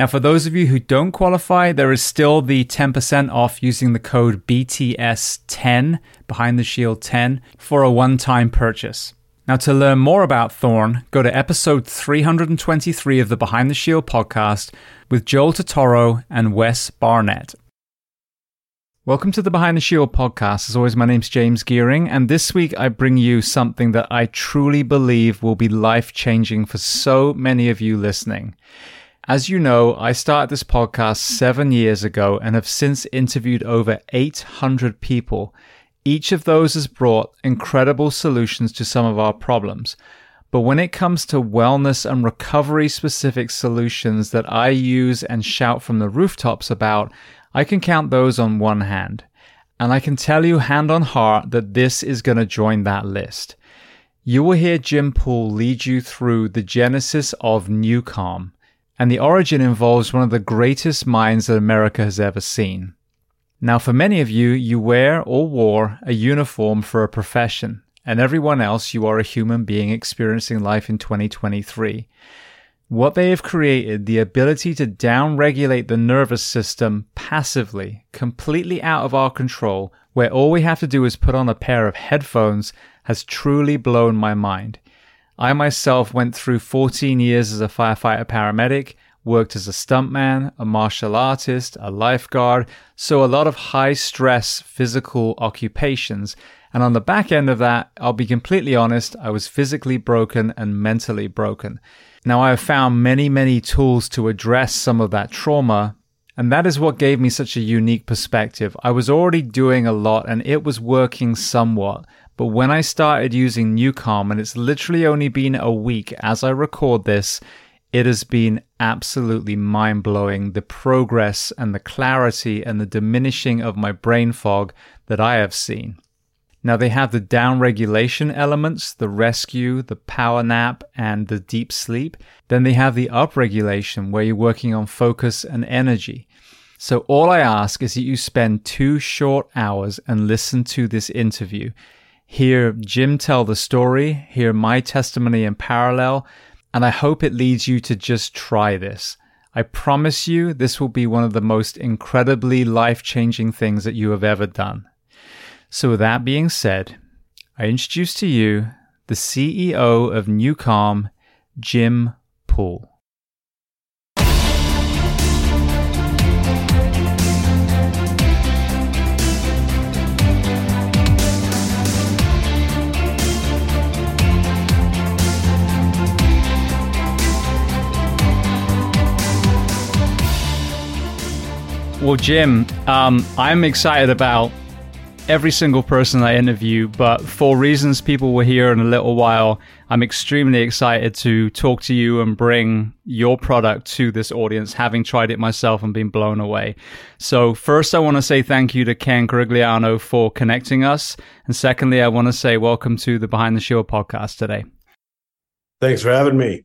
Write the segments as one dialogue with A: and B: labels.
A: Now, for those of you who don't qualify, there is still the 10% off using the code BTS10, Behind the Shield 10, for a one time purchase. Now, to learn more about Thorne, go to episode 323 of the Behind the Shield podcast with Joel Totoro and Wes Barnett. Welcome to the Behind the Shield podcast. As always, my name's James Gearing, and this week I bring you something that I truly believe will be life changing for so many of you listening. As you know, I started this podcast seven years ago and have since interviewed over 800 people. Each of those has brought incredible solutions to some of our problems. But when it comes to wellness and recovery specific solutions that I use and shout from the rooftops about, I can count those on one hand. And I can tell you hand on heart that this is going to join that list. You will hear Jim Poole lead you through the genesis of NuCalm and the origin involves one of the greatest minds that America has ever seen. Now, for many of you, you wear or wore a uniform for a profession, and everyone else, you are a human being experiencing life in 2023. What they have created, the ability to downregulate the nervous system passively, completely out of our control, where all we have to do is put on a pair of headphones, has truly blown my mind. I myself went through 14 years as a firefighter paramedic, worked as a stuntman, a martial artist, a lifeguard, so a lot of high stress physical occupations. And on the back end of that, I'll be completely honest, I was physically broken and mentally broken. Now, I have found many, many tools to address some of that trauma, and that is what gave me such a unique perspective. I was already doing a lot and it was working somewhat. But when I started using NuCalm, and it's literally only been a week as I record this, it has been absolutely mind blowing the progress and the clarity and the diminishing of my brain fog that I have seen. Now, they have the down regulation elements, the rescue, the power nap, and the deep sleep. Then they have the up regulation where you're working on focus and energy. So, all I ask is that you spend two short hours and listen to this interview hear Jim tell the story, hear my testimony in parallel, and I hope it leads you to just try this. I promise you, this will be one of the most incredibly life changing things that you have ever done. So, with that being said, I introduce to you the CEO of NuCalm, Jim Poole. Well, Jim, um, I'm excited about every single person I interview, but for reasons people will hear in a little while, I'm extremely excited to talk to you and bring your product to this audience, having tried it myself and been blown away. So, first, I want to say thank you to Ken Carigliano for connecting us. And secondly, I want to say welcome to the Behind the Shield podcast today.
B: Thanks for having me.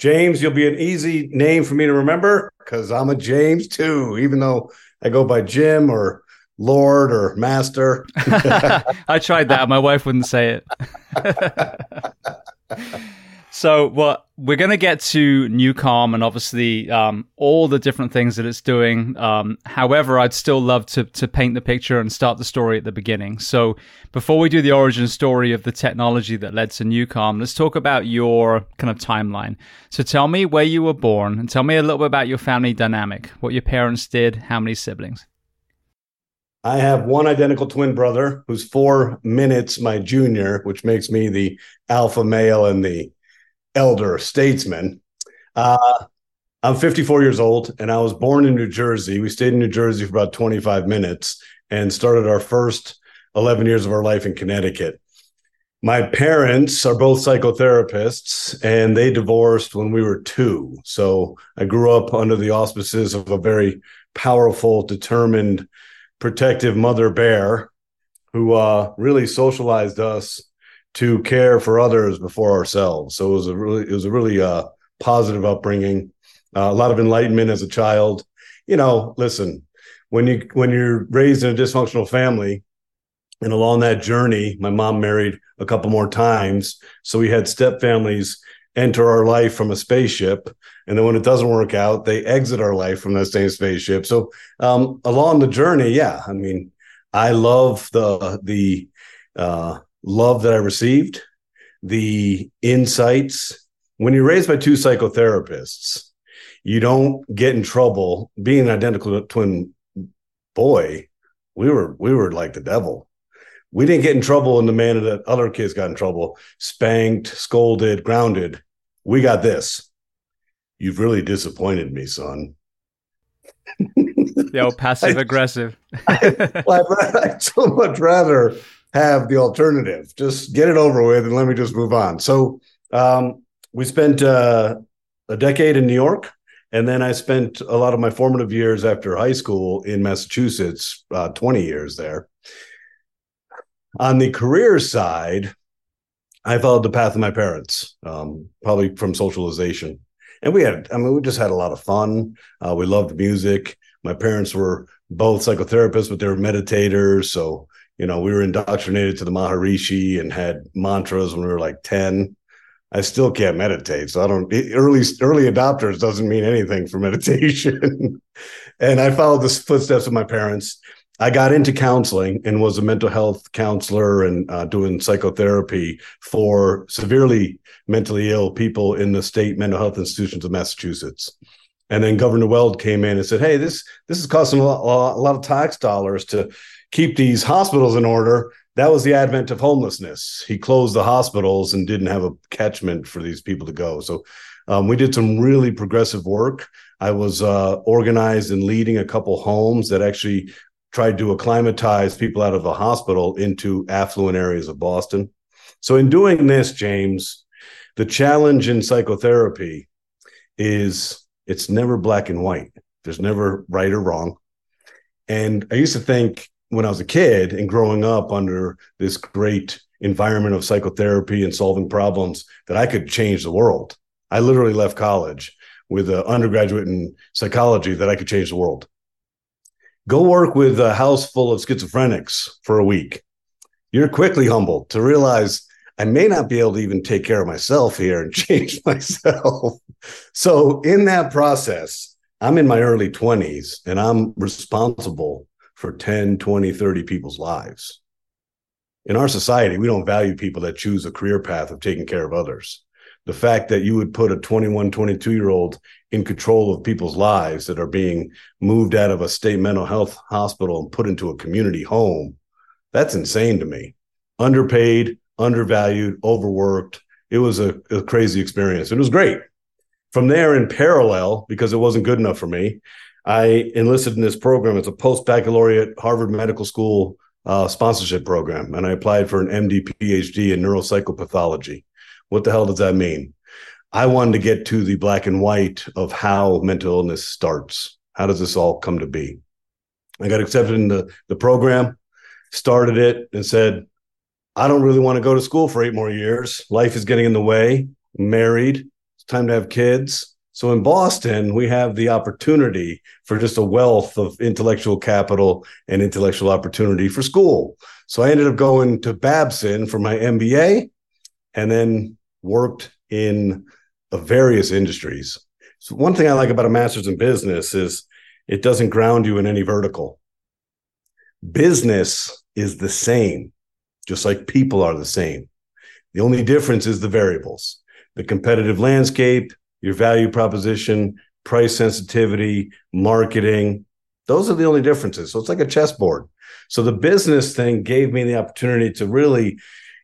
B: James, you'll be an easy name for me to remember because I'm a James too, even though I go by Jim or Lord or Master.
A: I tried that. My wife wouldn't say it. So, well, we're going to get to NuCalm and obviously um, all the different things that it's doing. Um, however, I'd still love to to paint the picture and start the story at the beginning. So, before we do the origin story of the technology that led to NuCalm, let's talk about your kind of timeline. So, tell me where you were born and tell me a little bit about your family dynamic, what your parents did, how many siblings.
B: I have one identical twin brother who's four minutes my junior, which makes me the alpha male and the elder statesman. Uh, I'm 54 years old and I was born in New Jersey. We stayed in New Jersey for about 25 minutes and started our first 11 years of our life in Connecticut. My parents are both psychotherapists and they divorced when we were two. So I grew up under the auspices of a very powerful, determined, protective mother bear who uh, really socialized us to care for others before ourselves. So it was a really it was a really uh, positive upbringing, uh, a lot of enlightenment as a child. You know, listen, when you when you're raised in a dysfunctional family, and along that journey, my mom married a couple more times, so we had step families enter our life from a spaceship and then when it doesn't work out they exit our life from that same spaceship so um, along the journey yeah i mean i love the the uh, love that I received, the insights. When you're raised by two psychotherapists, you don't get in trouble. Being an identical twin boy, we were we were like the devil. We didn't get in trouble in the manner that other kids got in trouble, spanked, scolded, grounded. We got this. You've really disappointed me, son.
A: old passive aggressive.
B: I, well, I'd, I'd so much rather have the alternative. Just get it over with and let me just move on. So um, we spent uh, a decade in New York. And then I spent a lot of my formative years after high school in Massachusetts, uh, 20 years there. On the career side, I followed the path of my parents, um, probably from socialization. And we had, I mean, we just had a lot of fun. Uh, we loved music. My parents were both psychotherapists, but they were meditators. So you know, we were indoctrinated to the Maharishi and had mantras when we were like 10. I still can't meditate. So I don't early early adopters doesn't mean anything for meditation. and I followed the footsteps of my parents. I got into counseling and was a mental health counselor and uh, doing psychotherapy for severely mentally ill people in the state mental health institutions of Massachusetts. And then Governor Weld came in and said, "Hey, this this is costing a lot, a lot of tax dollars to keep these hospitals in order, that was the advent of homelessness. He closed the hospitals and didn't have a catchment for these people to go. So um, we did some really progressive work. I was uh, organized and leading a couple homes that actually tried to acclimatize people out of the hospital into affluent areas of Boston. So in doing this, James, the challenge in psychotherapy is it's never black and white. There's never right or wrong. And I used to think when I was a kid and growing up under this great environment of psychotherapy and solving problems that I could change the world. I literally left college with an undergraduate in psychology that I could change the world. Go work with a house full of schizophrenics for a week. You're quickly humbled to realize I may not be able to even take care of myself here and change myself. so, in that process, I'm in my early 20s and I'm responsible for 10, 20, 30 people's lives. In our society, we don't value people that choose a career path of taking care of others. The fact that you would put a 21, 22 year old in control of people's lives that are being moved out of a state mental health hospital and put into a community home, that's insane to me. Underpaid, undervalued, overworked. It was a, a crazy experience. It was great. From there, in parallel, because it wasn't good enough for me, I enlisted in this program. It's a post baccalaureate Harvard Medical School uh, sponsorship program, and I applied for an MD PhD in neuropsychopathology. What the hell does that mean? I wanted to get to the black and white of how mental illness starts. How does this all come to be? I got accepted in the, the program, started it, and said, I don't really want to go to school for eight more years. Life is getting in the way. married. It's time to have kids. So in Boston, we have the opportunity for just a wealth of intellectual capital and intellectual opportunity for school. So I ended up going to Babson for my MBA and then worked in various industries. So one thing I like about a master's in business is it doesn't ground you in any vertical. Business is the same, just like people are the same. The only difference is the variables, the competitive landscape, your value proposition, price sensitivity, marketing. Those are the only differences. So it's like a chessboard. So the business thing gave me the opportunity to really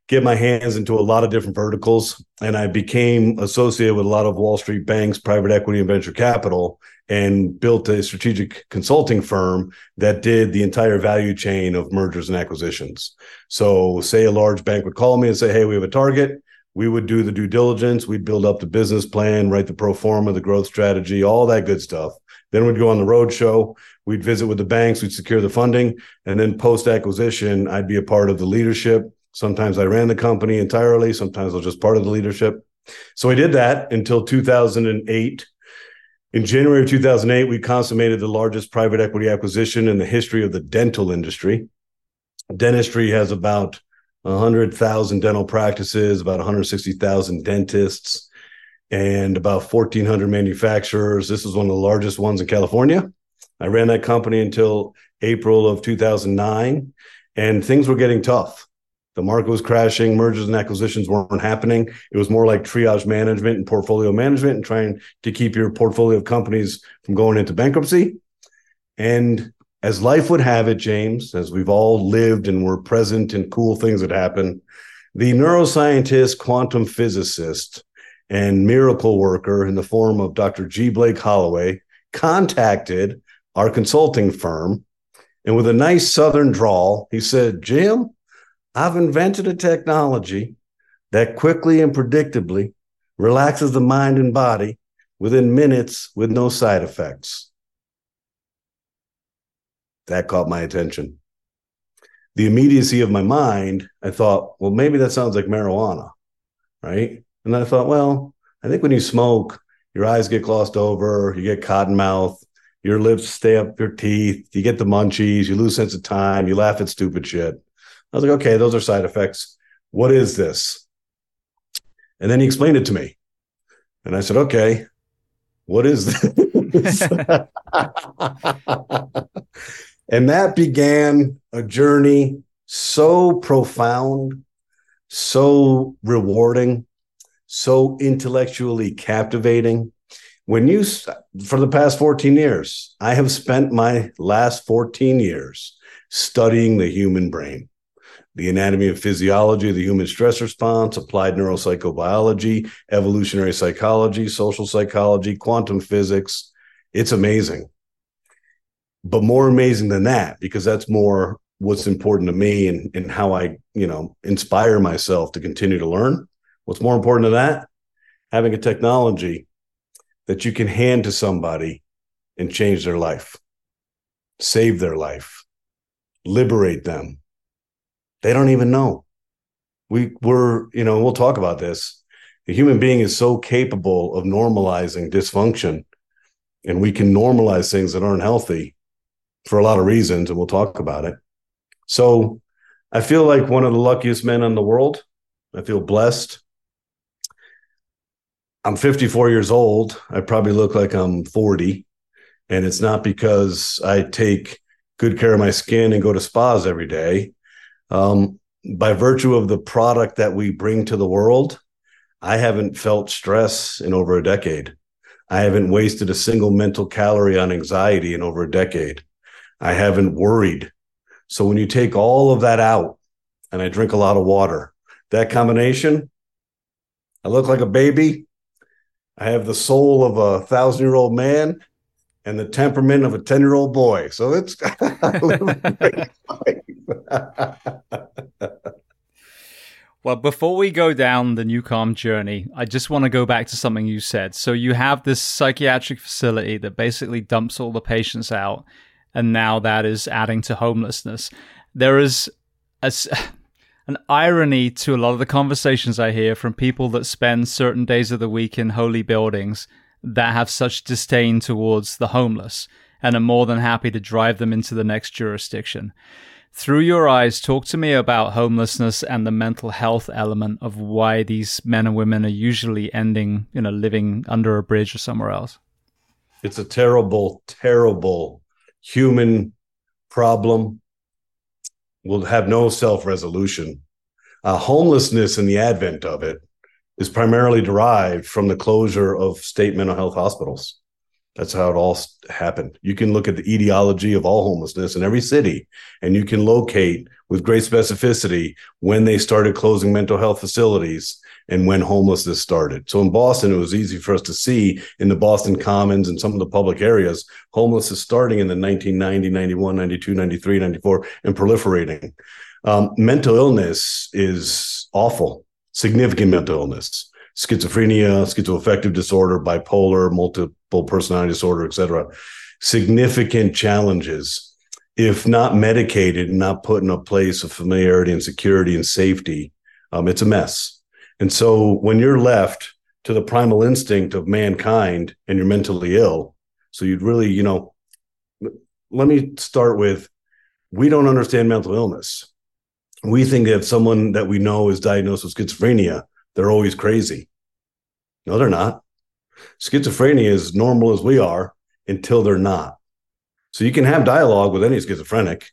B: get my hands into a lot of different verticals. And I became associated with a lot of Wall Street banks, private equity, and venture capital, and built a strategic consulting firm that did the entire value chain of mergers and acquisitions. So, say a large bank would call me and say, Hey, we have a target. We would do the due diligence. We'd build up the business plan, write the pro forma, the growth strategy, all that good stuff. Then we'd go on the road show. We'd visit with the banks. We'd secure the funding. And then post acquisition, I'd be a part of the leadership Sometimes I ran the company entirely. Sometimes I was just part of the leadership. So I did that until 2008. In January of 2008, we consummated the largest private equity acquisition in the history of the dental industry. Dentistry has about 100,000 dental practices, about 160,000 dentists, and about 1,400 manufacturers. This is one of the largest ones in California. I ran that company until April of 2009, and things were getting tough. The market was crashing, mergers and acquisitions weren't happening. It was more like triage management and portfolio management and trying to keep your portfolio of companies from going into bankruptcy. And as life would have it, James, as we've all lived and were present in cool things that happen, the neuroscientist, quantum physicist, and miracle worker in the form of Dr. G. Blake Holloway contacted our consulting firm. And with a nice southern drawl, he said, Jim, I've invented a technology that quickly and predictably relaxes the mind and body within minutes with no side effects. That caught my attention. The immediacy of my mind, I thought, well, maybe that sounds like marijuana, right? And then I thought, well, I think when you smoke, your eyes get glossed over, you get cotton mouth, your lips stay up your teeth, you get the munchies, you lose sense of time, you laugh at stupid shit. I was like, okay, those are side effects. What is this? And then he explained it to me. And I said, okay, what is this? and that began a journey so profound, so rewarding, so intellectually captivating. When you, for the past 14 years, I have spent my last 14 years studying the human brain the anatomy and physiology of the human stress response, applied neuropsychobiology, evolutionary psychology, social psychology, quantum physics. It's amazing. But more amazing than that, because that's more what's important to me and, and how I, you know, inspire myself to continue to learn. What's more important than that? Having a technology that you can hand to somebody and change their life, save their life, liberate them, they don't even know. We were, you know, we'll talk about this. The human being is so capable of normalizing dysfunction, and we can normalize things that aren't healthy for a lot of reasons, and we'll talk about it. So I feel like one of the luckiest men in the world. I feel blessed. I'm 54 years old. I probably look like I'm 40. And it's not because I take good care of my skin and go to spas every day. Um, by virtue of the product that we bring to the world, I haven't felt stress in over a decade. I haven't wasted a single mental calorie on anxiety in over a decade. I haven't worried. So when you take all of that out, and I drink a lot of water, that combination, I look like a baby. I have the soul of a thousand year old man and the temperament of a 10 year old boy. So it's
A: well, before we go down the NuCalm journey, I just want to go back to something you said. So you have this psychiatric facility that basically dumps all the patients out, and now that is adding to homelessness. There is a, an irony to a lot of the conversations I hear from people that spend certain days of the week in holy buildings that have such disdain towards the homeless and are more than happy to drive them into the next jurisdiction. Through your eyes, talk to me about homelessness and the mental health element of why these men and women are usually ending, you know, living under a bridge or somewhere else.
B: It's a terrible, terrible human problem. Will have no self resolution. Uh, homelessness and the advent of it is primarily derived from the closure of state mental health hospitals. That's how it all happened. You can look at the etiology of all homelessness in every city, and you can locate with great specificity when they started closing mental health facilities and when homelessness started. So in Boston, it was easy for us to see in the Boston Commons and some of the public areas, homelessness starting in the 1990, 91, 92, 93, 94, and proliferating. Um, mental illness is awful, significant mental illness schizophrenia, schizoaffective disorder, bipolar, multiple personality disorder, etc. Significant challenges. If not medicated and not put in a place of familiarity and security and safety, um, it's a mess. And so when you're left to the primal instinct of mankind and you're mentally ill, so you'd really, you know, let me start with we don't understand mental illness. We think if someone that we know is diagnosed with schizophrenia, they're always crazy. No, they're not. Schizophrenia is normal as we are until they're not. So you can have dialogue with any schizophrenic,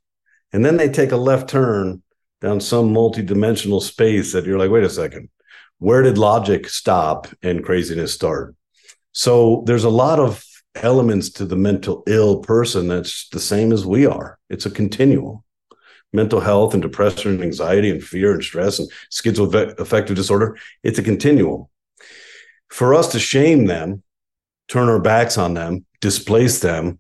B: and then they take a left turn down some multidimensional space that you're like, wait a second, where did logic stop and craziness start? So there's a lot of elements to the mental ill person that's the same as we are. It's a continuum. Mental health and depression and anxiety and fear and stress and schizoaffective disorder, it's a continuum for us to shame them, turn our backs on them, displace them,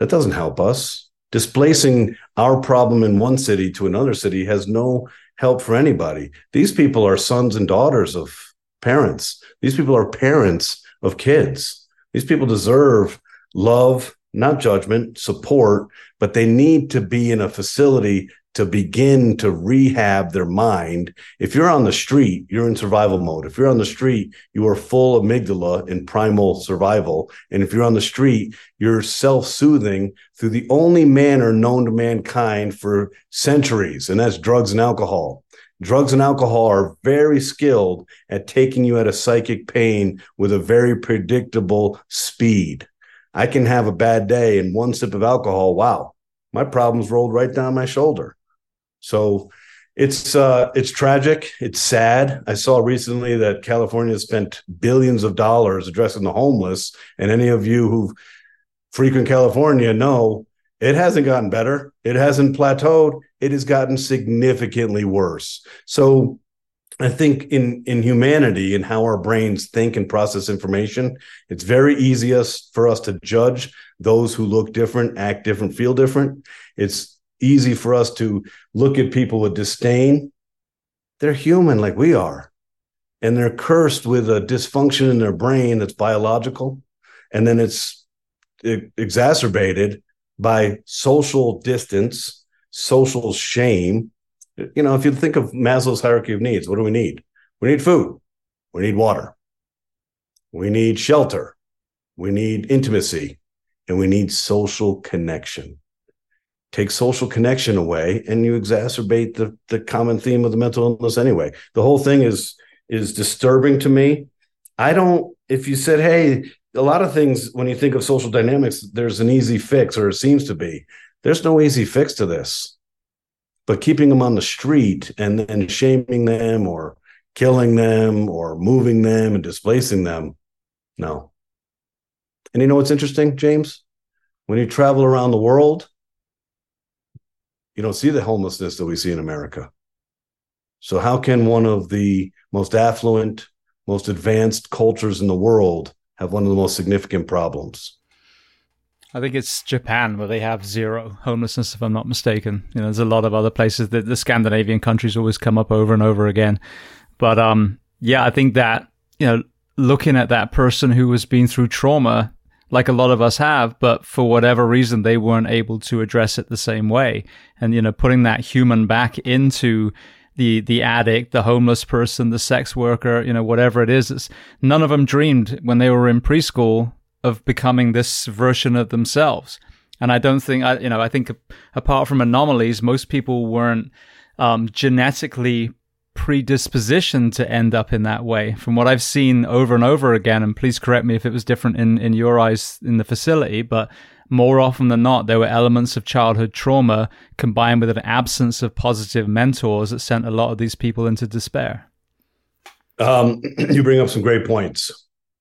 B: that doesn't help us. Displacing our problem in one city to another city has no help for anybody. These people are sons and daughters of parents. These people are parents of kids. These people deserve love, not judgment, support, but they need to be in a facility to begin to rehab their mind. If you're on the street, you're in survival mode. If you're on the street, you are full amygdala in primal survival. And if you're on the street, you're self soothing through the only manner known to mankind for centuries, and that's drugs and alcohol. Drugs and alcohol are very skilled at taking you out of psychic pain with a very predictable speed. I can have a bad day and one sip of alcohol. Wow, my problems rolled right down my shoulder. So it's uh, it's tragic. It's sad. I saw recently that California spent billions of dollars addressing the homeless, and any of you who frequent California know it hasn't gotten better. It hasn't plateaued. It has gotten significantly worse. So I think in in humanity and how our brains think and process information, it's very easy for us to judge those who look different, act different, feel different. It's easy for us to look at people with disdain. They're human like we are. And they're cursed with a dysfunction in their brain that's biological. And then it's exacerbated by social distance, social shame. You know, if you think of Maslow's hierarchy of needs, what do we need? We need food, we need water, we need shelter, we need intimacy, and we need social connection take social connection away and you exacerbate the the common theme of the mental illness anyway. The whole thing is is disturbing to me. I don't if you said hey a lot of things when you think of social dynamics there's an easy fix or it seems to be. There's no easy fix to this. But keeping them on the street and then shaming them or killing them or moving them and displacing them no. And you know what's interesting james? When you travel around the world you don't see the homelessness that we see in America. So, how can one of the most affluent, most advanced cultures in the world have one of the most significant problems?
A: I think it's Japan where they have zero homelessness, if I'm not mistaken. You know, there's a lot of other places that the Scandinavian countries always come up over and over again. But um, yeah, I think that you know, looking at that person who has been through trauma like a lot of us have, but for whatever reason, they weren't able to address it the same way. And, you know, putting that human back into the the addict, the homeless person, the sex worker, you know, whatever it is. It's, none of them dreamed when they were in preschool of becoming this version of themselves. And I don't think, I, you know, I think apart from anomalies, most people weren't um, genetically predisposition to end up in that way. From what I've seen over and over again, and please correct me if it was different in, in your eyes in the facility, but more often than not, there were elements of childhood trauma combined with an absence of positive mentors that sent a lot of these people into despair.
B: Um, you bring up some great points.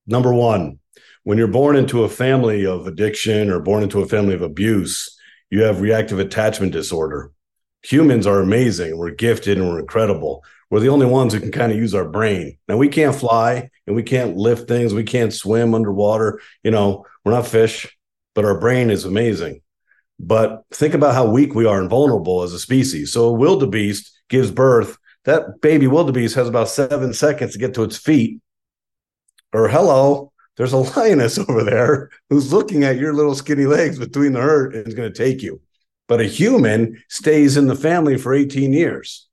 B: Number one, when you're born into a family of addiction or born into a family of abuse, you have reactive attachment disorder. Humans are amazing. We're gifted and we're incredible we're the only ones who can kind of use our brain. Now we can't fly and we can't lift things, we can't swim underwater. You know, we're not fish, but our brain is amazing. But think about how weak we are and vulnerable as a species. So a wildebeest gives birth. That baby wildebeest has about seven seconds to get to its feet. Or hello, there's a lioness over there who's looking at your little skinny legs between the herd and is going to take you. But a human stays in the family for 18 years.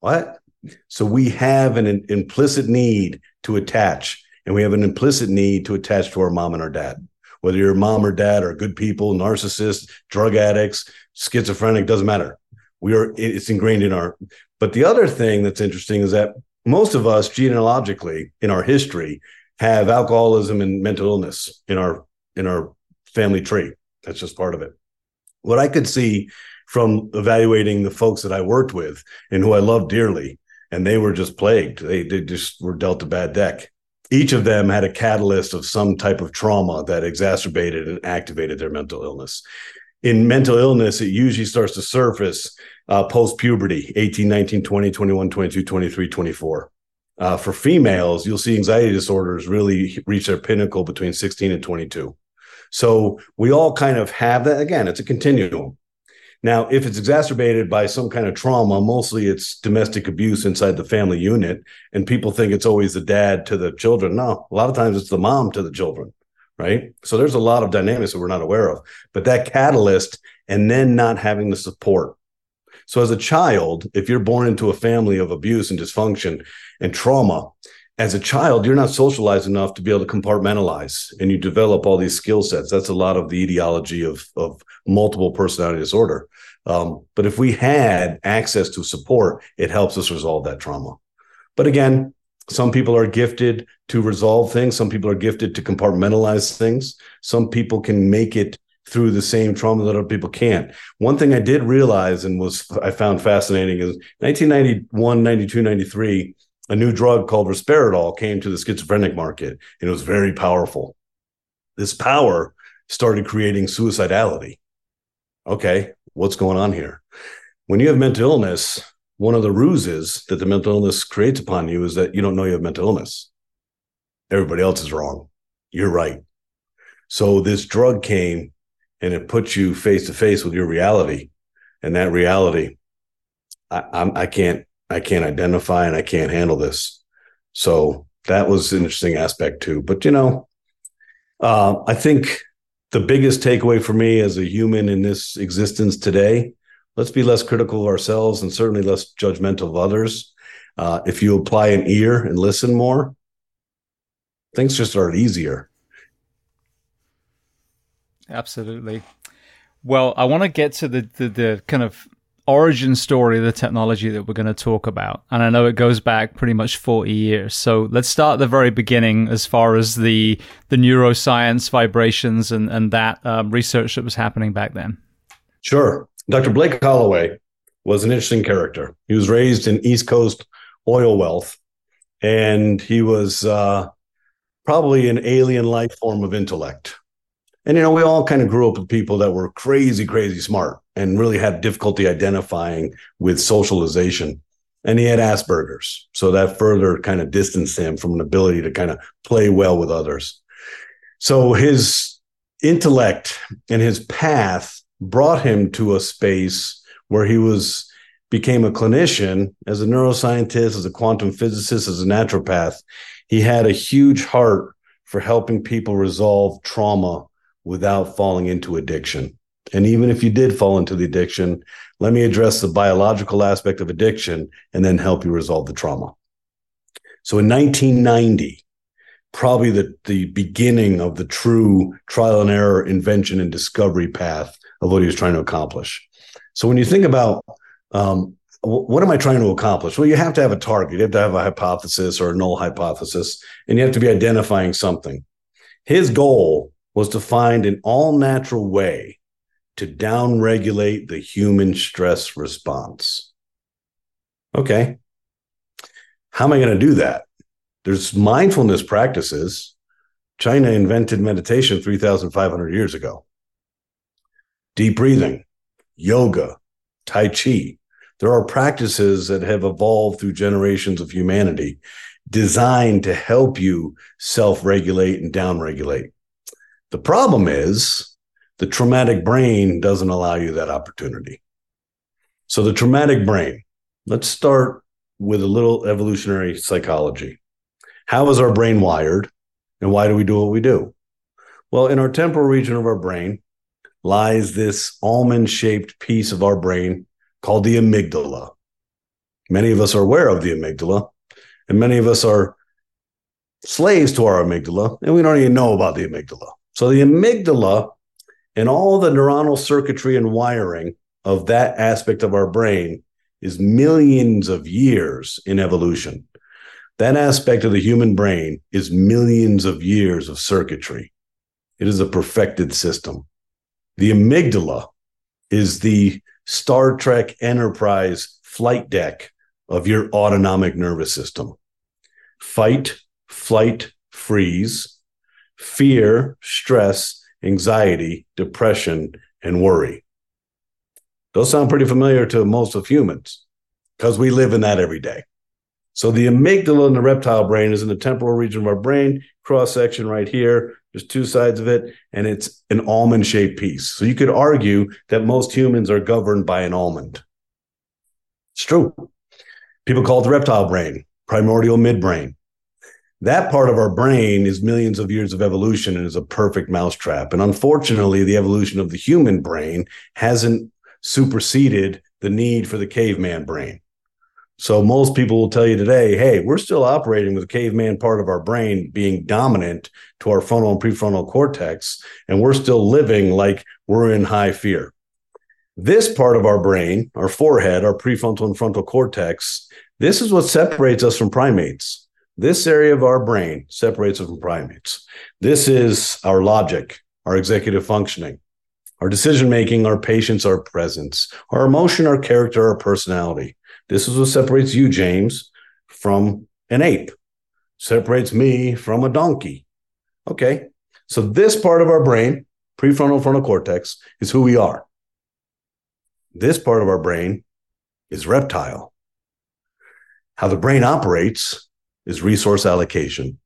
B: What? So we have an, an implicit need to attach, and we have an implicit need to attach to our mom and our dad. Whether your mom or dad are good people, narcissists, drug addicts, schizophrenic, doesn't matter. We are it's ingrained in our. But the other thing that's interesting is that most of us genealogically in our history have alcoholism and mental illness in our in our family tree. That's just part of it. What I could see from evaluating the folks that I worked with and who I love dearly and they were just plagued. They, they just were dealt a bad deck. Each of them had a catalyst of some type of trauma that exacerbated and activated their mental illness. In mental illness, it usually starts to surface uh, post puberty 18, 19, 20, 21, 22, 23, 24. Uh, for females, you'll see anxiety disorders really reach their pinnacle between 16 and 22. So we all kind of have that. Again, it's a continuum. Now, if it's exacerbated by some kind of trauma, mostly it's domestic abuse inside the family unit, and people think it's always the dad to the children. No, a lot of times it's the mom to the children, right? So there's a lot of dynamics that we're not aware of. But that catalyst, and then not having the support. So as a child, if you're born into a family of abuse and dysfunction and trauma, as a child, you're not socialized enough to be able to compartmentalize and you develop all these skill sets. That's a lot of the etiology of, of multiple personality disorder. Um, but if we had access to support, it helps us resolve that trauma. But again, some people are gifted to resolve things. Some people are gifted to compartmentalize things. Some people can make it through the same trauma that other people can't. One thing I did realize and was I found fascinating is 1991, 92, 93 a new drug called risperidol came to the schizophrenic market and it was very powerful. This power started creating suicidality. Okay, what's going on here? When you have mental illness, one of the ruses that the mental illness creates upon you is that you don't know you have mental illness. Everybody else is wrong. You're right. So this drug came and it puts you face to face with your reality. And that reality, I, I'm, I can't I can't identify and I can't handle this. So that was an interesting aspect too. But you know, uh, I think the biggest takeaway for me as a human in this existence today, let's be less critical of ourselves and certainly less judgmental of others. Uh, if you apply an ear and listen more, things just are easier.
A: Absolutely. Well, I want to get to the, the, the kind of origin story of the technology that we're going to talk about. And I know it goes back pretty much 40 years. So let's start at the very beginning as far as the, the neuroscience, vibrations, and, and that um, research that was happening back then.
B: Sure. Dr. Blake Holloway was an interesting character. He was raised in East Coast oil wealth, and he was uh, probably an alien life form of intellect. And, you know, we all kind of grew up with people that were crazy, crazy smart and really had difficulty identifying with socialization. And he had Asperger's. So that further kind of distanced him from an ability to kind of play well with others. So his intellect and his path brought him to a space where he was became a clinician as a neuroscientist as a quantum physicist as a naturopath he had a huge heart for helping people resolve trauma without falling into addiction. And even if you did fall into the addiction, Let me address the biological aspect of addiction and then help you resolve the trauma. So in 1990, probably the, the beginning of the true trial and error invention and discovery path of what he was trying to accomplish. So when you think about um, what am I trying to accomplish? Well, you have to have a target. You have to have a hypothesis or a null hypothesis, and you have to be identifying something. His goal was to find an all natural way to downregulate the human stress response. Okay. How am I going to do that? There's mindfulness practices. China invented meditation 3,500 years ago. Deep breathing, yoga, Tai Chi. There are practices that have evolved through generations of humanity designed to help you self regulate and down regulate. The problem is the traumatic brain doesn't allow you that opportunity. So, the traumatic brain, let's start with a little evolutionary psychology. How is our brain wired and why do we do what we do? Well, in our temporal region of our brain lies this almond shaped piece of our brain called the amygdala. Many of us are aware of the amygdala, and many of us are slaves to our amygdala, and we don't even know about the amygdala. So, the amygdala and all the neuronal circuitry and wiring of that aspect of our brain is millions of years in evolution. That aspect of the human brain is millions of years of circuitry. It is a perfected system. The amygdala is the Star Trek Enterprise flight deck of your autonomic nervous system. Fight, flight, freeze, fear, stress, anxiety, depression, and worry. Those sound pretty familiar to most of humans because we live in that every day. So the amygdala in the reptile brain is in the temporal region of our brain, cross section right here. There's two sides of it, and it's an almond shaped piece. So you could argue that most humans are governed by an almond. It's true. People call it the reptile brain, primordial midbrain. That part of our brain is millions of years of evolution and is a perfect mousetrap. And unfortunately, the evolution of the human brain hasn't superseded the need for the caveman brain. So most people will tell you today, hey, we're still operating with the caveman part of our brain being dominant to our frontal and prefrontal cortex, and we're still living like we're in high fear. This part of our brain, our forehead, our prefrontal and frontal cortex, this is what separates us from primates. This area of our brain separates us from primates. This is our logic, our executive functioning, our decision making, our patience, our presence, our emotion, our character, our personality. This is what separates you, James, from an ape, separates me from a donkey. Okay. So, this part of our brain, prefrontal frontal cortex, is who we are. This part of our brain is reptile. How the brain operates is resource allocation.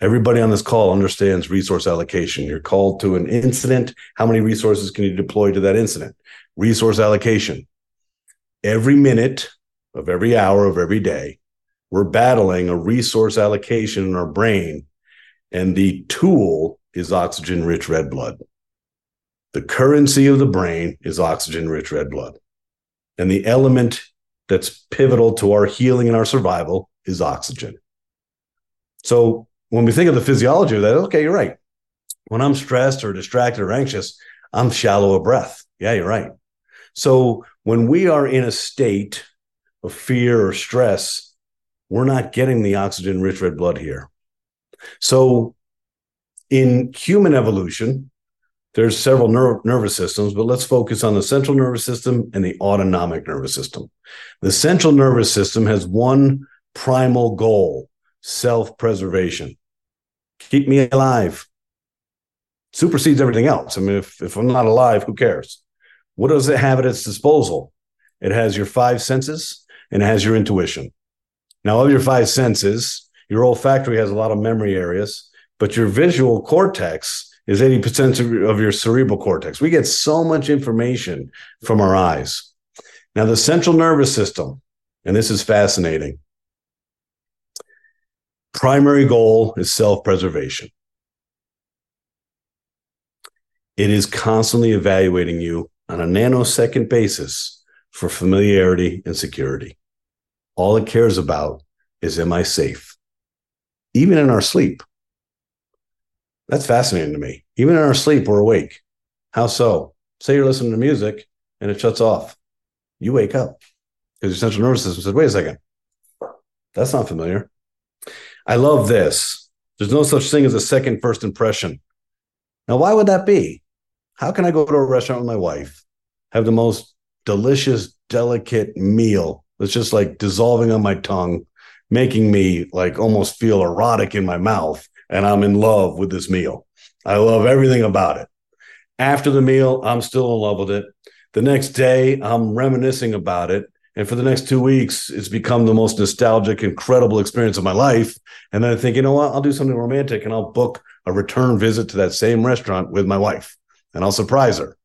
B: Everybody on this call understands resource allocation. You're called to an incident. How many resources can you deploy to that incident? Resource allocation. Every minute of every hour of every day, we're battling a resource allocation in our brain, and the tool is oxygen rich red blood. The currency of the brain is oxygen rich red blood. And the element that's pivotal to our healing and our survival is oxygen. So when we think of the physiology of that, okay, you're right. When I'm stressed or distracted or anxious, I'm shallow of breath. Yeah, you're right. So when we are in a state of fear or stress, we're not getting the oxygen rich red blood here. So in human evolution, there's several ner- nervous systems, but let's focus on the central nervous system and the autonomic nervous system. The central nervous system has one primal goal self preservation. Keep me alive. Supersedes everything else. I mean, if, if I'm not alive, who cares? What does it have at its disposal? It has your five senses, and it has your intuition. Now, of your five senses, your olfactory has a lot of memory areas, but your visual cortex is 80% of your cerebral cortex. We get so much information from our eyes. Now, the central nervous system, and this is fascinating, primary goal is self preservation. It is constantly evaluating you on a nanosecond basis for familiarity and security. All it cares about is am I safe? Even in our sleep. That's fascinating to me. Even in our sleep, we're awake. How so? Say you're listening to music and it shuts off. You wake up because your central nervous system said, wait a second, that's not familiar. I love this. There's no such thing as a second first impression. Now, why would that be? How can I go to a restaurant with my wife, have the most delicious, delicate meal that's just like dissolving on my tongue, making me like almost feel erotic in my mouth, and I'm in love with this meal? I love everything about it. After the meal, I'm still in love with it. The next day, I'm reminiscing about it. And for the next two weeks, it's become the most nostalgic, incredible experience of my life. And then I think, you know what? I'll do something romantic and I'll book a return visit to that same restaurant with my wife and I'll surprise her.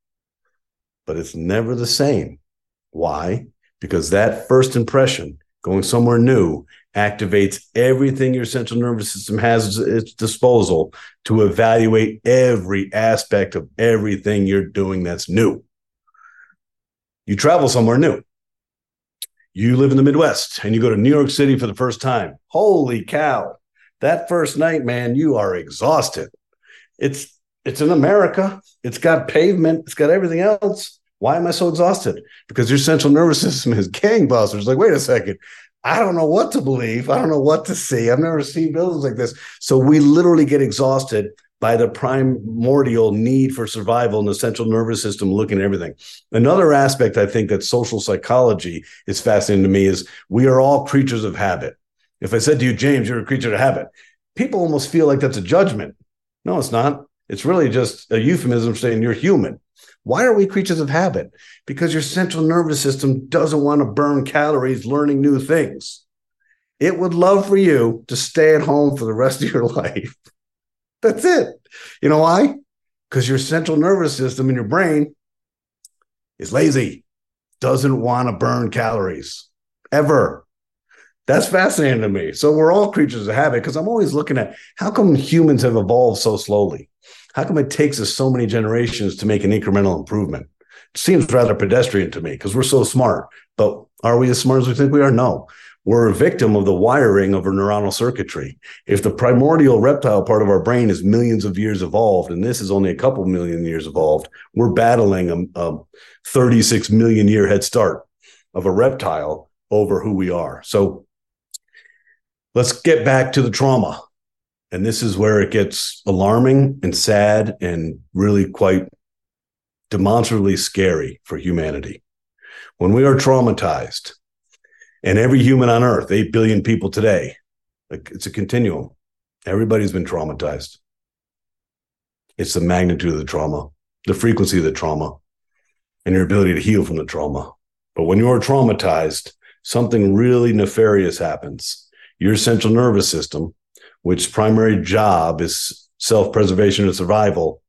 B: But it's never the same. Why? Because that first impression, going somewhere new, activates everything your central nervous system has at its disposal to evaluate every aspect of everything you're doing that's new. You travel somewhere new you live in the Midwest and you go to New York City for the first time. Holy cow. That first night, man, you are exhausted. It's it's in America. It's got pavement, it's got everything else. Why am I so exhausted? Because your central nervous system is gangbusters. Like, wait a second. I don't know what to believe. I don't know what to see. I've never seen buildings like this. So we literally get exhausted by the primordial need for survival in the central nervous system, looking at everything. Another aspect I think that social psychology is fascinating to me is we are all creatures of habit. If I said to you, James, you're a creature of habit, people almost feel like that's a judgment. No, it's not. It's really just a euphemism saying you're human. Why are we creatures of habit? Because your central nervous system doesn't want to burn calories learning new things. It would love for you to stay at home for the rest of your life that's it. You know why? Because your central nervous system in your brain is lazy, doesn't want to burn calories ever. That's fascinating to me. So we're all creatures of habit because I'm always looking at how come humans have evolved so slowly? How come it takes us so many generations to make an incremental improvement? It seems rather pedestrian to me because we're so smart. But are we as smart as we think we are? No we're a victim of the wiring of our neuronal circuitry. If the primordial reptile part of our brain is millions of years evolved, and this is only a couple million years evolved, we're battling a, a 36 million year head start of a reptile over who we are. So let's get back to the trauma. And this is where it gets alarming and sad and really quite demonstrably scary for humanity. When we are traumatized, and every human on earth, 8 billion people today, it's a continuum. Everybody's been traumatized. It's the magnitude of the trauma, the frequency of the trauma, and your ability to heal from the trauma. But when you're traumatized, something really nefarious happens. Your central nervous system, which primary job is self-preservation and survival,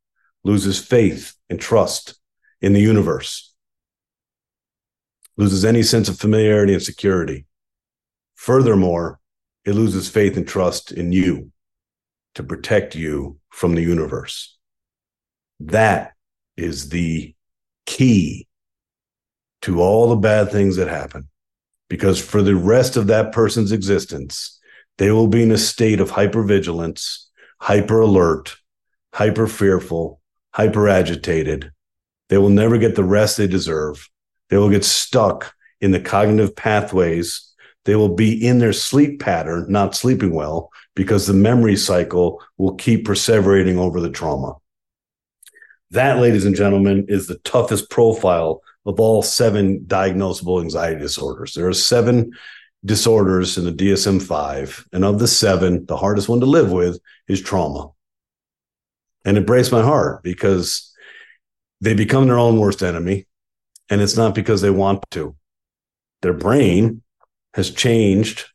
B: loses faith and trust in the universe loses any sense of familiarity and security. Furthermore, it loses faith and trust in you to protect you from the universe. That is the key to all the bad things that happen. Because for the rest of that person's existence, they will be in a state of hypervigilance, hyper alert, hyper fearful, hyper agitated. They will never get the rest they deserve. They will get stuck in the cognitive pathways. They will be in their sleep pattern, not sleeping well, because the memory cycle will keep perseverating over the trauma. That, ladies and gentlemen, is the toughest profile of all seven diagnosable anxiety disorders. There are seven disorders in the DSM 5. And of the seven, the hardest one to live with is trauma. And it breaks my heart because they become their own worst enemy and it's not because they want to. Their brain has changed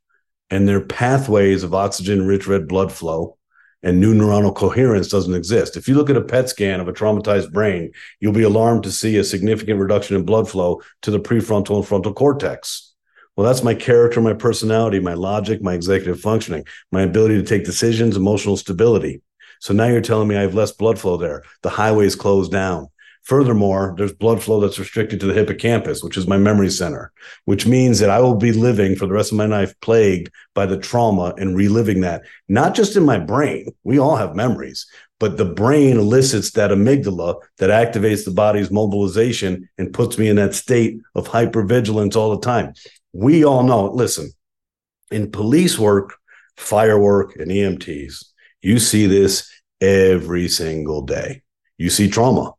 B: and their pathways of oxygen rich red blood flow and new neuronal coherence doesn't exist. If you look at a PET scan of a traumatized brain, you'll be alarmed to see a significant reduction in blood flow to the prefrontal and frontal cortex. Well, that's my character, my personality, my logic, my executive functioning, my ability to take decisions, emotional stability. So now you're telling me I have less blood flow there. The highway is closed down. Furthermore, there's blood flow that's restricted to the hippocampus, which is my memory center, which means that I will be living for the rest of my life plagued by the trauma and reliving that, not just in my brain. We all have memories, but the brain elicits that amygdala that activates the body's mobilization and puts me in that state of hypervigilance all the time. We all know, listen, in police work, firework, and EMTs, you see this every single day. You see trauma.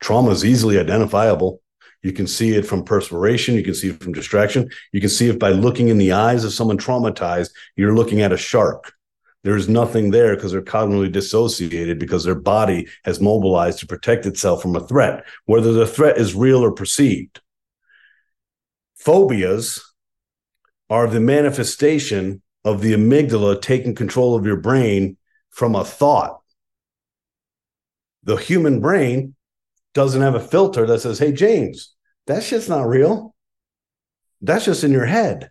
B: Trauma is easily identifiable. You can see it from perspiration. You can see it from distraction. You can see it by looking in the eyes of someone traumatized. You're looking at a shark. There's nothing there because they're cognitively dissociated because their body has mobilized to protect itself from a threat, whether the threat is real or perceived. Phobias are the manifestation of the amygdala taking control of your brain from a thought. The human brain doesn't have a filter that says, hey, James, that shit's not real. That's just in your head.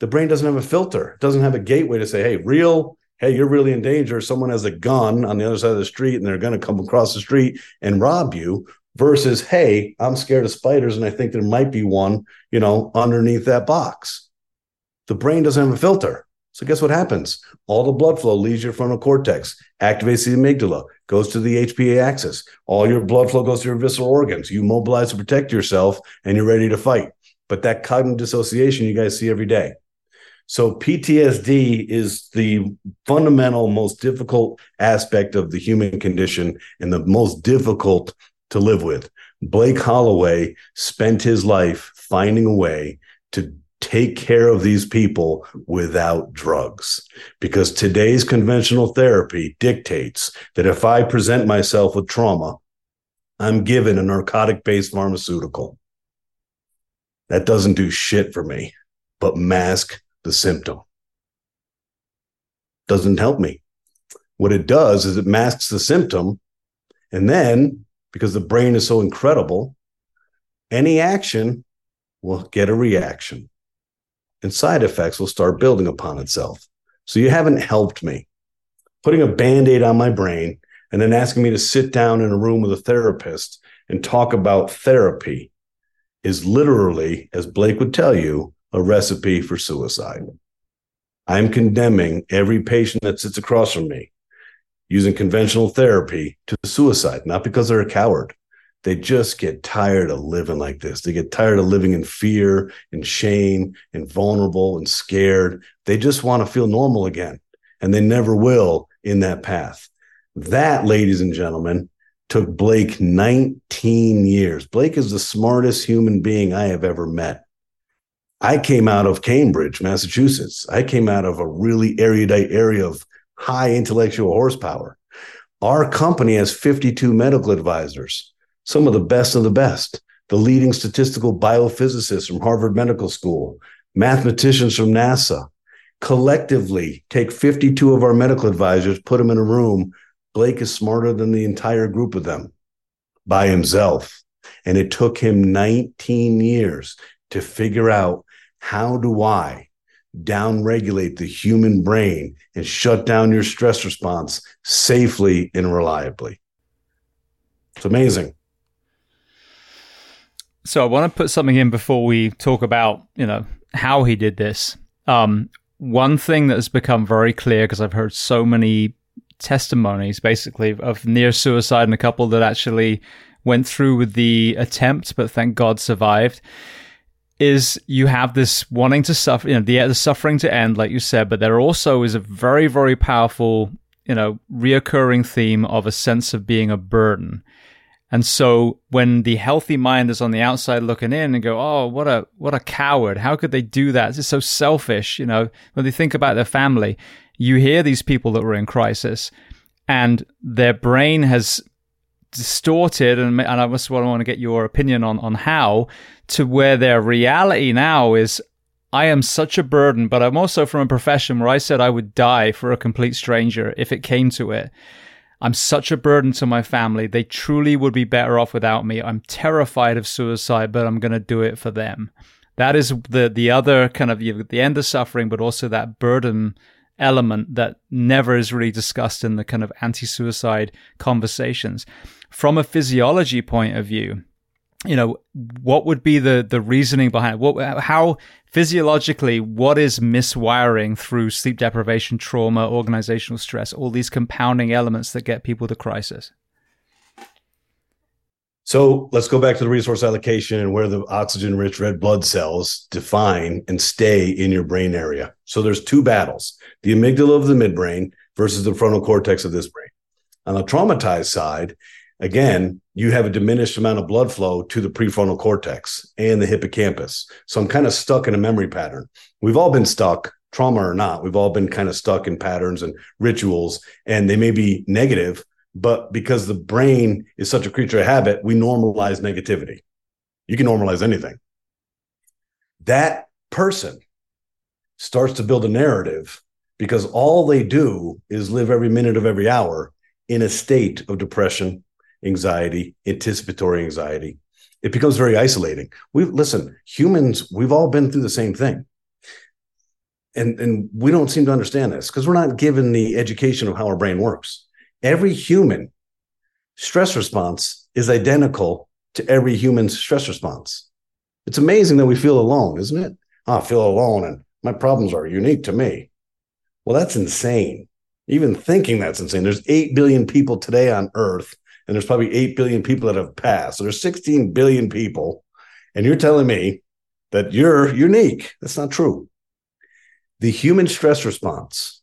B: The brain doesn't have a filter, it doesn't have a gateway to say, hey, real, hey, you're really in danger. Someone has a gun on the other side of the street and they're going to come across the street and rob you versus, hey, I'm scared of spiders and I think there might be one, you know, underneath that box. The brain doesn't have a filter. So guess what happens? All the blood flow leaves your frontal cortex, activates the amygdala, goes to the HPA axis. All your blood flow goes to your visceral organs. You mobilize to protect yourself and you're ready to fight. But that cognitive dissociation you guys see every day. So PTSD is the fundamental, most difficult aspect of the human condition and the most difficult to live with. Blake Holloway spent his life finding a way to take care of these people without drugs. Because today's conventional therapy dictates that if I present myself with trauma, I'm given a narcotic based pharmaceutical. That doesn't do shit for me, but mask the symptom. Doesn't help me. What it does is it masks the symptom. And then, because the brain is so incredible, any action will get a reaction and side effects will start building upon itself. So you haven't helped me. Putting a band aid on my brain and then asking me to sit down in a room with a therapist and talk about therapy is literally, as Blake would tell you, a recipe for suicide. I'm condemning every patient that sits across from me using conventional therapy to suicide, not because they're a coward, they just get tired of living like this. They get tired of living in fear and shame and vulnerable and scared. They just want to feel normal again. And they never will in that path. That, ladies and gentlemen, took Blake 19 years. Blake is the smartest human being I have ever met. I came out of Cambridge, Massachusetts. I came out of a really erudite area of high intellectual horsepower. Our company has 52 medical advisors some of the best of the best, the leading statistical biophysicists from Harvard Medical School, mathematicians from NASA. Collectively, take 52 of our medical advisors, put them in a room. Blake is smarter than the entire group of them by himself. And it took him 19 years to figure out how do I downregulate the human brain and shut down your stress response safely and reliably. It's amazing.
A: So I want to put something in before we talk about, you know, how he did this. Um, one thing that has become very clear because I've heard so many testimonies basically of near suicide and a couple that actually went through with the attempt, but thank God survived. Is you have this wanting to suffer, you know, the, the suffering to end, like you said, but there also is a very, very powerful, you know, reoccurring theme of a sense of being a burden. And so when the healthy mind is on the outside looking in and go, "Oh, what a what a coward! How could they do that? It's so selfish." You know, when they think about their family, you hear these people that were in crisis, and their brain has distorted, and and I just want to get your opinion on on how to where their reality now is. I am such a burden, but I'm also from a profession where I said I would die for a complete stranger if it came to it. I'm such a burden to my family. They truly would be better off without me. I'm terrified of suicide, but I'm going to do it for them. That is the the other kind of the end of suffering, but also that burden element that never is really discussed in the kind of anti-suicide conversations. From a physiology point of view, you know, what would be the the reasoning behind what how physiologically what is miswiring through sleep deprivation, trauma, organizational stress, all these compounding elements that get people to crisis?
B: So let's go back to the resource allocation and where the oxygen rich red blood cells define and stay in your brain area. So there's two battles the amygdala of the midbrain versus the frontal cortex of this brain. On the traumatized side, again, you have a diminished amount of blood flow to the prefrontal cortex and the hippocampus. So I'm kind of stuck in a memory pattern. We've all been stuck, trauma or not. We've all been kind of stuck in patterns and rituals, and they may be negative, but because the brain is such a creature of habit, we normalize negativity. You can normalize anything. That person starts to build a narrative because all they do is live every minute of every hour in a state of depression, anxiety, anticipatory anxiety. It becomes very isolating. We listen, humans, we've all been through the same thing. And, and we don't seem to understand this because we're not given the education of how our brain works every human stress response is identical to every human's stress response. It's amazing that we feel alone, isn't it? Oh, I feel alone and my problems are unique to me. Well, that's insane. Even thinking that's insane. There's 8 billion people today on earth, and there's probably 8 billion people that have passed. So there's 16 billion people. And you're telling me that you're unique. That's not true. The human stress response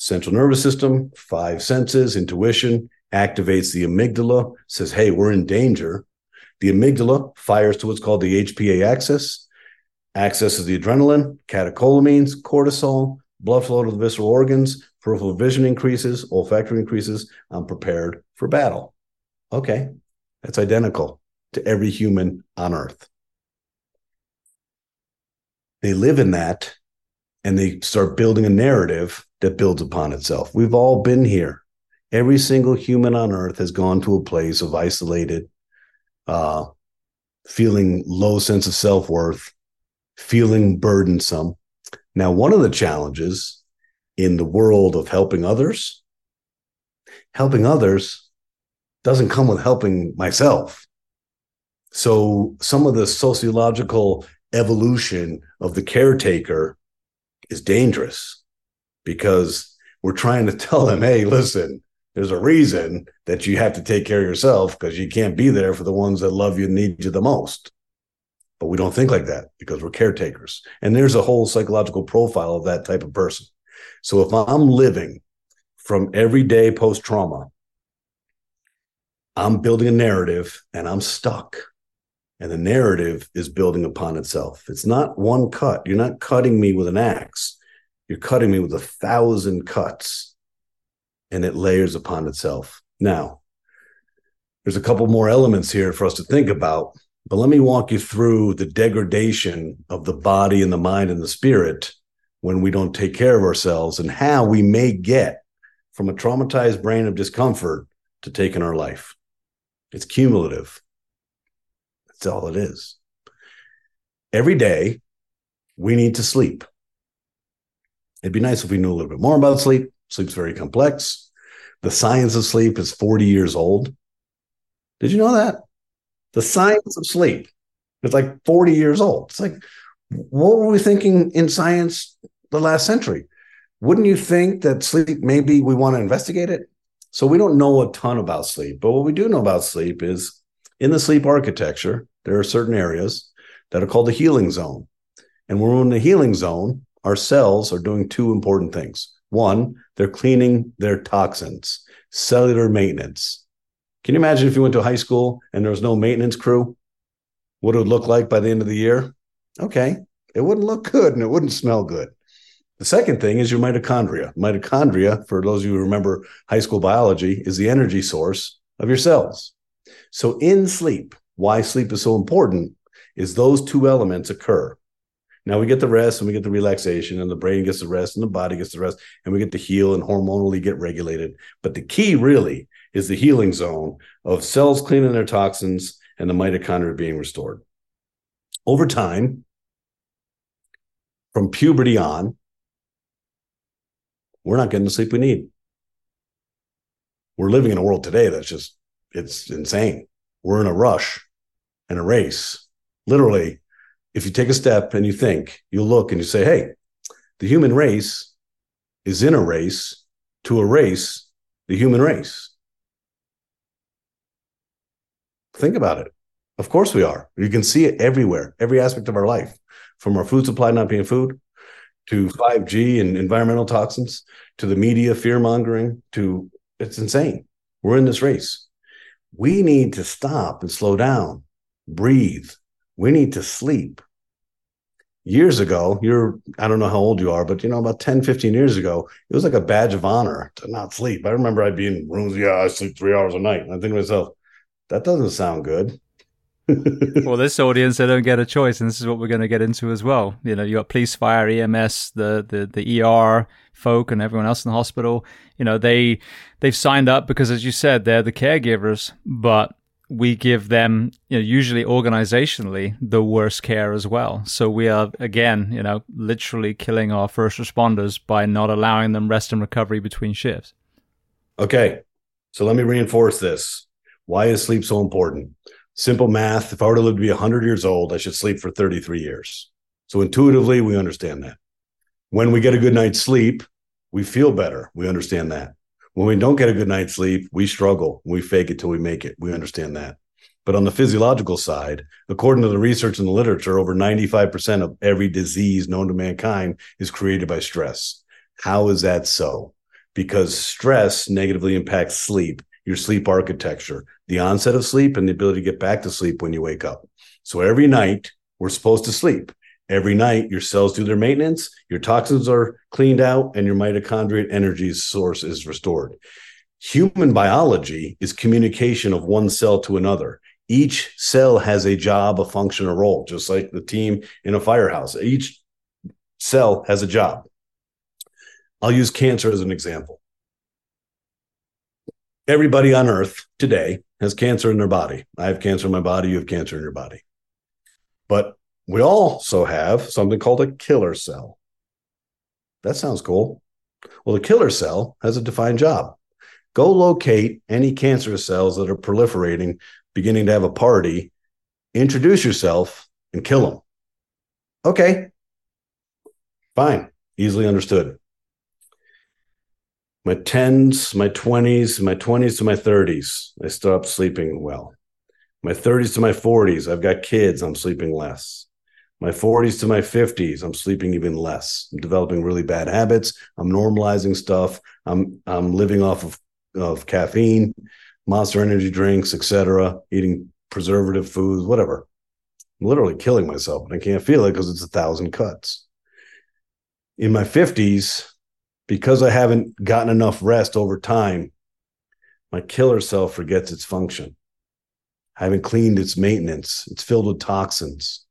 B: central nervous system, five senses, intuition, activates the amygdala, says, hey, we're in danger. The amygdala fires to what's called the HPA axis, accesses the adrenaline, catecholamines, cortisol, blood flow to the visceral organs, peripheral vision increases, olfactory increases. I'm prepared for battle. Okay, that's identical to every human on earth. They live in that and they start building a narrative that builds upon itself. We've all been here. Every single human on earth has gone to a place of isolated, uh, feeling low sense of self worth, feeling burdensome. Now, one of the challenges in the world of helping others, helping others doesn't come with helping myself. So, some of the sociological evolution of the caretaker is dangerous because we're trying to tell them, hey, listen, there's a reason that you have to take care of yourself because you can't be there for the ones that love you and need you the most. But we don't think like that because we're caretakers. And there's a whole psychological profile of that type of person. So if I'm living from everyday post trauma, I'm building a narrative and I'm stuck. And the narrative is building upon itself. It's not one cut. You're not cutting me with an axe. You're cutting me with a thousand cuts and it layers upon itself. Now, there's a couple more elements here for us to think about, but let me walk you through the degradation of the body and the mind and the spirit when we don't take care of ourselves and how we may get from a traumatized brain of discomfort to taking our life. It's cumulative. That's all it is. Every day, we need to sleep. It'd be nice if we knew a little bit more about sleep. Sleep's very complex. The science of sleep is 40 years old. Did you know that? The science of sleep is like 40 years old. It's like, what were we thinking in science the last century? Wouldn't you think that sleep, maybe we want to investigate it? So we don't know a ton about sleep, but what we do know about sleep is in the sleep architecture, there are certain areas that are called the healing zone. And when we're in the healing zone, our cells are doing two important things. One, they're cleaning their toxins, cellular maintenance. Can you imagine if you went to high school and there was no maintenance crew? What it would look like by the end of the year? Okay, it wouldn't look good and it wouldn't smell good. The second thing is your mitochondria. Mitochondria, for those of you who remember high school biology, is the energy source of your cells. So in sleep, why sleep is so important is those two elements occur. Now we get the rest and we get the relaxation, and the brain gets the rest, and the body gets the rest, and we get to heal and hormonally get regulated. But the key really is the healing zone of cells cleaning their toxins and the mitochondria being restored. Over time, from puberty on, we're not getting the sleep we need. We're living in a world today that's just, it's insane. We're in a rush and a race. Literally, if you take a step and you think, you look and you say, hey, the human race is in a race to erase the human race. Think about it. Of course we are. You can see it everywhere, every aspect of our life, from our food supply not being food to 5G and environmental toxins to the media fear mongering to it's insane. We're in this race. We need to stop and slow down, breathe. We need to sleep. Years ago, you're, I don't know how old you are, but you know, about 10, 15 years ago, it was like a badge of honor to not sleep. I remember I'd be in rooms, yeah, I sleep three hours a night. And I think to myself, that doesn't sound good.
A: Well, this audience, they don't get a choice, and this is what we're going to get into as well. You know, you got police, fire, EMS, the the the ER folk, and everyone else in the hospital. You know, they they've signed up because, as you said, they're the caregivers, but we give them, you know, usually organizationally the worst care as well. So we are again, you know, literally killing our first responders by not allowing them rest and recovery between shifts.
B: Okay, so let me reinforce this. Why is sleep so important? Simple math. If I were to live to be 100 years old, I should sleep for 33 years. So intuitively, we understand that. When we get a good night's sleep, we feel better. We understand that. When we don't get a good night's sleep, we struggle. We fake it till we make it. We understand that. But on the physiological side, according to the research in the literature, over 95% of every disease known to mankind is created by stress. How is that so? Because stress negatively impacts sleep your sleep architecture, the onset of sleep, and the ability to get back to sleep when you wake up. So every night, we're supposed to sleep. Every night, your cells do their maintenance, your toxins are cleaned out, and your mitochondrial energy source is restored. Human biology is communication of one cell to another. Each cell has a job, a function, a role, just like the team in a firehouse. Each cell has a job. I'll use cancer as an example everybody on earth today has cancer in their body. I have cancer in my body. You have cancer in your body. But we also have something called a killer cell. That sounds cool. Well, the killer cell has a defined job. Go locate any cancerous cells that are proliferating, beginning to have a party, introduce yourself, and kill them. Okay. Fine. Easily understood my 10s, my 20s, my 20s to my 30s, I stopped sleeping well. My 30s to my 40s, I've got kids, I'm sleeping less. My 40s to my 50s, I'm sleeping even less. I'm developing really bad habits. I'm normalizing stuff. I'm I'm living off of, of caffeine, monster energy drinks, etc., eating preservative foods, whatever. I'm literally killing myself, and I can't feel it because it's a thousand cuts. In my 50s, because I haven't gotten enough rest over time, my killer cell forgets its function. I haven't cleaned its maintenance. It's filled with toxins.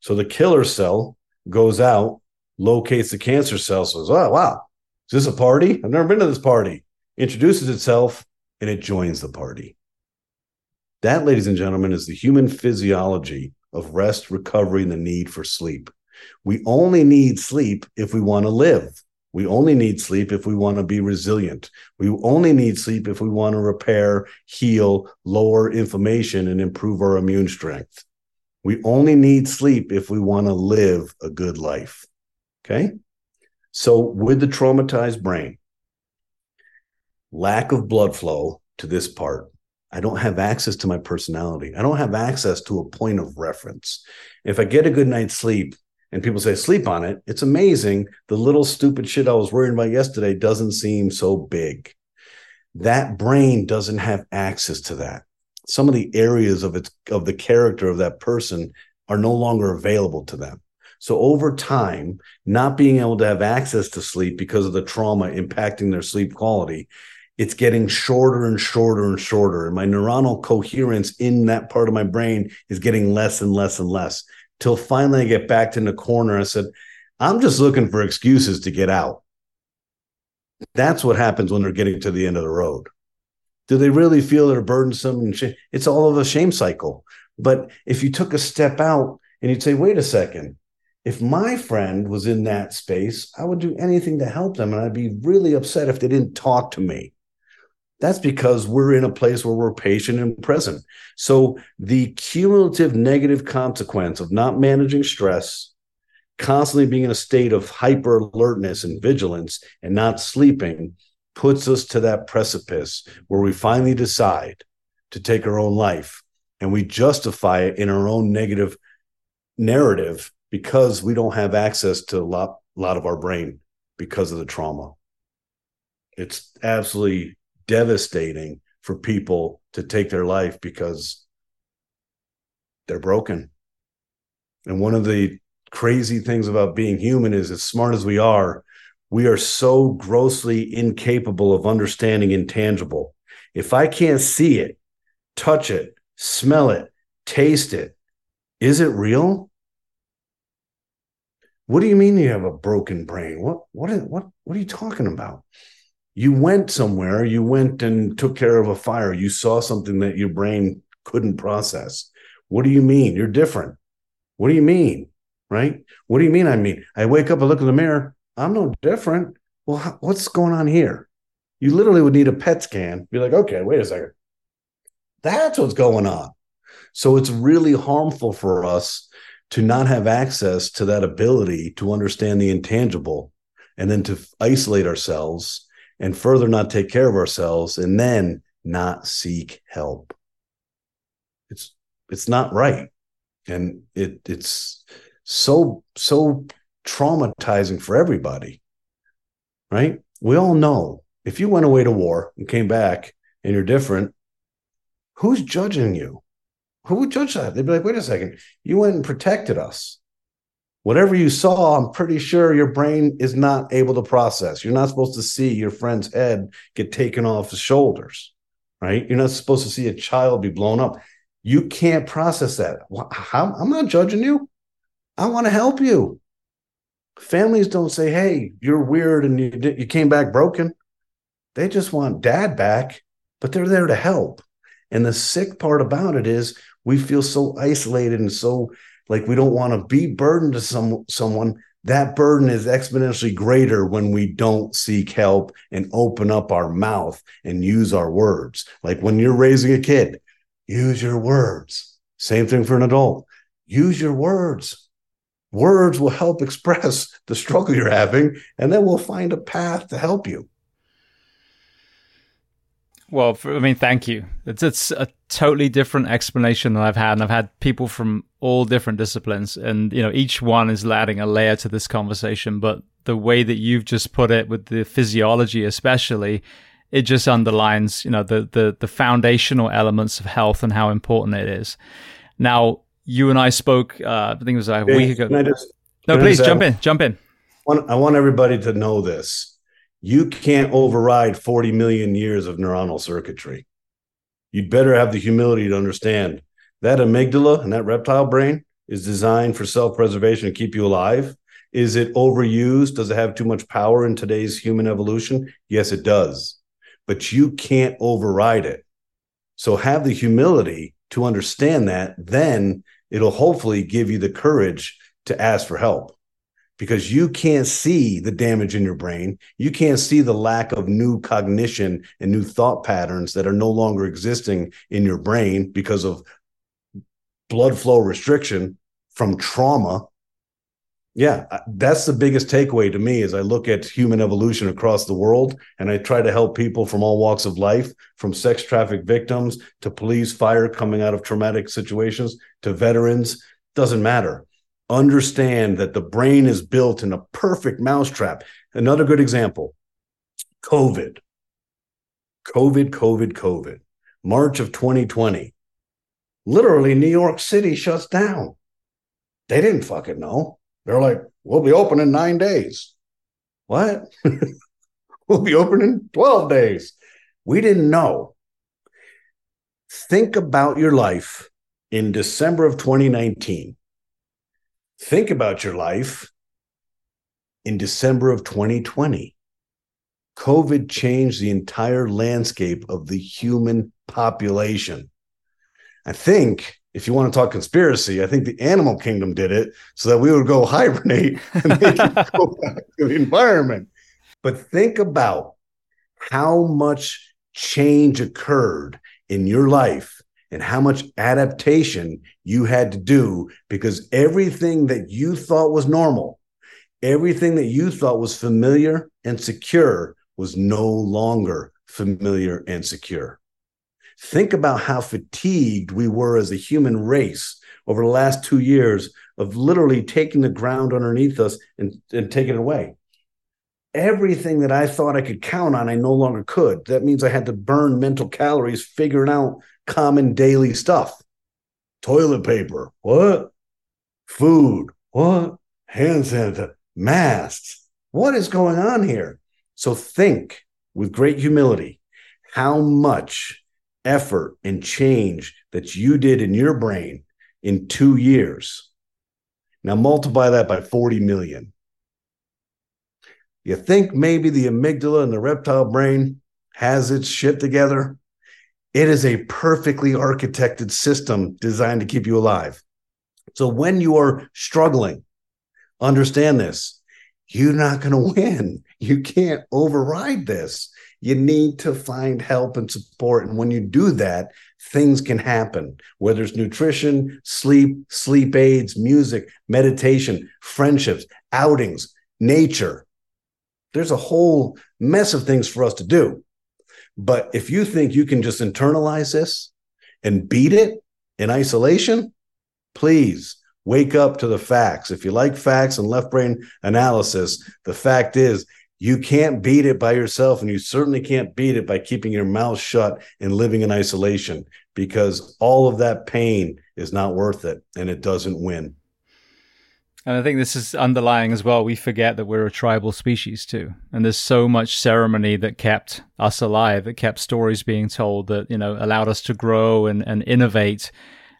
B: So the killer cell goes out, locates the cancer cell, says, Oh, wow, is this a party? I've never been to this party. Introduces itself and it joins the party. That, ladies and gentlemen, is the human physiology of rest, recovery, and the need for sleep. We only need sleep if we want to live. We only need sleep if we want to be resilient. We only need sleep if we want to repair, heal, lower inflammation, and improve our immune strength. We only need sleep if we want to live a good life. Okay. So, with the traumatized brain, lack of blood flow to this part, I don't have access to my personality. I don't have access to a point of reference. If I get a good night's sleep, and people say sleep on it, it's amazing. The little stupid shit I was worrying about yesterday doesn't seem so big. That brain doesn't have access to that. Some of the areas of its of the character of that person are no longer available to them. So over time, not being able to have access to sleep because of the trauma impacting their sleep quality, it's getting shorter and shorter and shorter. And my neuronal coherence in that part of my brain is getting less and less and less till finally I get backed in the corner. I said, I'm just looking for excuses to get out. That's what happens when they're getting to the end of the road. Do they really feel they're burdensome? And sh- it's all of a shame cycle. But if you took a step out and you'd say, wait a second, if my friend was in that space, I would do anything to help them. And I'd be really upset if they didn't talk to me. That's because we're in a place where we're patient and present. So the cumulative negative consequence of not managing stress, constantly being in a state of hyper alertness and vigilance and not sleeping puts us to that precipice where we finally decide to take our own life and we justify it in our own negative narrative because we don't have access to a lot, lot of our brain because of the trauma. It's absolutely devastating for people to take their life because they're broken. And one of the crazy things about being human is as smart as we are, we are so grossly incapable of understanding intangible. If I can't see it, touch it, smell it, taste it, is it real? What do you mean you have a broken brain? What what what what are you talking about? You went somewhere, you went and took care of a fire. You saw something that your brain couldn't process. What do you mean? You're different. What do you mean? Right? What do you mean I mean? I wake up, I look in the mirror, I'm no different. Well, what's going on here? You literally would need a PET scan. Be like, okay, wait a second. That's what's going on. So it's really harmful for us to not have access to that ability to understand the intangible and then to isolate ourselves and further not take care of ourselves and then not seek help. It's it's not right. And it it's so so traumatizing for everybody right? We all know if you went away to war and came back and you're different who's judging you? Who would judge that? They'd be like, wait a second, you went and protected us. Whatever you saw, I'm pretty sure your brain is not able to process. You're not supposed to see your friend's head get taken off his shoulders, right? You're not supposed to see a child be blown up. You can't process that. I'm not judging you. I want to help you. Families don't say, hey, you're weird and you, you came back broken. They just want dad back, but they're there to help. And the sick part about it is we feel so isolated and so like we don't want to be burdened to some someone. That burden is exponentially greater when we don't seek help and open up our mouth and use our words. Like when you're raising a kid use your words. Same thing for an adult. Use your words. Words will help express the struggle you're having and then we'll find a path to help you
A: well, for, I mean, thank you. It's it's a totally different explanation than I've had, and I've had people from all different disciplines, and you know, each one is adding a layer to this conversation. But the way that you've just put it, with the physiology, especially, it just underlines, you know, the the the foundational elements of health and how important it is. Now, you and I spoke. Uh, I think it was a week ago. Just, no, please jump in. Jump in.
B: I want everybody to know this you can't override 40 million years of neuronal circuitry. You'd better have the humility to understand that amygdala and that reptile brain is designed for self preservation to keep you alive. Is it overused? Does it have too much power in today's human evolution? Yes, it does. But you can't override it. So have the humility to understand that. Then it'll hopefully give you the courage to ask for help because you can't see the damage in your brain. You can't see the lack of new cognition and new thought patterns that are no longer existing in your brain because of blood flow restriction from trauma. Yeah, uh, that's the biggest takeaway to me as I look at human evolution across the world and I try to help people from all walks of life, from sex traffic victims to police fire coming out of traumatic situations to veterans, doesn't matter understand that the brain is built in a perfect mousetrap. Another good example COVID. COVID, COVID, COVID. March of 2020. Literally, New York City shuts down. They didn't fucking know. They're like, we'll be open in nine days. What? we'll be open in 12 days. We didn't know. Think about your life in December of 2019 think about your life in December of 2020. COVID changed the entire landscape of the human population. I think if you want to talk conspiracy, I think the animal kingdom did it so that we would go hibernate and they could go back to the environment. But think about how much change occurred in your life and how much adaptation you had to do because everything that you thought was normal, everything that you thought was familiar and secure was no longer familiar and secure. Think about how fatigued we were as a human race over the last two years of literally taking the ground underneath us and, and taking it away. Everything that I thought I could count on, I no longer could. That means I had to burn mental calories figuring out common daily stuff. Toilet paper, what? Food, what? Hand sanitizer, masks. What is going on here? So think with great humility how much effort and change that you did in your brain in two years. Now multiply that by 40 million. You think maybe the amygdala and the reptile brain has its shit together? It is a perfectly architected system designed to keep you alive. So when you are struggling, understand this you're not going to win. You can't override this. You need to find help and support. And when you do that, things can happen, whether it's nutrition, sleep, sleep aids, music, meditation, friendships, outings, nature. There's a whole mess of things for us to do. But if you think you can just internalize this and beat it in isolation, please wake up to the facts. If you like facts and left brain analysis, the fact is you can't beat it by yourself, and you certainly can't beat it by keeping your mouth shut and living in isolation because all of that pain is not worth it and it doesn't win.
A: And I think this is underlying as well. We forget that we're a tribal species too. And there's so much ceremony that kept us alive, that kept stories being told, that, you know, allowed us to grow and, and innovate.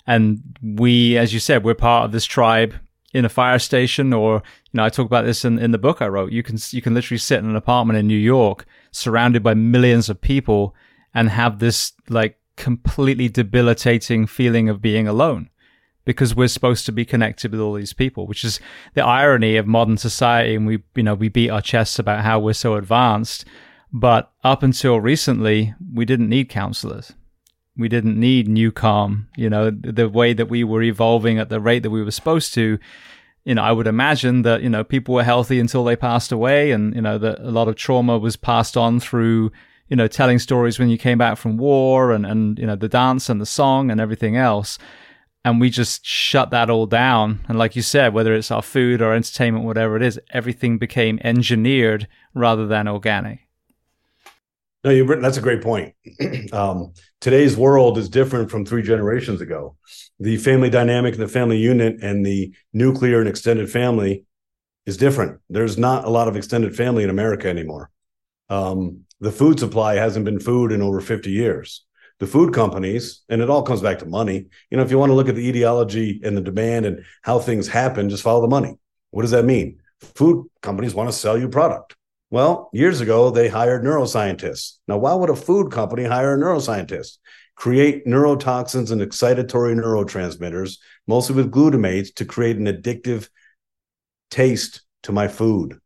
A: And we, as you said, we're part of this tribe in a fire station or you know I talk about this in, in the book I wrote you can you can literally sit in an apartment in New York surrounded by millions of people and have this like completely debilitating feeling of being alone because we're supposed to be connected with all these people which is the irony of modern society. And we you know we beat our chests about how we're so advanced. But up until recently we didn't need counselors. We didn't need NuCalm. You know the way that we were evolving at the rate that we were supposed to you know i would imagine that you know people were healthy until they passed away. And you know that a lot of trauma was passed on through you know telling stories when you came back from war and and you know the dance and the song and everything else and we just shut that all down and like you said whether it's our food or entertainment whatever it is everything became engineered rather than organic
B: no, that's a great point. um, today's world is different from three generations ago. The family dynamic and the family unit and the nuclear and extended family is different. There's not a lot of extended family in America anymore. Um, the food supply hasn't been food in over 50 years. The food companies, and it all comes back to money. You know, if you want to look at the ideology and the demand and how things happen, just follow the money. What does that mean? Food companies want to sell you product well, years ago, they hired neuroscientists. Now, why would a food company hire a neuroscientist? Create neurotoxins and excitatory neurotransmitters, mostly with glutamates, to create an addictive taste to my food.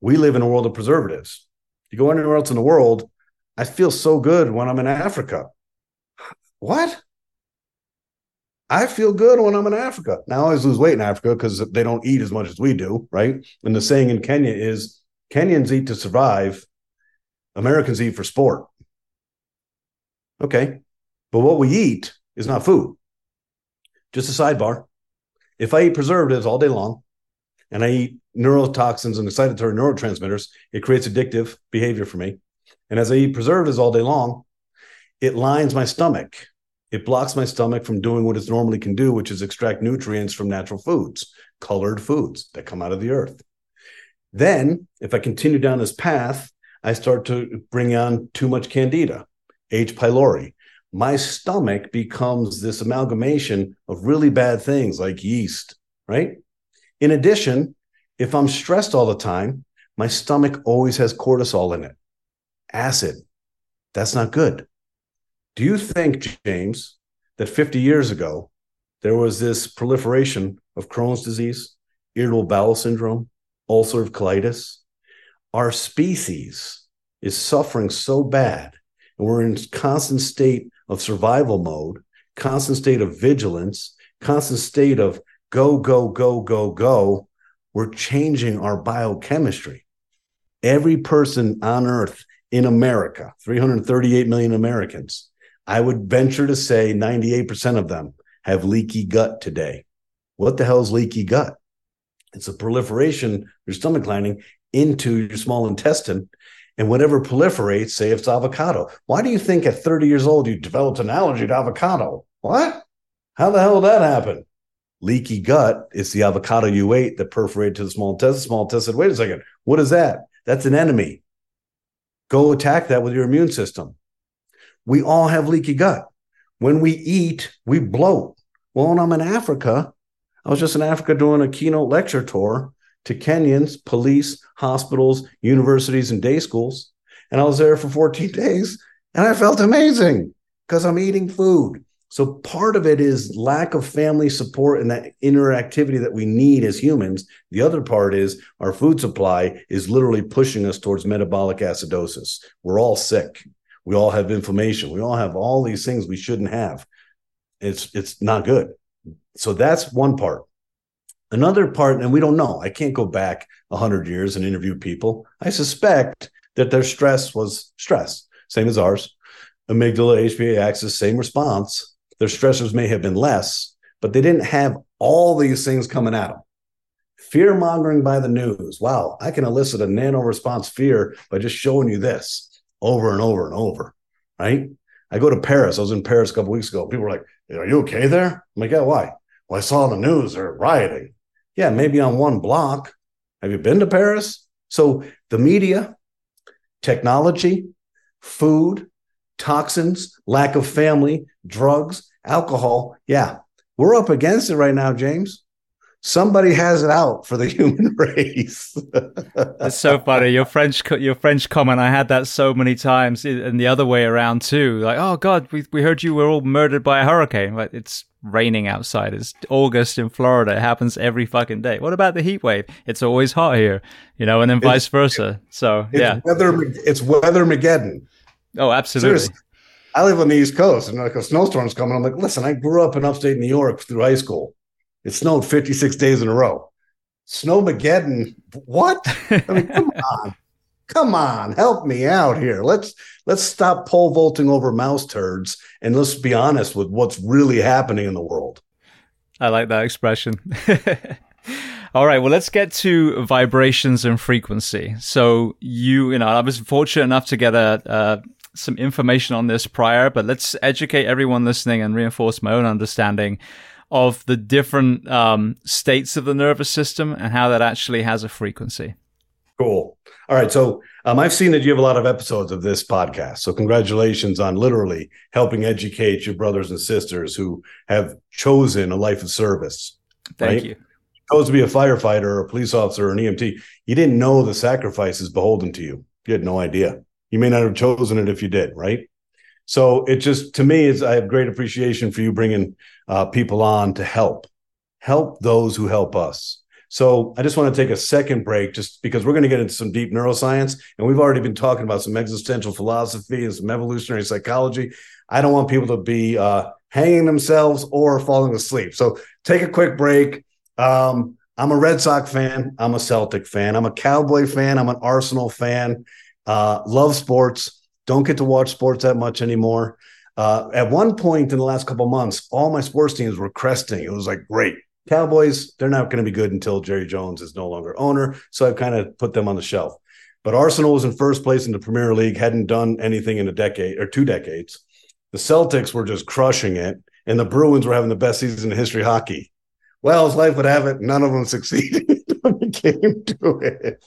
B: We live in a world of preservatives. You go anywhere else in the world, I feel so good when I'm in Africa. What? I feel good when I'm in Africa. Now I always lose weight in Africa because they don't eat as much as we do, right? And the saying in Kenya is Kenyans eat to survive, Americans eat for sport. Okay. But what we eat is not food. Just a sidebar. If I eat preservatives all day long and I eat neurotoxins and excitatory neurotransmitters, it creates addictive behavior for me. And as I eat preservatives all day long, it lines my stomach. It blocks my stomach from doing what it normally can do, which is extract nutrients from natural foods, colored foods that come out of the earth. Then, if I continue down this path, I start to bring on too much candida, H. pylori. My stomach becomes this amalgamation of really bad things like yeast, right? In addition, if I'm stressed all the time, my stomach always has cortisol in it, acid. That's not good. Do you think, James, that 50 years ago, there was this proliferation of Crohn's disease, irritable bowel syndrome, ulcerative colitis. Our species is suffering so bad, and we're in constant state of survival mode, constant state of vigilance, constant state of go, go, go, go, go. We're changing our biochemistry. Every person on earth in America, 338 million Americans, I would venture to say 98% of them have leaky gut today. What the hell is leaky gut? It's a proliferation your stomach lining into your small intestine. And whatever proliferates, say it's avocado. Why do you think at 30 years old you developed an allergy to avocado? What? How the hell did that happen? Leaky gut is the avocado you ate that perforated to the small intestine. Small intestine, wait a second, what is that? That's an enemy. Go attack that with your immune system. We all have leaky gut. When we eat, we bloat. Well, when I'm in Africa, I was just in Africa doing a keynote lecture tour to Kenyans, police, hospitals, universities, and day schools. And I was there for 14 days and I felt amazing because I'm eating food. So part of it is lack of family support and that interactivity that we need as humans. The other part is our food supply is literally pushing us towards metabolic acidosis. We're all sick. We all have inflammation. We all have all these things we shouldn't have. It's it's not good. So that's one part. Another part, and we don't know. I can't go back 100 years and interview people. I suspect that their stress was stress, same as ours. Amygdala, HPA axis, same response. Their stressors may have been less, but they didn't have all these things coming at them. Fear mongering by the news. Wow, I can elicit a nano response fear by just showing you this over and over and over, right? I go to Paris. I was in Paris a couple weeks ago. People were like, Are you okay there? I'm like, Yeah, why? Well, I saw the news they're rioting. Yeah, maybe on one block. Have you been to Paris? So the media, technology, food, toxins, lack of family, drugs, alcohol. Yeah, we're up against it right now, James. Somebody has it out for the human race.
A: It's so funny. Your French, your French comment. I had that so many times, and the other way around too. Like, oh God, we we heard you were all murdered by a hurricane. Like, it's raining outside. It's August in Florida. It happens every fucking day. What about the heat wave? It's always hot here, you know, and then vice versa. So
B: it's
A: yeah,
B: weather. It's weather Mageddon.
A: Oh, absolutely.
B: Seriously. I live on the East Coast, and like a snowstorm's coming. I'm like, listen, I grew up in upstate New York through high school. It snowed 56 days in a row. Snowmageddon. What? I mean, come on. Come on, help me out here. Let's let's stop pole vaulting over mouse turds and let's be honest with what's really happening in the world.
A: I like that expression. All right, well, let's get to vibrations and frequency. So you, you know, I was fortunate enough to get a, uh, some information on this prior, but let's educate everyone listening and reinforce my own understanding of the different um, states of the nervous system and how that actually has a frequency.
B: Cool. All right. So um, I've seen that you have a lot of episodes of this podcast. So congratulations on literally helping educate your brothers and sisters who have chosen a life of service.
A: Thank right? you.
B: Chose to be a firefighter or a police officer or an EMT. You didn't know the sacrifice is beholden to you. You had no idea. You may not have chosen it if you did, right? So it just to me is I have great appreciation for you bringing uh, people on to help, help those who help us. So I just want to take a second break just because we're going to get into some deep neuroscience and we've already been talking about some existential philosophy and some evolutionary psychology. I don't want people to be uh, hanging themselves or falling asleep. So take a quick break. Um, I'm a Red Sox fan. I'm a Celtic fan. I'm a Cowboy fan. I'm an Arsenal fan. Uh, love sports. Don't get to watch sports that much anymore. Uh, at one point in the last couple months, all my sports teams were cresting. It was like great. Cowboys, they're not going to be good until Jerry Jones is no longer owner. So I've kind of put them on the shelf. But Arsenal was in first place in the Premier League, hadn't done anything in a decade or two decades. The Celtics were just crushing it, and the Bruins were having the best season in history hockey. Well, as life would have it, none of them succeeded when it came to it.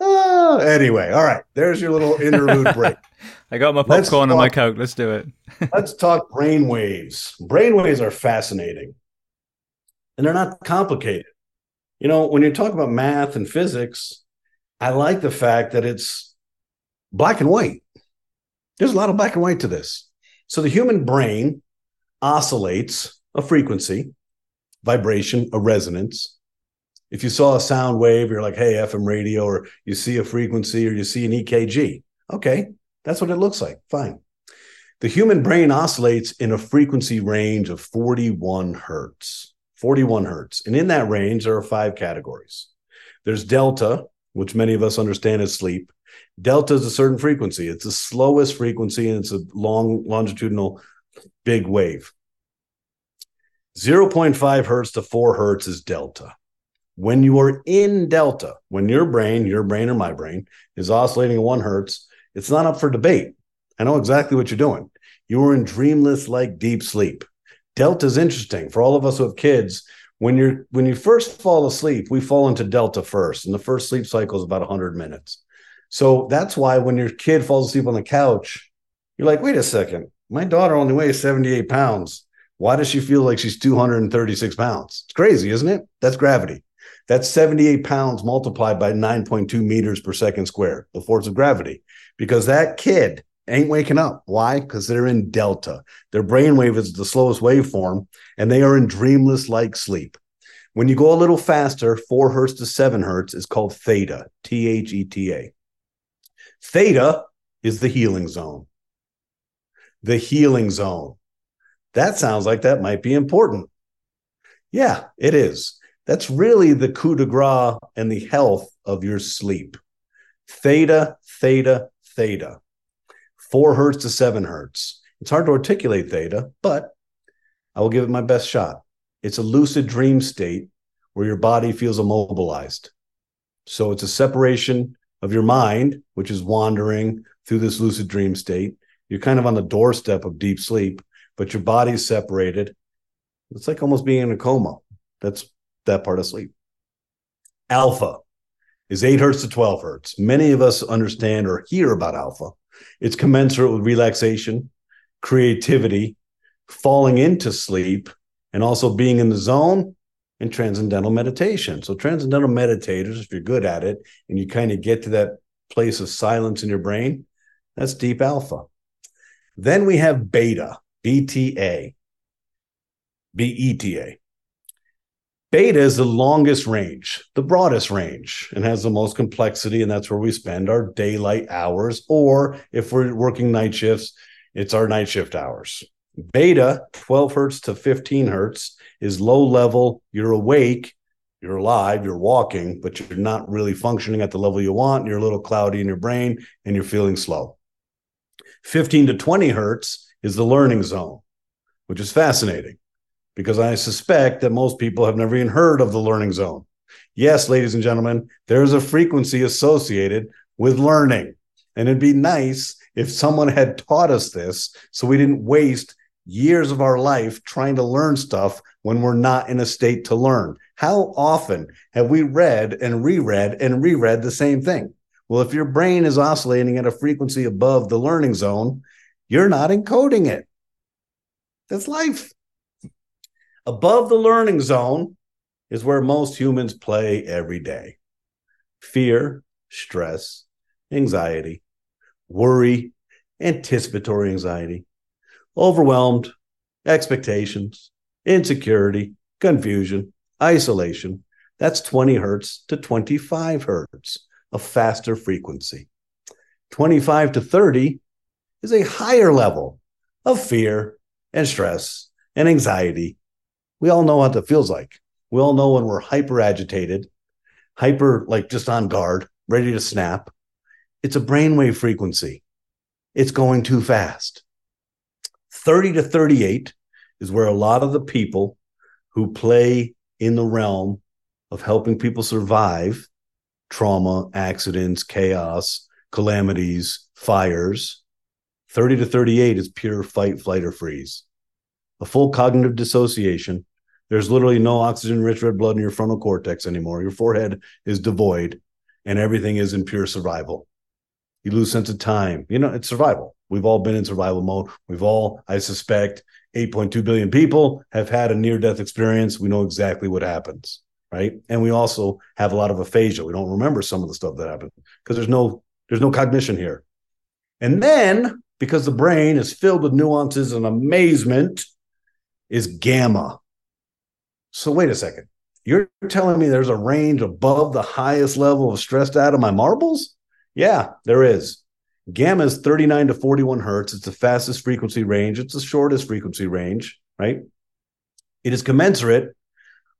B: Uh, anyway, all right. There's your little interlude break.
A: I got my popcorn and my coke. Let's do it.
B: let's talk brain waves. Brain waves are fascinating and they're not complicated. You know, when you talk about math and physics, I like the fact that it's black and white. There's a lot of black and white to this. So the human brain oscillates a frequency vibration, a resonance. If you saw a sound wave, you're like, hey, FM radio, or you see a frequency, or you see an EKG. Okay, that's what it looks like. Fine. The human brain oscillates in a frequency range of 41 hertz. 41 hertz. And in that range, there are five categories. There's delta, which many of us understand as sleep. Delta is a certain frequency. It's the slowest frequency and it's a long longitudinal big wave. 0.5 hertz to 4 hertz is delta. When you are in delta, when your brain, your brain or my brain, is oscillating at 1 hertz, it's not up for debate. I know exactly what you're doing. You are in dreamless like deep sleep. Delta is interesting for all of us who have kids. When you're when you first fall asleep, we fall into delta first, and the first sleep cycle is about 100 minutes. So that's why when your kid falls asleep on the couch, you're like, wait a second, my daughter only weighs 78 pounds. Why does she feel like she's 236 pounds? It's crazy, isn't it? That's gravity. That's 78 pounds multiplied by 9.2 meters per second square, the force of gravity, because that kid ain't waking up. Why? Because they're in delta. Their brainwave is the slowest waveform, and they are in dreamless like sleep. When you go a little faster, four hertz to seven hertz is called theta, T H E T A. Theta is the healing zone. The healing zone. That sounds like that might be important. Yeah, it is. That's really the coup de grace and the health of your sleep. Theta, theta, theta four hertz to seven hertz. It's hard to articulate theta, but I will give it my best shot. It's a lucid dream state where your body feels immobilized. So it's a separation of your mind, which is wandering through this lucid dream state. You're kind of on the doorstep of deep sleep, but your body's separated. It's like almost being in a coma. That's that part of sleep. Alpha is 8 hertz to 12 hertz. Many of us understand or hear about alpha. It's commensurate with relaxation, creativity, falling into sleep, and also being in the zone and transcendental meditation. So, transcendental meditators, if you're good at it and you kind of get to that place of silence in your brain, that's deep alpha. Then we have beta, BTA, BETA. Beta is the longest range, the broadest range, and has the most complexity. And that's where we spend our daylight hours. Or if we're working night shifts, it's our night shift hours. Beta, 12 hertz to 15 hertz, is low level. You're awake, you're alive, you're walking, but you're not really functioning at the level you want. You're a little cloudy in your brain and you're feeling slow. 15 to 20 hertz is the learning zone, which is fascinating because I suspect that most people have never even heard of the learning zone. Yes, ladies and gentlemen, there is a frequency associated with learning. And it'd be nice if someone had taught us this so we didn't waste years of our life trying to learn stuff when we're not in a state to learn. How often have we read and reread and reread the same thing? Well, if your brain is oscillating at a frequency above the learning zone, you're not encoding it. That's life. Above the learning zone is where most humans play every day. Fear, stress, anxiety, worry, anticipatory anxiety, overwhelmed, expectations, insecurity, confusion, isolation. That's 20 hertz to 25 hertz, a faster frequency. 25 to 30 is a higher level of fear and stress and anxiety we all know what that feels like. We all know when we're hyper agitated, hyper, like just on guard, ready to snap. It's a brainwave frequency. It's going too fast. 30 to 38 is where a lot of the people who play in the realm of helping people survive trauma, accidents, chaos, calamities, fires. 30 to 38 is pure fight, flight, or freeze. A full cognitive dissociation there's literally no oxygen rich red blood in your frontal cortex anymore. Your forehead is devoid and everything is in pure survival. You lose sense of time. You know, it's survival. We've all been in survival mode. We've all, I suspect, 8.2 billion people have had a near death experience. We know exactly what happens, right? And we also have a lot of aphasia. We don't remember some of the stuff that happened because there's no there's no cognition here. And then because the brain is filled with nuances and amazement is gamma So wait a second. You're telling me there's a range above the highest level of stressed out of my marbles? Yeah, there is. Gamma is 39 to 41 hertz. It's the fastest frequency range. It's the shortest frequency range, right? It is commensurate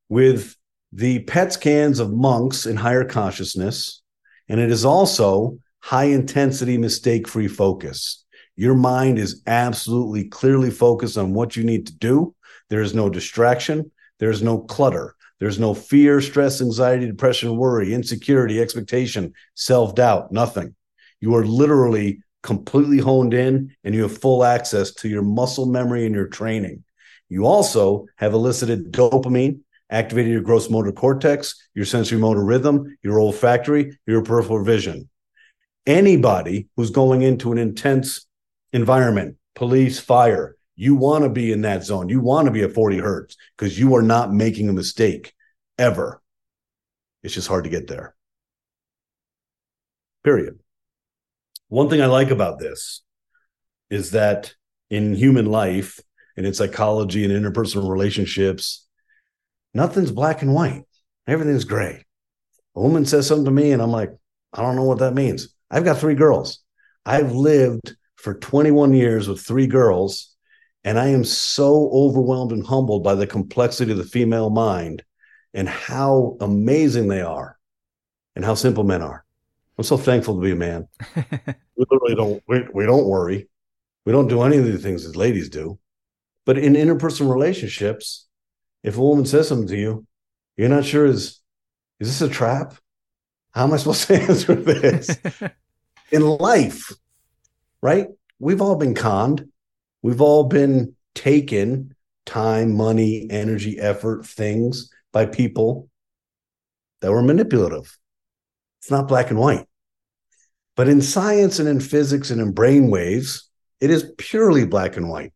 B: with the PET scans of monks in higher consciousness. And it is also high intensity, mistake free focus. Your mind is absolutely clearly focused on what you need to do. There is no distraction, there's no clutter. There's no fear, stress, anxiety, depression, worry, insecurity, expectation, self doubt, nothing. You are literally completely honed in and you have full access to your muscle memory and your training. You also have elicited dopamine, activated your gross motor cortex, your sensory motor rhythm, your olfactory, your peripheral vision. Anybody who's going into an intense environment, police, fire, you want to be in that zone. You want to be at 40 hertz because you are not making a mistake ever. It's just hard to get there. Period. One thing I like about this is that in human life and in psychology and interpersonal relationships, nothing's black and white. Everything's gray. A woman says something to me, and I'm like, I don't know what that means. I've got three girls. I've lived for 21 years with three girls and I am so overwhelmed and humbled by the complexity of the female mind and how amazing they are and how simple men are. I'm so thankful to be a man. we literally don't we, we don't worry. We don't do any of the things that ladies do. But in interpersonal relationships, if a woman says something to you, you're not sure is is this a trap? How am I supposed to answer this? in life, right? We've all been conned. We've all been taken time, money, energy, effort, things by people that were manipulative. It's not black and white. But in science and in physics and in brain waves, it is purely black and white.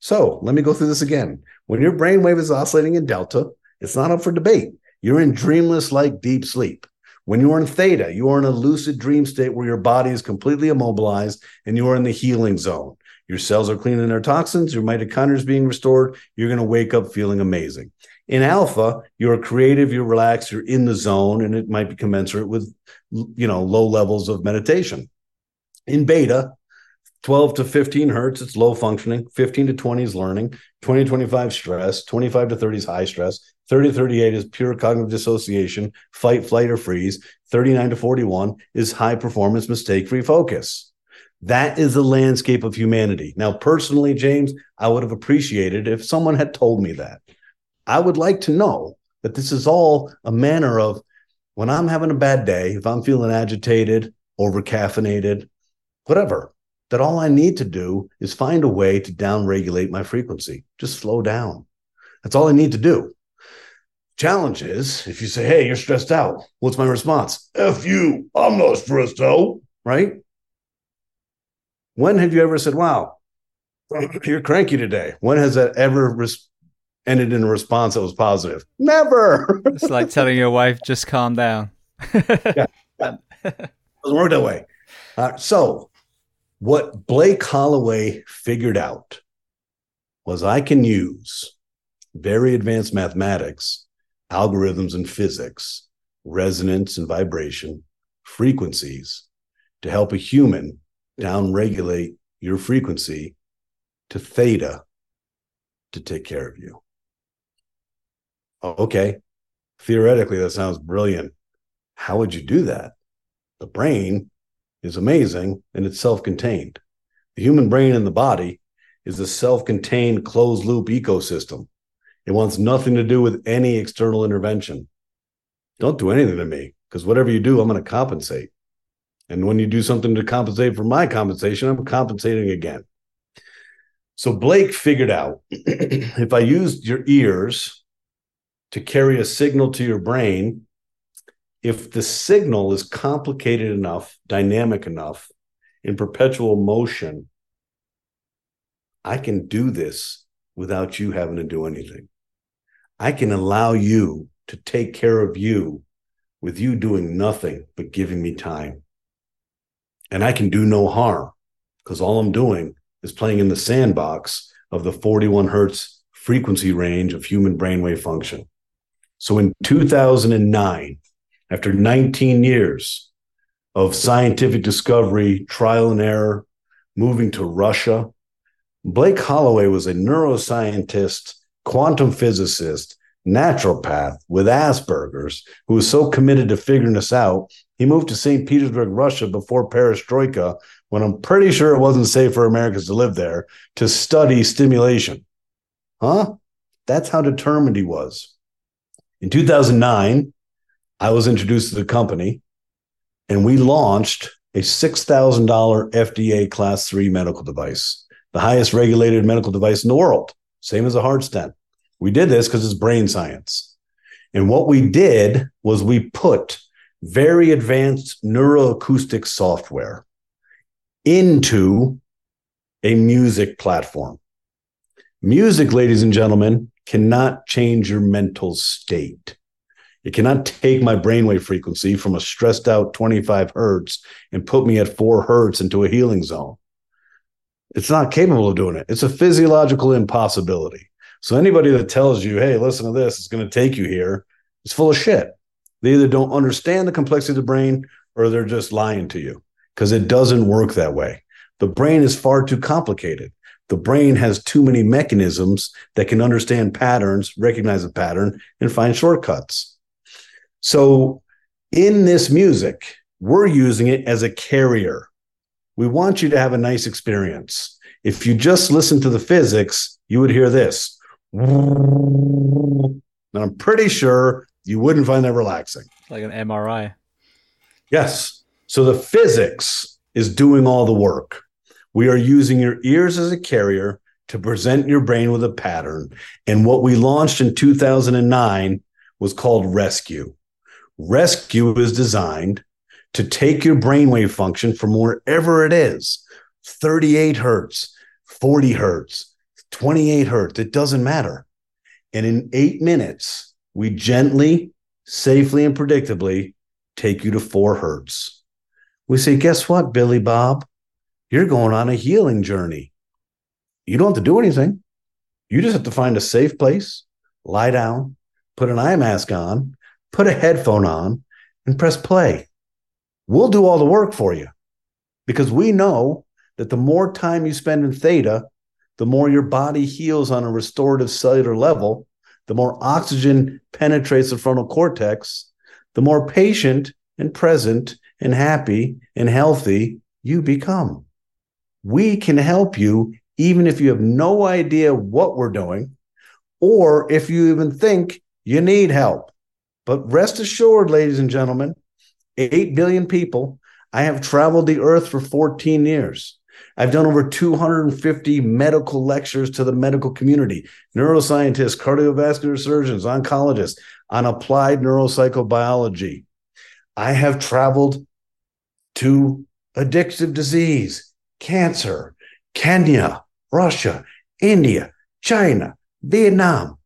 B: So let me go through this again. When your brainwave is oscillating in delta, it's not up for debate. You're in dreamless like deep sleep. When you are in theta, you are in a lucid dream state where your body is completely immobilized and you are in the healing zone. Your cells are cleaning their toxins, your mitochondria is being restored. You're going to wake up feeling amazing. In alpha, you're creative, you're relaxed, you're in the zone, and it might be commensurate with, you know, low levels of meditation. In beta, 12 to 15 hertz, it's low functioning. 15 to 20 is learning. 20 to 25 stress. 25 to 30 is high stress. 30 to 38 is pure cognitive dissociation, fight, flight, or freeze. 39 to 41 is high performance, mistake free focus. That is the landscape of humanity. Now, personally, James, I would have appreciated if someone had told me that. I would like to know that this is all a manner of when I'm having a bad day, if I'm feeling agitated, over caffeinated, whatever, that all I need to do is find a way to down regulate my frequency, just slow down. That's all I need to do. Challenge is if you say, Hey, you're stressed out, what's my response? F you, I'm not stressed out, right? When have you ever said, wow, you're cranky today? When has that ever res- ended in a response that was positive? Never.
A: it's like telling your wife, just calm down.
B: yeah. yeah. Doesn't work that way. Uh, so, what Blake Holloway figured out was I can use very advanced mathematics, algorithms and physics, resonance and vibration, frequencies to help a human down regulate your frequency to theta to take care of you. Oh, okay. Theoretically, that sounds brilliant. How would you do that? The brain is amazing and it's self contained. The human brain and the body is a self contained closed loop ecosystem. It wants nothing to do with any external intervention. Don't do anything to me because whatever you do, I'm going to compensate. And when you do something to compensate for my compensation, I'm compensating again. So Blake figured out if I used your ears to carry a signal to your brain, if the signal is complicated enough, dynamic enough, in perpetual motion, I can do this without you having to do anything. I can allow you to take care of you with you doing nothing but giving me time and I can do no harm because all I'm doing is playing in the sandbox of the 41 hertz frequency range of human brainwave function. So in 2009, after 19 years of scientific discovery, trial and error, moving to Russia, Blake Holloway was a neuroscientist, quantum physicist, naturopath with Asperger's who was so committed to figuring this out. He moved to St. Petersburg, Russia before perestroika, when I'm pretty sure it wasn't safe for Americans to live there, to study stimulation. Huh? That's how determined he was. In 2009, I was introduced to the company and we launched a $6,000 FDA class three medical device, the highest regulated medical device in the world, same as a heart stent. We did this because it's brain science. And what we did was we put very advanced neuroacoustic software into a music platform. Music, ladies and gentlemen, cannot change your mental state. It cannot take my brainwave frequency from a stressed out 25 hertz and put me at four hertz into a healing zone. It's not capable of doing it. It's a physiological impossibility. So anybody that tells you, hey, listen to this, it's going to take you here," is full of shit. They either don't understand the complexity of the brain or they're just lying to you because it doesn't work that way. The brain is far too complicated. The brain has too many mechanisms that can understand patterns, recognize a pattern, and find shortcuts. So in this music, we're using it as a carrier. We want you to have a nice experience. If you just listen to the physics, you would hear this. And I'm pretty sure you wouldn't find that relaxing.
A: Like an MRI.
B: Yes. So the physics is doing all the work. We are using your ears as a carrier to present your brain with a pattern. And what we launched in 2009 was called Rescue. Rescue is designed to take your brainwave function from wherever it is 38 hertz, 40 hertz, 28 hertz, it doesn't matter. And in eight minutes, we gently, safely, and predictably take you to four hertz. We say, guess what, Billy Bob? You're going on a healing journey. You don't have to do anything. You just have to find a safe place, lie down, put an eye mask on, put a headphone on, and press play. We'll do all the work for you because we know that the more time you spend in theta, the more your body heals on a restorative cellular level, the more oxygen penetrates the frontal cortex, the more patient and present and happy and healthy you become. We can help you even if you have no idea what we're doing or if you even think you need help. But rest assured, ladies and gentlemen, 8 billion people, I have traveled the earth for 14 years. I've done over 250 medical lectures to the medical community, neuroscientists, cardiovascular surgeons, oncologists on applied neuropsychobiology. I have traveled to addictive disease, cancer, Kenya, Russia, India, China, Vietnam.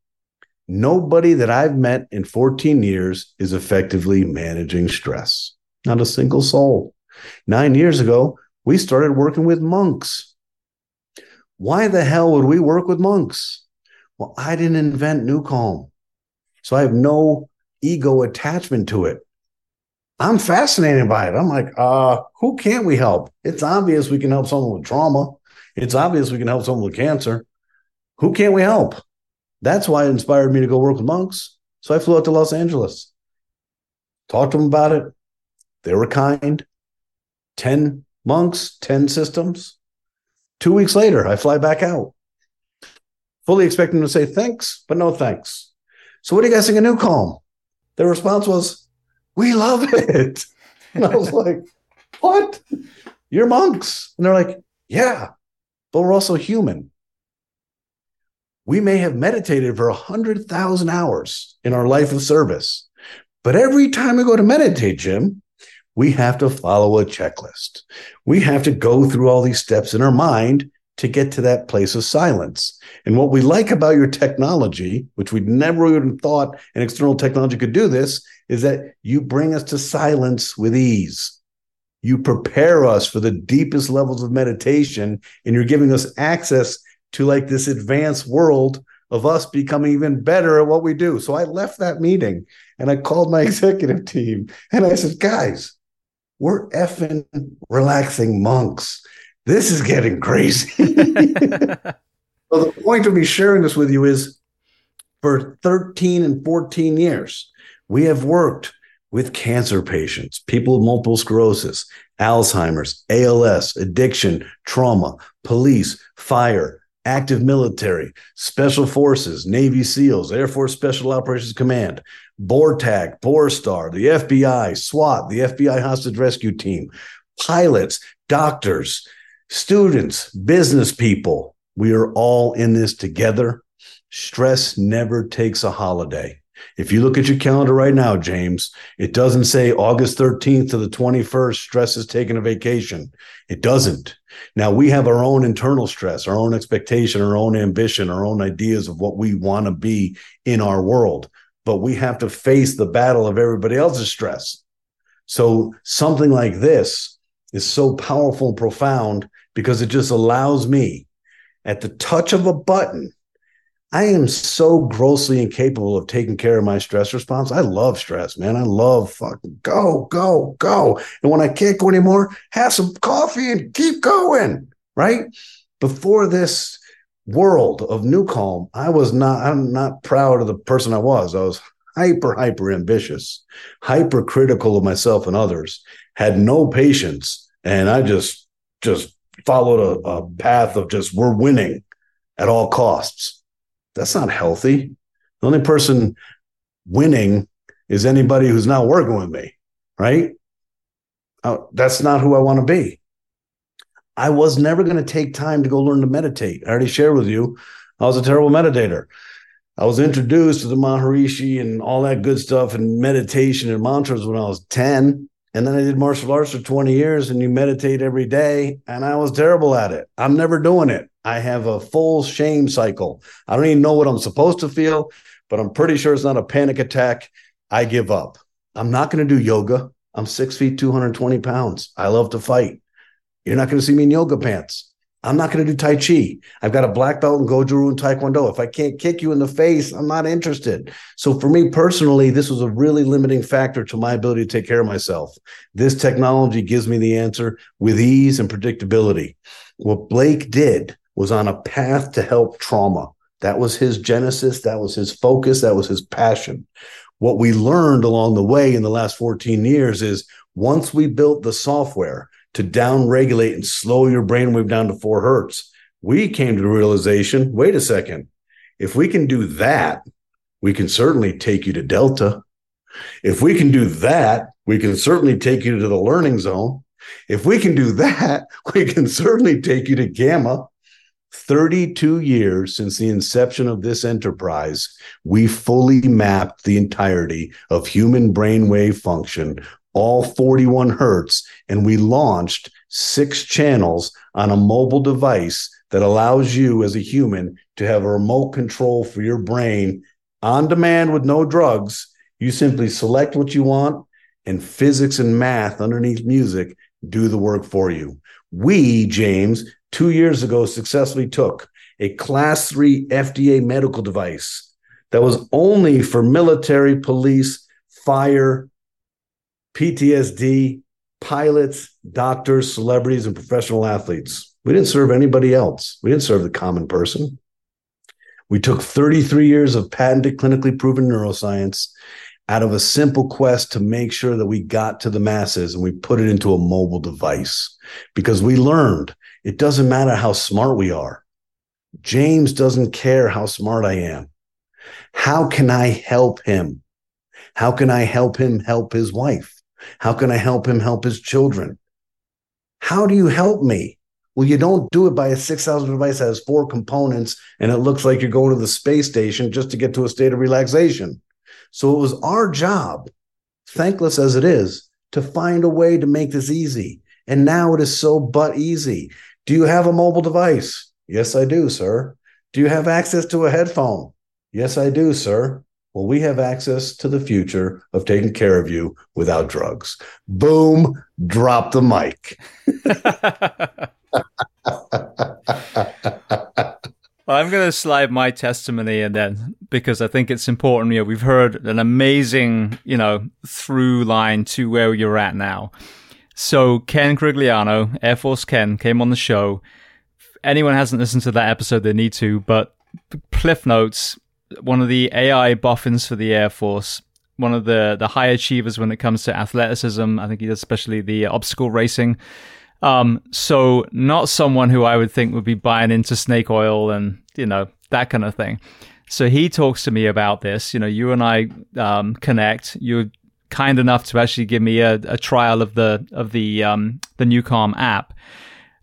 B: Nobody that I've met in 14 years is effectively managing stress. Not a single soul. Nine years ago, we started working with monks. Why the hell would we work with monks? Well, I didn't invent NuCalm. So I have no ego attachment to it. I'm fascinated by it. I'm like, uh, who can't we help? It's obvious we can help someone with trauma. It's obvious we can help someone with cancer. Who can't we help? That's why it inspired me to go work with monks. So I flew out to Los Angeles, talked to them about it. They were kind. 10 monks, 10 systems. Two weeks later, I fly back out, fully expecting to say thanks, but no thanks. So, what do you guys think of NuCalm? Their response was, We love it. And I was like, What? You're monks. And they're like, Yeah, but we're also human. We may have meditated for 100,000 hours in our life of service, but every time we go to meditate, Jim, we have to follow a checklist. We have to go through all these steps in our mind to get to that place of silence. And what we like about your technology, which we'd never even thought an external technology could do this, is that you bring us to silence with ease. You prepare us for the deepest levels of meditation, and you're giving us access to like this advanced world of us becoming even better at what we do. So I left that meeting and I called my executive team and I said, guys, we're effing relaxing monks. This is getting crazy. so the point of me sharing this with you is for 13 and 14 years, we have worked with cancer patients, people with multiple sclerosis, Alzheimer's, ALS, addiction, trauma, police, fire, active military, special forces, Navy SEALs, Air Force Special Operations Command, BORTAC, BORSTAR, the FBI, SWAT, the FBI Hostage Rescue Team, pilots, doctors, students, business people. We are all in this together. Stress never takes a holiday. If you look at your calendar right now, James, it doesn't say August 13th to the 21st, stress is taking a vacation. It doesn't. Now we have our own internal stress, our own expectation, our own ambition, our own ideas of what we want to be in our world. But we have to face the battle of everybody else's stress. So something like this is so powerful and profound because it just allows me at the touch of a button I am so grossly incapable of taking care of my stress response. I love stress, man. I love fucking go, go, go. And when I can't go anymore, have some coffee and keep going. Right. Before this world of NuCalm, I was not, I'm not proud of the person I was. I was hyper, hyper ambitious, hyper critical of myself and others, had no patience. And I just, just followed a, a path of just, we're winning at all costs that's not healthy. The only person winning is anybody who's not working with me, right? Uh, that's not who I want to be. I was never going to take time to go learn to meditate. I already shared with you, I was a terrible meditator. I was introduced to the Maharishi and all that good stuff and meditation and mantras when I was 10. And then I did martial arts for 20 years and you meditate every day. And I was terrible at it. I'm never doing it. I have a full shame cycle. I don't even know what I'm supposed to feel, but I'm pretty sure it's not a panic attack. I give up. I'm not going to do yoga. I'm six feet, 220 pounds. I love to fight. You're not going to see me in yoga pants. I'm not going to do Tai Chi. I've got a black belt in Goju and Taekwondo. If I can't kick you in the face, I'm not interested. So for me personally, this was a really limiting factor to my ability to take care of myself. This technology gives me the answer with ease and predictability. What Blake did was on a path to help trauma. That was his genesis. That was his focus. That was his passion. What we learned along the way in the last 14 years is once we built the software to down regulate and slow your brainwave down to four hertz, we came to the realization wait a second, if we can do that, we can certainly take you to delta. If we can do that, we can certainly take you to the learning zone. If we can do that, we can certainly take you to gamma. 32 years since the inception of this enterprise, we fully mapped the entirety of human brainwave function, all 41 hertz, and we launched six channels on a mobile device that allows you as a human to have a remote control for your brain on demand with no drugs. You simply select what you want, and physics and math underneath music do the work for you. We, James, two years ago successfully took a class three FDA medical device that was only for military, police, fire, PTSD, pilots, doctors, celebrities, and professional athletes. We didn't serve anybody else. We didn't serve the common person. We took 33 years of patented, clinically proven neuroscience out of a simple quest to make sure that we got to the masses and we put it into a mobile device because we learned it doesn't matter how smart we are. James doesn't care how smart I am. How can I help him? How can I help him help his wife? How can I help him help his children? How do you help me? Well, you don't do it by a 6,000 device that has four components and it looks like you're going to the space station just to get to a state of relaxation. So it was our job, thankless as it is, to find a way to make this easy. And now it is so but easy. Do you have a mobile device? Yes, I do, sir. Do you have access to a headphone? Yes, I do, sir. Well, we have access to the future of taking care of you without drugs. Boom, drop the mic.
A: well, I'm going to slide my testimony in then because I think it's important. You know, we've heard an amazing, you know, through line to where you're at now. So Ken Corigliano, Air Force Ken, came on the show. Anyone hasn't listened to that episode, they need to. But Cliff Notes, one of the AI boffins for the Air Force, one of the the high achievers when it comes to athleticism. I think he does especially the obstacle racing. Um, so not someone who I would think would be buying into snake oil and you know that kind of thing. So he talks to me about this. You know, you and I um, connect. You're kind enough to actually give me a, a trial of the of the um, the NuCalm app.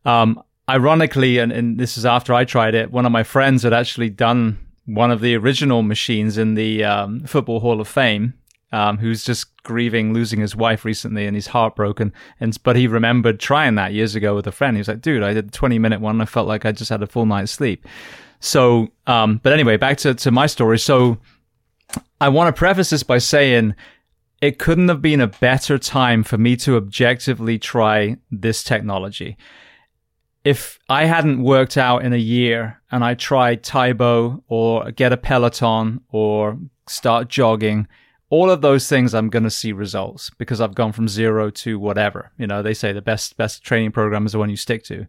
A: Um, ironically, and, and this is after I tried it, one of my friends had actually done one of the original machines in the um, Football Hall of Fame um, who's just grieving losing his wife recently and he's heartbroken. And but he remembered trying that years ago with a friend. He was like, "Dude, I did a 20 minute one. I felt like I just had a full night's sleep." So, um, but anyway, back to to my story. So, I want to preface this by saying it couldn't have been a better time for me to objectively try this technology. If I hadn't worked out in a year and I tried Tae Bo or get a Peloton or start jogging, all of those things I'm going to see results because I've gone from zero to whatever. You know, they say the best best training program is the one you stick to.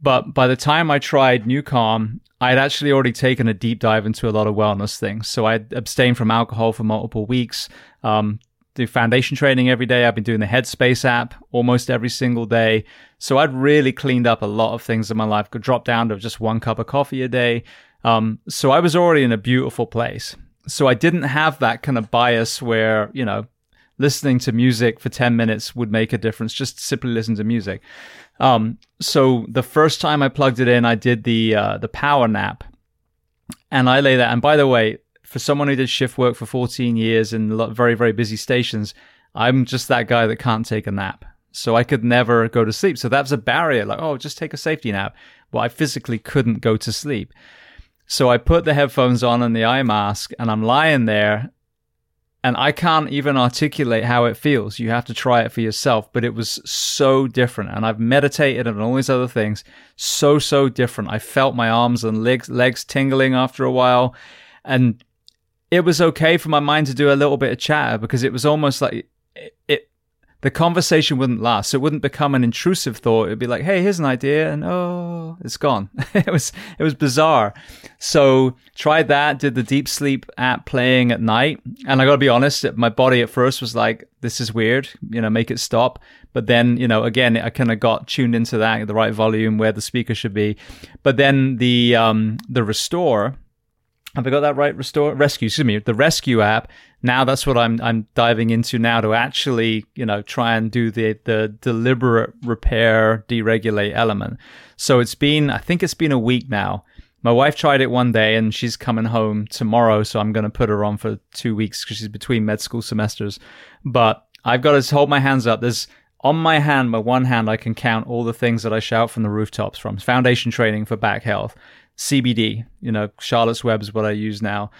A: But by the time I tried NuCalm, I'd actually already taken a deep dive into a lot of wellness things. So I'd abstained from alcohol for multiple weeks, um, do foundation training every day. I've been doing the Headspace app almost every single day. So I'd really cleaned up a lot of things in my life, could drop down to just one cup of coffee a day. Um, so I was already in a beautiful place so I didn't have that kind of bias where, you know, listening to music for 10 minutes would make a difference. Just simply listen to music. Um, so the first time I plugged it in, I did the, uh, the power nap and I lay that. And by the way, for someone who did shift work for 14 years in very, very busy stations, I'm just that guy that can't take a nap. So I could never go to sleep. So that's a barrier. Like, oh, just take a safety nap. Well, I physically couldn't go to sleep. So I put the headphones on and the eye mask, and I'm lying there, and I can't even articulate how it feels. You have to try it for yourself. But it was so different, and I've meditated and all these other things. So so different. I felt my arms and legs legs tingling after a while, and it was okay for my mind to do a little bit of chatter because it was almost like it, it the conversation wouldn't last. So it wouldn't become an intrusive thought. It'd be like, "Hey, here's an idea," and oh, it's gone. it was it was bizarre. So tried that. Did the deep sleep app playing at night, and I got to be honest, my body at first was like, "This is weird," you know, make it stop. But then, you know, again, I kind of got tuned into that at the right volume where the speaker should be. But then the um the restore have I got that right? Restore, rescue, excuse me, the rescue app. Now that's what I'm I'm diving into now to actually, you know, try and do the the deliberate repair deregulate element. So it's been, I think it's been a week now. My wife tried it one day and she's coming home tomorrow, so I'm going to put her on for two weeks because she's between med school semesters. But I've got to hold my hands up. There's on my hand, my one hand, I can count all the things that I shout from the rooftops from foundation training for back health CBD. You know, Charlotte's Web is what I use now.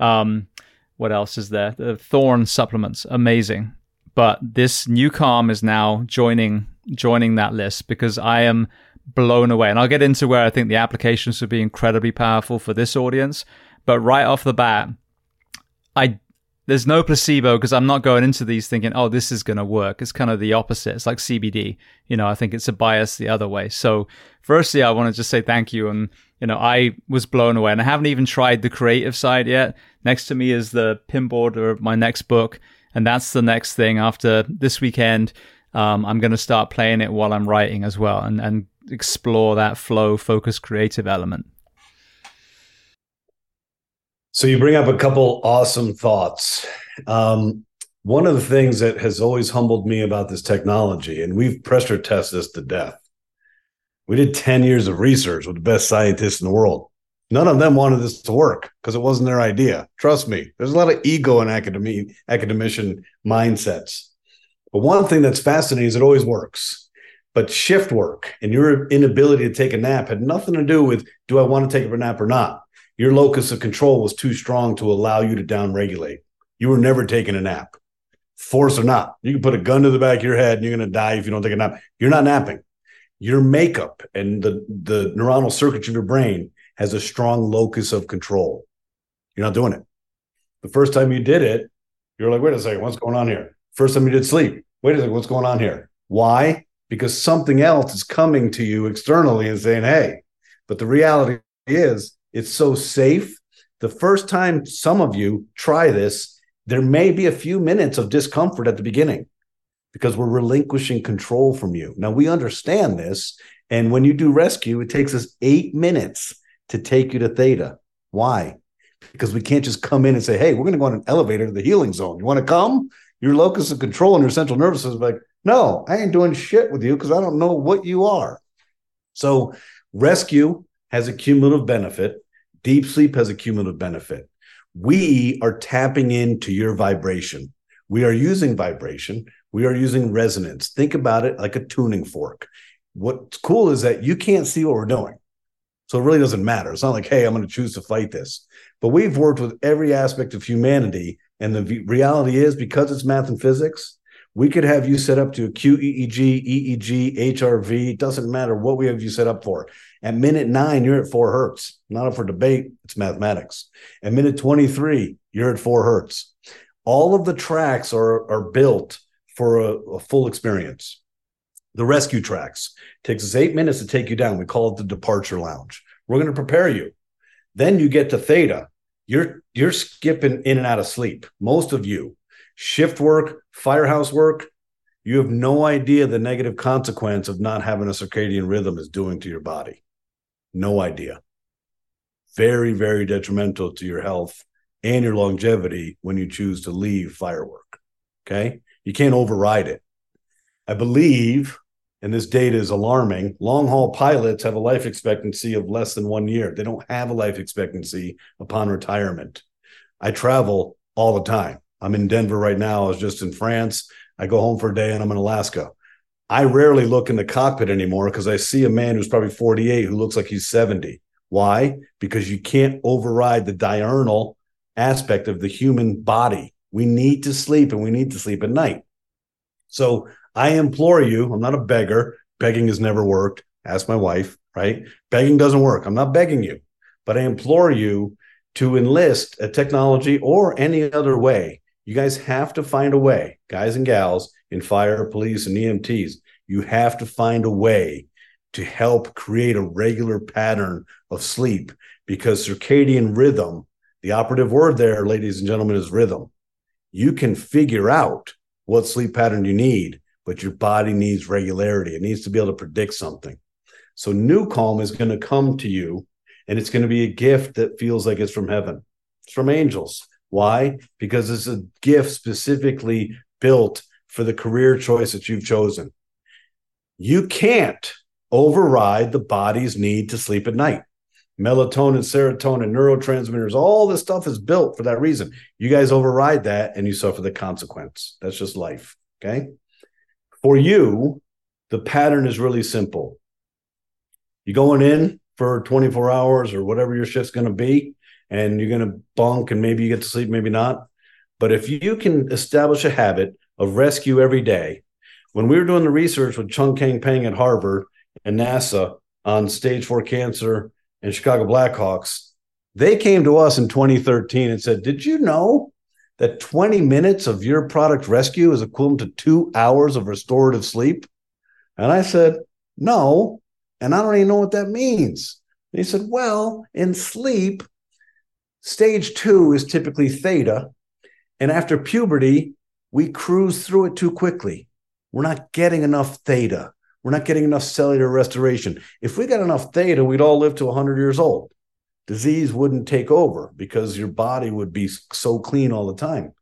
A: Um, what else is there? The Thorne supplements, amazing. But this NuCalm is now joining joining that list because I am blown away. And I'll get into where I think the applications would be incredibly powerful for this audience. But right off the bat, I there's no placebo because I'm not going into these thinking, oh, this is going to work. It's kind of the opposite. It's like CBD. You know, I think it's a bias the other way. So, firstly, I want to just say thank you. And, you know, I was blown away and I haven't even tried the creative side yet. Next to me is the pinboard of my next book. And that's the next thing after this weekend. Um, I'm going to start playing it while I'm writing as well and, and explore that flow, focus, creative element.
B: So you bring up a couple awesome thoughts. Um, one of the things that has always humbled me about this technology, and we've pressure tested this to death. We did 10 years of research with the best scientists in the world. None of them wanted this to work because it wasn't their idea. Trust me, there's a lot of ego in academy, academician mindsets. But one thing that's fascinating is it always works. But shift work and your inability to take a nap had nothing to do with do I want to take a nap or not? your locus of control was too strong to allow you to downregulate. You were never taking a nap, force or not. You can put a gun to the back of your head and you're going to die if you don't take a nap. You're not napping. Your makeup and the, the neuronal circuitry of your brain has a strong locus of control. You're not doing it. The first time you did it, you're like, wait a second, what's going on here? First time you did sleep, wait a second, what's going on here? Why? Because something else is coming to you externally and saying, hey, but the reality is it's so safe. The first time some of you try this, there may be a few minutes of discomfort at the beginning because we're relinquishing control from you. Now we understand this. And when you do rescue, it takes us eight minutes to take you to theta. Why? Because we can't just come in and say, hey, we're going to go on an elevator to the healing zone. You want to come? Your locus of control and your central nervous system is like, no, I ain't doing shit with you because I don't know what you are. So rescue has a cumulative benefit. Deep sleep has a cumulative benefit. We are tapping into your vibration. We are using vibration. We are using resonance. Think about it like a tuning fork. What's cool is that you can't see what we're doing. So it really doesn't matter. It's not like, hey, I'm going to choose to fight this. But we've worked with every aspect of humanity. And the reality is, because it's math and physics, we could have you set up to QEEG, EEG, HRV. It doesn't matter what we have you set up for. At minute nine, you're at four hertz. Not up for debate. It's mathematics. At minute 23, you're at four hertz. All of the tracks are, are built for a, a full experience. The rescue tracks takes us eight minutes to take you down. We call it the departure lounge. We're going to prepare you. Then you get to theta. You're you're skipping in and out of sleep. Most of you shift work, firehouse work. You have no idea the negative consequence of not having a circadian rhythm is doing to your body. No idea. Very, very detrimental to your health and your longevity when you choose to leave firework. Okay. You can't override it. I believe and this data is alarming. Long haul pilots have a life expectancy of less than one year. They don't have a life expectancy upon retirement. I travel all the time. I'm in Denver right now. I was just in France. I go home for a day and I'm in Alaska. I rarely look in the cockpit anymore because I see a man who's probably 48 who looks like he's 70. Why? Because you can't override the diurnal aspect of the human body. We need to sleep and we need to sleep at night. So I implore you, I'm not a beggar. Begging has never worked. Ask my wife, right? Begging doesn't work. I'm not begging you, but I implore you to enlist a technology or any other way. You guys have to find a way, guys and gals in fire, police, and EMTs. You have to find a way to help create a regular pattern of sleep because circadian rhythm, the operative word there, ladies and gentlemen, is rhythm. You can figure out what sleep pattern you need but your body needs regularity. It needs to be able to predict something. So NuCalm is going to come to you and it's going to be a gift that feels like it's from heaven. It's from angels. Why? Because it's a gift specifically built for the career choice that you've chosen. You can't override the body's need to sleep at night. Melatonin, serotonin, neurotransmitters, all this stuff is built for that reason. You guys override that and you suffer the consequence. That's just life. Okay. For you, the pattern is really simple. You're going in for 24 hours or whatever your shift's going to be, and you're going to bunk and maybe you get to sleep, maybe not. But if you can establish a habit of rescue every day, when we were doing the research with Chung Kang Peng at Harvard and NASA on stage four cancer and Chicago Blackhawks, they came to us in 2013 and said, Did you know that 20 minutes of your product rescue is equivalent to two hours of restorative sleep? And I said, No. And I don't even know what that means. And he said, Well, in sleep, stage two is typically theta. And after puberty, we cruise through it too quickly. We're not getting enough theta. We're not getting enough cellular restoration. If we got enough theta, we'd all live to 100 years old disease wouldn't take over because your body would be so clean all the time.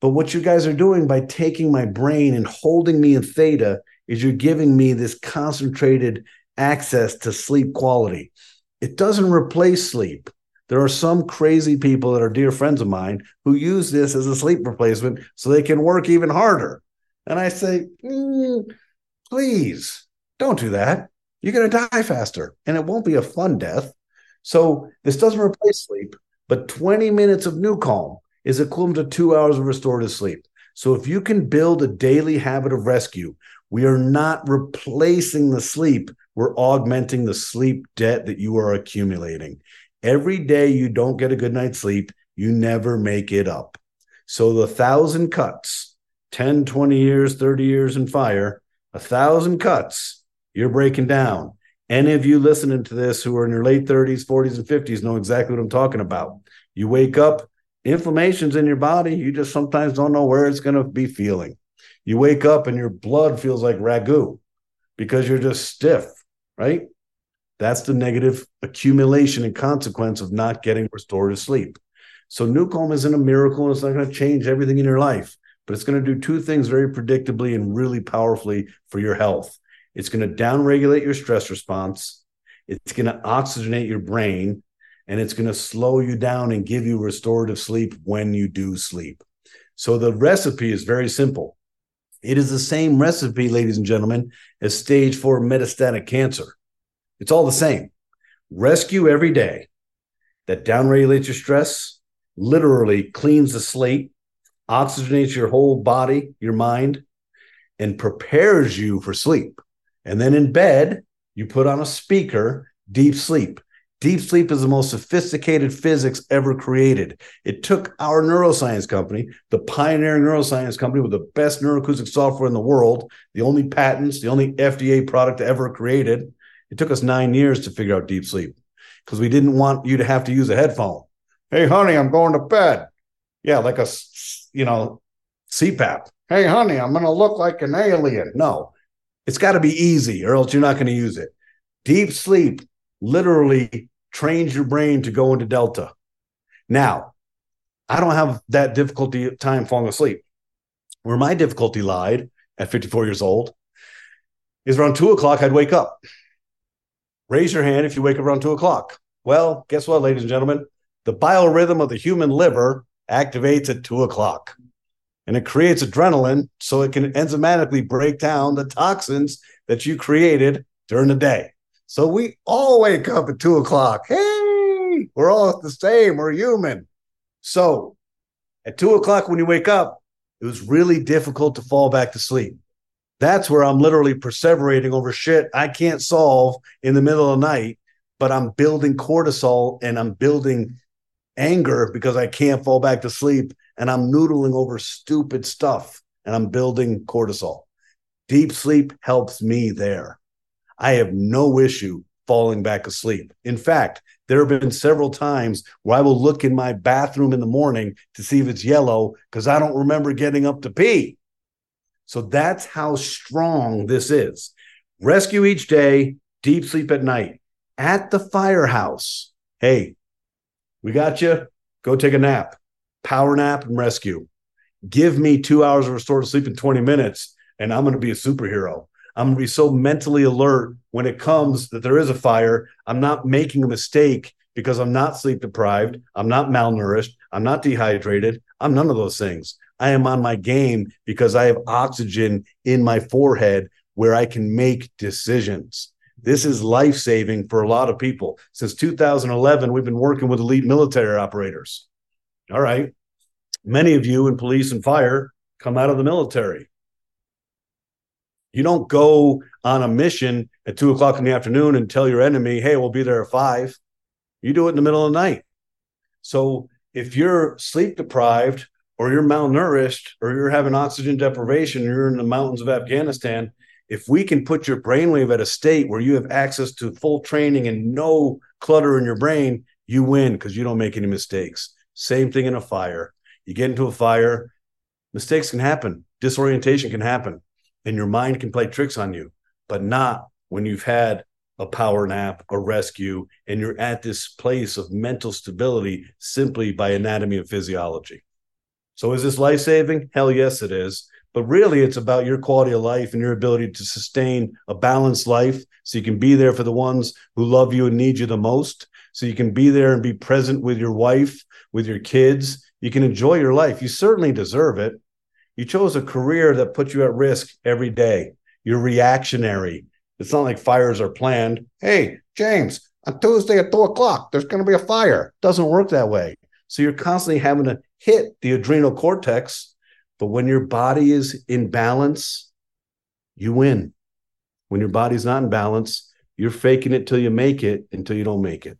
B: But what you guys are doing by taking my brain and holding me in theta is you're giving me this concentrated access to sleep quality. It doesn't replace sleep. There are some crazy people that are dear friends of mine who use this as a sleep replacement so they can work even harder. And I say, mm, please don't do that. You're going to die faster and it won't be a fun death. So this doesn't replace sleep, but 20 minutes of NuCalm is equivalent to two hours of restorative sleep. So if you can build a daily habit of rescue, we are not replacing the sleep. we're augmenting the sleep debt that you are accumulating. Every day you don't get a good night's sleep, you never make it up. So the thousand cuts, 10, 20 years, 30 years in fire, a thousand cuts, you're breaking down. Any of you listening to this who are in your late 30s, 40s, and 50s know exactly what I'm talking about. You wake up, inflammation's in your body. You just sometimes don't know where it's going to be feeling. You wake up and your blood feels like ragu because you're just stiff, right? That's the negative accumulation and consequence of not getting restorative sleep. So NuCalm isn't a miracle it's not going to change everything in your life, but it's going to do two things very predictably and really powerfully for your health. It's going to downregulate your stress response. It's going to oxygenate your brain and it's going to slow you down and give you restorative sleep when you do sleep. So the recipe is very simple. It is the same recipe, ladies and gentlemen, as stage four metastatic cancer. It's all the same. Rescue every day that downregulates your stress, literally cleans the slate, oxygenates your whole body, your mind, and prepares you for sleep. And then in bed, you put on a speaker, deep sleep. Deep sleep is the most sophisticated physics ever created. It took our neuroscience company, the pioneering neuroscience company with the best neuroacoustic software in the world, the only patents, the only FDA product ever created, it took us nine years to figure out deep sleep because we didn't want you to have to use a headphone. Hey, honey, I'm going to bed. Yeah, like a, you know, CPAP. Hey, honey, I'm going to look like an alien. No, it's got to be easy or else you're not going to use it. Deep sleep literally trains your brain to go into delta. Now, I don't have that difficulty time falling asleep. Where my difficulty lied at 54 years old is around two o'clock, I'd wake up. Raise your hand if you wake up around two o'clock. Well, guess what, ladies and gentlemen? The biorhythm of the human liver activates at two o'clock and it creates adrenaline so it can enzymatically break down the toxins that you created during the day. So we all wake up at two o'clock. Hey, we're all the same. We're human. So at two o'clock, when you wake up, it was really difficult to fall back to sleep. That's where I'm literally perseverating over shit I can't solve in the middle of the night, but I'm building cortisol and I'm building anger because I can't fall back to sleep and I'm noodling over stupid stuff and I'm building cortisol. Deep sleep helps me there. I have no issue falling back asleep. In fact, there have been several times where I will look in my bathroom in the morning to see if it's yellow because I don't remember getting up to pee. So that's how strong this is. Rescue each day, deep sleep at night. At the firehouse, hey, we got you. Go take a nap, power nap and rescue. Give me two hours of restorative sleep in 20 minutes, and I'm going to be a superhero. I'm going to be so mentally alert when it comes that there is a fire. I'm not making a mistake because I'm not sleep deprived. I'm not malnourished. I'm not dehydrated. I'm none of those things. I am on my game because I have oxygen in my forehead where I can make decisions. This is life saving for a lot of people. Since 2011, we've been working with elite military operators. All right. Many of you in police and fire come out of the military. You don't go on a mission at two o'clock in the afternoon and tell your enemy, hey, we'll be there at five. You do it in the middle of the night. So if you're sleep deprived or you're malnourished or you're having oxygen deprivation, you're in the mountains of Afghanistan, if we can put your brainwave at a state where you have access to full training and no clutter in your brain, you win because you don't make any mistakes. Same thing in a fire. You get into a fire, mistakes can happen, disorientation can happen, and your mind can play tricks on you, but not when you've had a power nap, a rescue, and you're at this place of mental stability simply by anatomy and physiology. So is this life saving? Hell yes, it is. But really, it's about your quality of life and your ability to sustain a balanced life so you can be there for the ones who love you and need you the most. So you can be there and be present with your wife, with your kids. You can enjoy your life. You certainly deserve it. You chose a career that puts you at risk every day. You're reactionary. It's not like fires are planned. Hey, James, on Tuesday at two o'clock, there's going to be a fire. Doesn't work that way. So you're constantly having to hit the adrenal cortex. But when your body is in balance, you win. When your body's not in balance, You're faking it till you make it until you don't make it.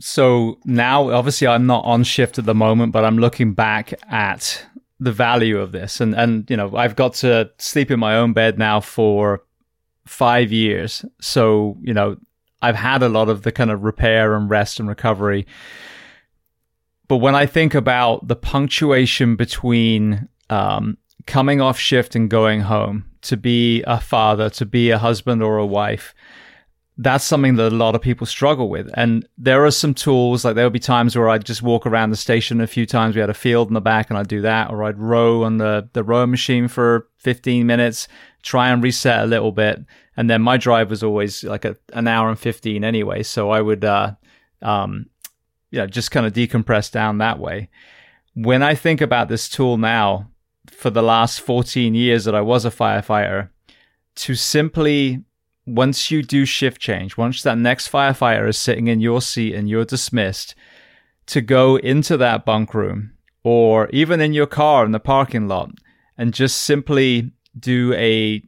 A: So now, obviously, I'm not on shift at the moment, but I'm looking back at the value of this, and and you know, I've got to sleep in my own bed now for five years. So you know, I've had a lot of the kind of repair and rest and recovery. But when I think about the punctuation between um, coming off shift and going home to be a father, to be a husband or a wife, that's something that a lot of people struggle with. And there are some tools, like there'll be times where I'd just walk around the station a few times. We had a field in the back and I'd do that, or I'd row on the, the row machine for 15 minutes, try and reset a little bit. And then my drive was always like a, an hour and 15 anyway. So I would, uh, um, you know, just kind of decompress down that way. When I think about this tool now, for the last 14 years that I was a firefighter, to simply once you do shift change, once that next firefighter is sitting in your seat and you're dismissed, to go into that bunk room or even in your car in the parking lot and just simply do a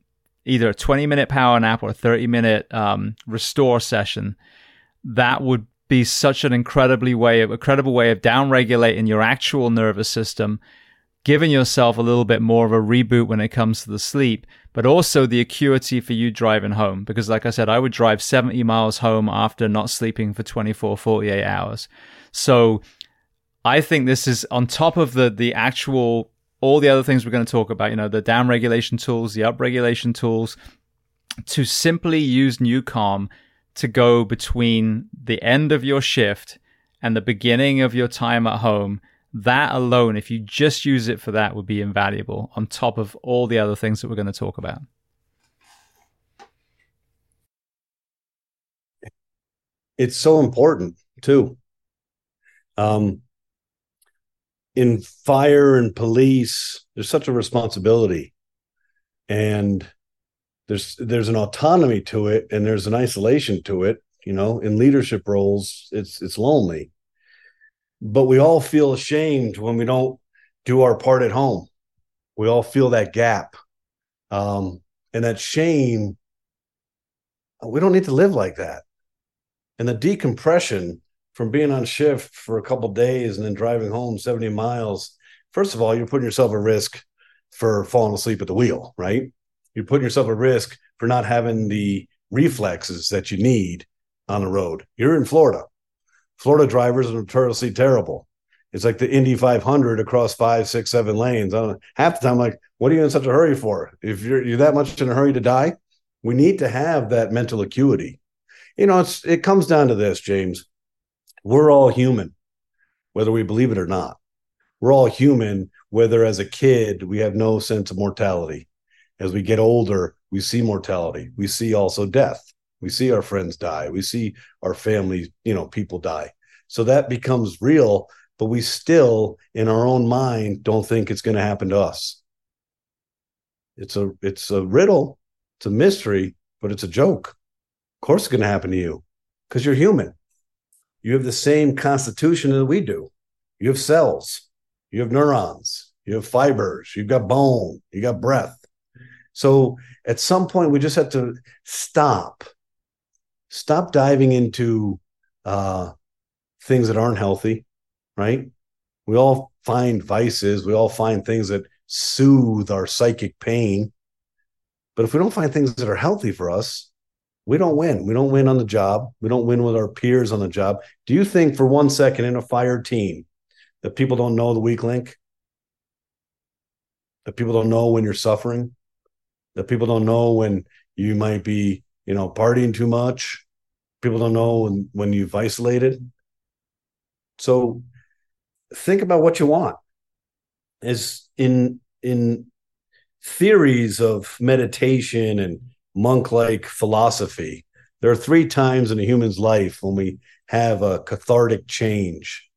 A: either a 20 minute power nap or a 30 minute um, restore session, that would be such an incredibly way of incredible way of down regulating your actual nervous system giving yourself a little bit more of a reboot when it comes to the sleep, but also the acuity for you driving home. Because, like I said, I would drive 70 miles home after not sleeping for 24, 48 hours. So I think this is on top of the, the actual, all the other things we're going to talk about, you know, the down regulation tools, the up regulation tools, to simply use NuCalm to go between the end of your shift and the beginning of your time at home that alone, if you just use it for that, would be invaluable on top of all the other things that we're going to talk about.
B: It's so important too. Um, in fire and police, there's such a responsibility, and there's there's an autonomy to it, and there's an isolation to it. You know, in leadership roles, it's it's lonely but we all feel ashamed when we don't do our part at home. We all feel that gap. Um, and that shame, we don't need to live like that. And the decompression from being on shift for a couple days and then driving home 70 miles, first of all, you're putting yourself at risk for falling asleep at the wheel, right? You're putting yourself at risk for not having the reflexes that you need on the road. You're in Florida. Florida drivers are notoriously terrible. It's like the Indy 500 across five, six, seven lanes. I don't half the time, I'm like, what are you in such a hurry for? If you're you're that much in a hurry to die, we need to have that mental acuity. You know, it's it comes down to this, James. We're all human, whether we believe it or not. We're all human, whether as a kid we have no sense of mortality. As we get older, we see mortality. We see also death. We see our friends die. We see our family, you know, people die. So that becomes real, but we still, in our own mind, don't think it's going to happen to us. It's a it's a riddle, it's a mystery, but it's a joke. Of course, it's going to happen to you because you're human. You have the same constitution that we do. You have cells, you have neurons, you have fibers, you've got bone, you got breath. So at some point, we just have to stop stop diving into uh, things that aren't healthy, right? We all find vices, we all find things that soothe our psychic pain. But if we don't find things that are healthy for us, we don't win. We don't win on the job. We don't win with our peers on the job. Do you think for one second in a fire team that people don't know the weak link? That people don't know when you're suffering? That people don't know when you might be you know, partying too much. People don't know when, when you've isolated. So think about what you want. As in in theories of meditation and monk-like philosophy, there are three times in a human's life when we have a cathartic change.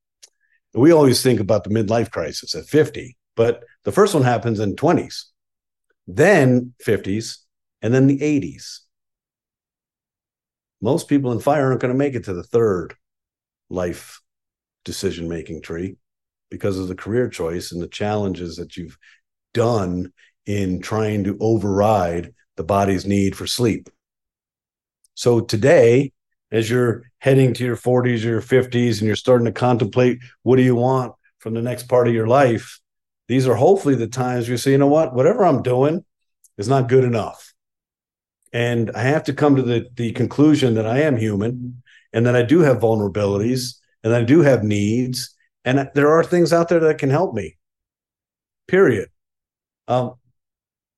B: We always think about the midlife crisis at 50, but the first one happens in 20s, then 50s, and then the 80s most people in fire aren't going to make it to the third life decision making tree because of the career choice and the challenges that you've done in trying to override the body's need for sleep. So today, as you're heading to your 40s or your 50s and you're starting to contemplate what do you want from the next part of your life, these are hopefully the times you say, you know what, whatever I'm doing is not good enough. And I have to come to the, the conclusion that I am human and that I do have vulnerabilities and I do have needs. And there are things out there that can help me, period. Um,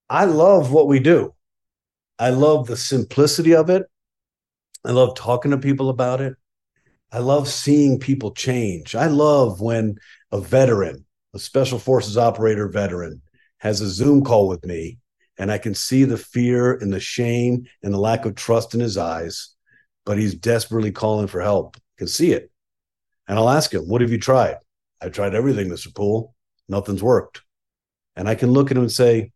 B: I love what we do. I love the simplicity of it. I love talking to people about it. I love seeing people change. I love when a veteran, a special forces operator veteran, has a Zoom call with me and I can see the fear and the shame and the lack of trust in his eyes, but he's desperately calling for help. I can see it. And I'll ask him, What have you tried? I've tried everything, Mr. Poole. Nothing's worked. And I can look at him and say,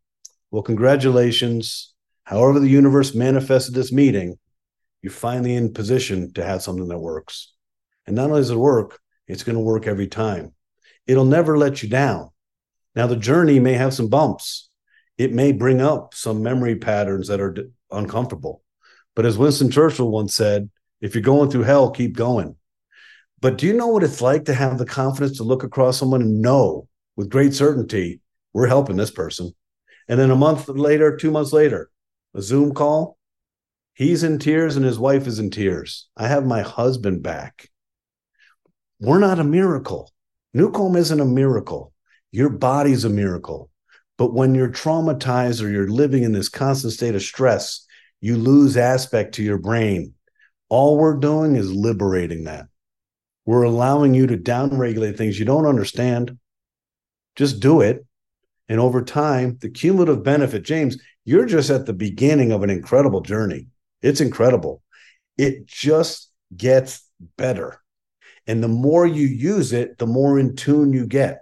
B: Well, congratulations. However, the universe manifested this meeting, you're finally in position to have something that works. And not only does it work, it's going to work every time. It'll never let you down. Now, the journey may have some bumps. It may bring up some memory patterns that are uncomfortable. But as Winston Churchill once said, if you're going through hell, keep going. But do you know what it's like to have the confidence to look across someone and know with great certainty, we're helping this person? And then a month later, two months later, a Zoom call, he's in tears and his wife is in tears. I have my husband back. We're not a miracle. NuCalm isn't a miracle. Your body's a miracle. But when you're traumatized or you're living in this constant state of stress, you lose aspect to your brain. All we're doing is liberating that. We're allowing you to downregulate things you don't understand. Just do it. And over time, the cumulative benefit, James, you're just at the beginning of an incredible journey. It's incredible. It just gets better. And the more you use it, the more in tune you get.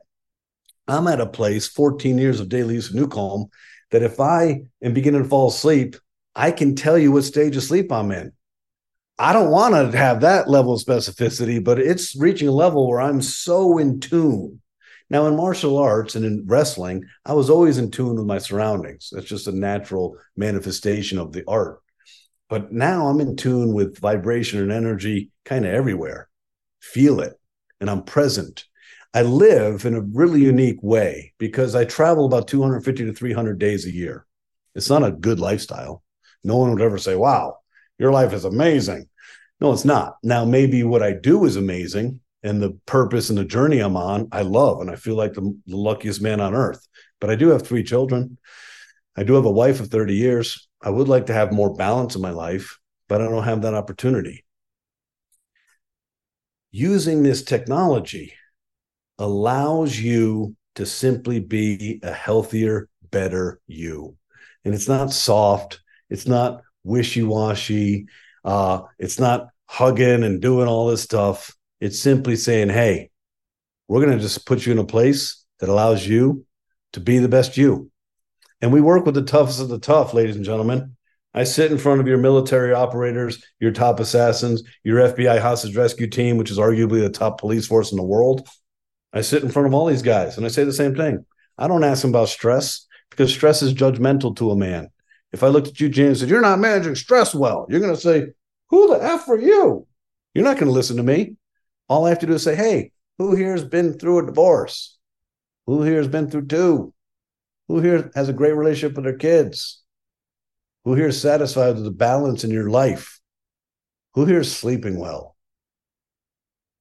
B: I'm at a place, 14 years of daily use of NuCalm, that if I am beginning to fall asleep, I can tell you what stage of sleep I'm in. I don't want to have that level of specificity, but it's reaching a level where I'm so in tune. Now, in martial arts and in wrestling, I was always in tune with my surroundings. That's just a natural manifestation of the art. But now I'm in tune with vibration and energy kind of everywhere. Feel it, and I'm present. I live in a really unique way because I travel about 250 to 300 days a year. It's not a good lifestyle. No one would ever say, wow, your life is amazing. No, it's not. Now, maybe what I do is amazing and the purpose and the journey I'm on, I love, and I feel like the, the luckiest man on earth. But I do have three children. I do have a wife of 30 years. I would like to have more balance in my life, but I don't have that opportunity. Using this technology allows you to simply be a healthier, better you. And it's not soft, it's not wishy washy, uh, it's not hugging and doing all this stuff. It's simply saying, hey, we're going to just put you in a place that allows you to be the best you. And we work with the toughest of the tough, ladies and gentlemen. I sit in front of your military operators, your top assassins, your FBI hostage rescue team, which is arguably the top police force in the world. I sit in front of all these guys and I say the same thing. I don't ask them about stress because stress is judgmental to a man. If I looked at you, James, and said, You're not managing stress well, you're going to say, Who the F are you? You're not going to listen to me. All I have to do is say, Hey, who here has been through a divorce? Who here has been through two? Who here has a great relationship with their kids? Who here is satisfied with the balance in your life? Who here is sleeping well?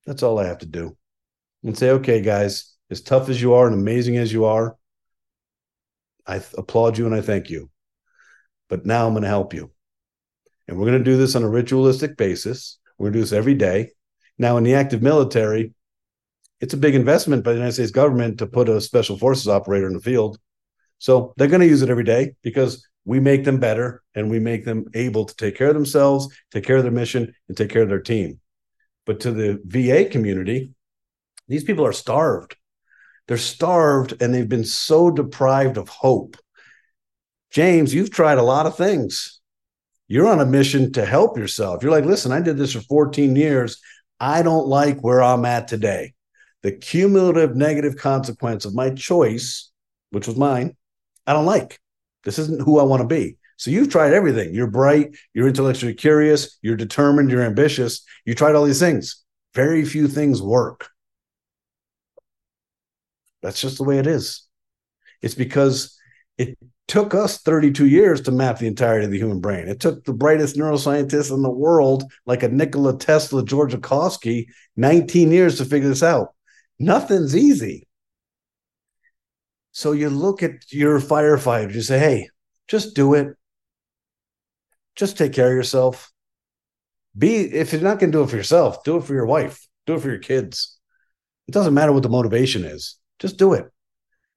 B: That's all I have to do. And say, okay, guys, as tough as you are and amazing as you are, I th- applaud you and I thank you. But now I'm going to help you. And we're going to do this on a ritualistic basis. We're going to do this every day. Now, in the active military, it's a big investment by the United States government to put a special forces operator in the field. So they're going to use it every day because we make them better and we make them able to take care of themselves, take care of their mission, and take care of their team. But to the VA community, these people are starved. They're starved and they've been so deprived of hope. James, you've tried a lot of things. You're on a mission to help yourself. You're like, listen, I did this for 14 years. I don't like where I'm at today. The cumulative negative consequence of my choice, which was mine, I don't like. This isn't who I want to be. So you've tried everything. You're bright, you're intellectually curious, you're determined, you're ambitious. You tried all these things. Very few things work. That's just the way it is. It's because it took us 32 years to map the entirety of the human brain. It took the brightest neuroscientists in the world, like a Nikola Tesla, George Jankowski, 19 years to figure this out. Nothing's easy. So you look at your firefighter, you say, hey, just do it. Just take care of yourself. Be if you're not going to do it for yourself, do it for your wife, do it for your kids. It doesn't matter what the motivation is. Just do it.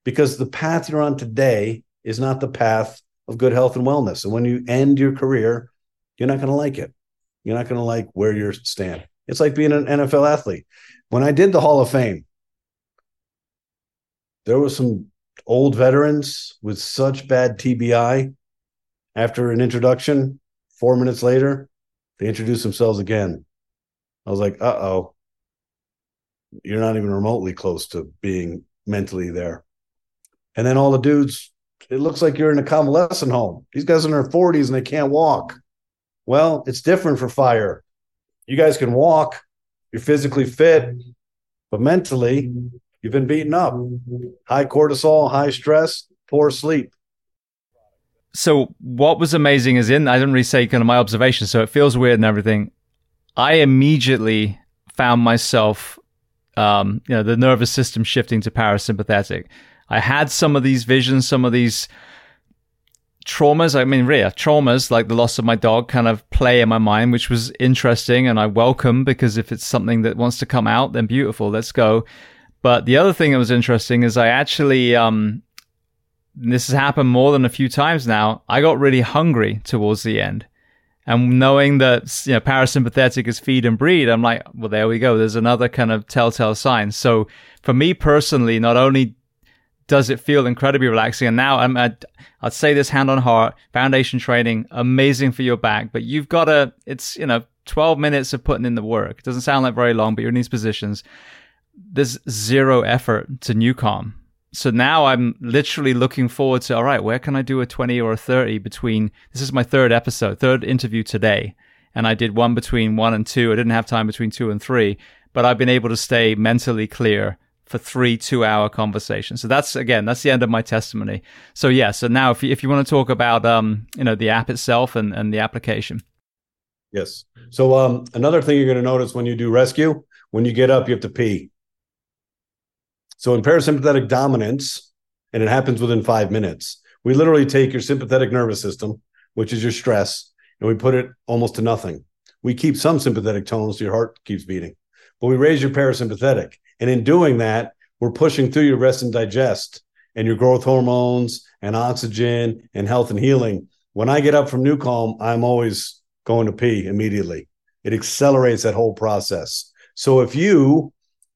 B: Because the path you're on today is not the path of good health and wellness. And when you end your career, you're not going to like it. You're not going to like where you're stand. It's like being an NFL athlete. When I did the Hall of Fame, there was some old veterans with such bad TBI. After an introduction, four minutes later, they introduced themselves again. I was like, uh oh, you're not even remotely close to being mentally there. And then all the dudes it looks like you're in a convalescent home. These guys are in their 40s and they can't walk. Well, it's different for fire. You guys can walk, you're physically fit, but mentally, you've been beaten up. High cortisol, high stress, poor sleep.
A: So, what was amazing is in, I didn't really say kind of my observation, so it feels weird and everything. I immediately found myself, um, you know, the nervous system shifting to parasympathetic. I had some of these visions, some of these traumas. I mean, real traumas like the loss of my dog kind of play in my mind, which was interesting and I welcome because if it's something that wants to come out, then beautiful, let's go. But the other thing that was interesting is I actually, um, this has happened more than a few times now. I got really hungry towards the end. And knowing that you know parasympathetic is feed and breed, I'm like, well, there we go. There's another kind of telltale sign. So for me personally, not only does it feel incredibly relaxing. And now I'm, I'd, I'd say this hand on heart, foundation training, amazing for your back, but you've got to, it's, you know, 12 minutes of putting in the work. It doesn't sound like very long, but you're in these positions. There's zero effort to NuCalm. So now I'm literally looking forward to, all right, where can I do a 20 or a 30 between, this is my third episode, third interview today. And I did one between one and two. I didn't have time between two and three, but I've been able to stay mentally clear for three two hour conversations. So that's again, that's the end of my testimony. So yeah, so now if you, if you want to talk about um, you know, the app itself and, and the application.
B: Yes. So um, another thing you're going to notice when you do rescue, when you get up, you have to pee. So in parasympathetic dominance, and it happens within five minutes, we literally take your sympathetic nervous system, which is your stress, and we put it almost to nothing. We keep some sympathetic tones so your heart keeps beating, but we raise your parasympathetic. And in doing that, we're pushing through your rest and digest and your growth hormones and oxygen and health and healing. When I get up from NuCalm, I'm always going to pee immediately. It accelerates that whole process. So if you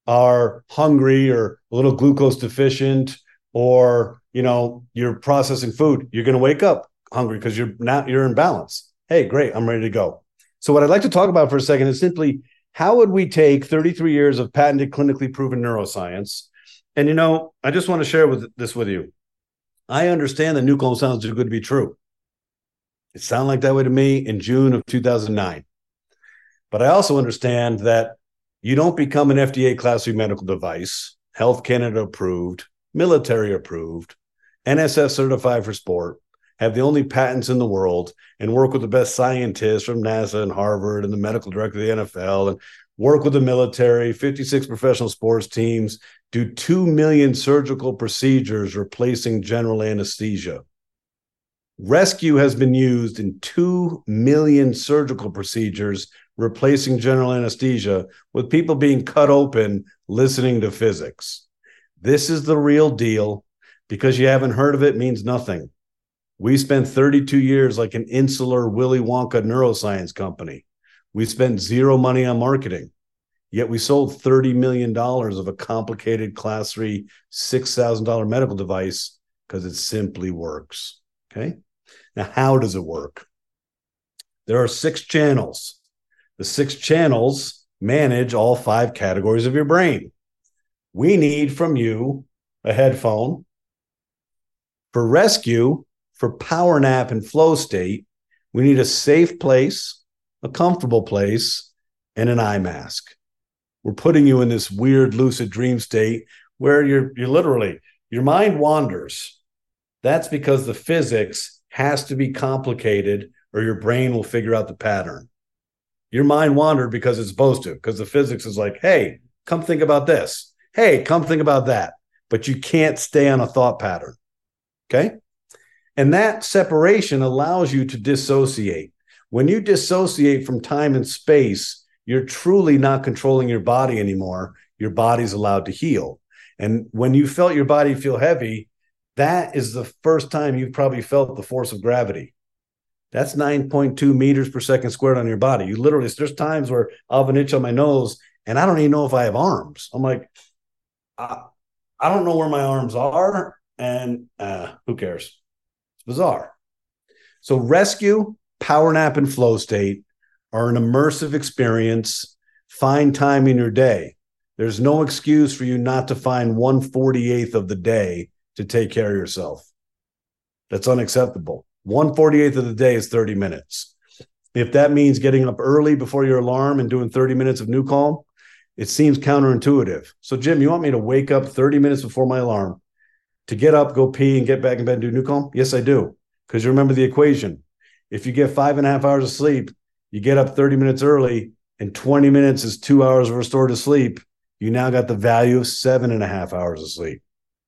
B: are hungry or a little glucose deficient or you know you're processing food you're going to wake up hungry because you're not you're in balance. Hey great i'm ready to go. So what i'd like to talk about for a second is simply how would we take 33 years of patented clinically proven neuroscience? And you know i just want to share with this with you. I understand that NuCalm sounds too good to be true. It sounded like that way to me in june of 2009 but i also understand that you don't become an fda class 3 medical device health canada approved military approved NSF certified for sport have the only patents in the world and work with the best scientists from NASA and Harvard and the medical director of the NFL and work with the military, 56 professional sports teams, do 2 million surgical procedures replacing general anesthesia. Rescue has been used in 2 million surgical procedures replacing general anesthesia with people being cut open listening to physics. This is the real deal. Because you haven't heard of it means nothing. We spent 32 years like an insular Willy Wonka neuroscience company. We spent zero money on marketing, yet we sold $30 million of a complicated class three, $6,000 medical device because it simply works. Okay. Now, how does it work? There are six channels. The six channels manage all five categories of your brain. We need from you a headphone. For rescue, for power nap and flow state, we need a safe place, a comfortable place, and an eye mask. We're putting you in this weird lucid dream state where you're you're literally your mind wanders. That's because the physics has to be complicated or your brain will figure out the pattern. Your mind wandered because it's supposed to, because the physics is like, hey, come think about this. Hey, come think about that. But you can't stay on a thought pattern. Okay. And that separation allows you to dissociate. When you dissociate from time and space, you're truly not controlling your body anymore. Your body's allowed to heal. And when you felt your body feel heavy, that is the first time you've probably felt the force of gravity. That's 9.2 meters per second squared on your body. You literally, there's times where I'll have an itch on my nose and I don't even know if I have arms. I'm like, I, I don't know where my arms are. And uh, who cares? It's bizarre. So, rescue, power nap, and flow state are an immersive experience. Find time in your day. There's no excuse for you not to find 148th of the day to take care of yourself. That's unacceptable. 148th of the day is 30 minutes. If that means getting up early before your alarm and doing 30 minutes of NuCalm, it seems counterintuitive. So, Jim, you want me to wake up 30 minutes before my alarm to get up, go pee, and get back in bed and do NuCalm? Yes, I do. Because you remember the equation. If you get five and a half hours of sleep, you get up 30 minutes early, and 20 minutes is two hours of restorative sleep. You now got the value of seven and a half hours of sleep.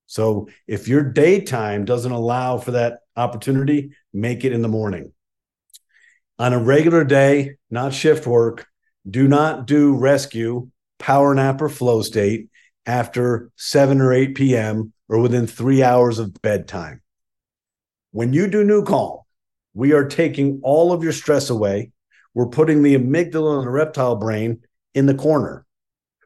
B: So if your daytime doesn't allow for that opportunity, make it in the morning. On a regular day, not shift work, do not do rescue, power nap, or flow state after 7 or 8 p.m. or within three hours of bedtime. When you do NuCalm, we are taking all of your stress away. We're putting the amygdala and the reptile brain in the corner.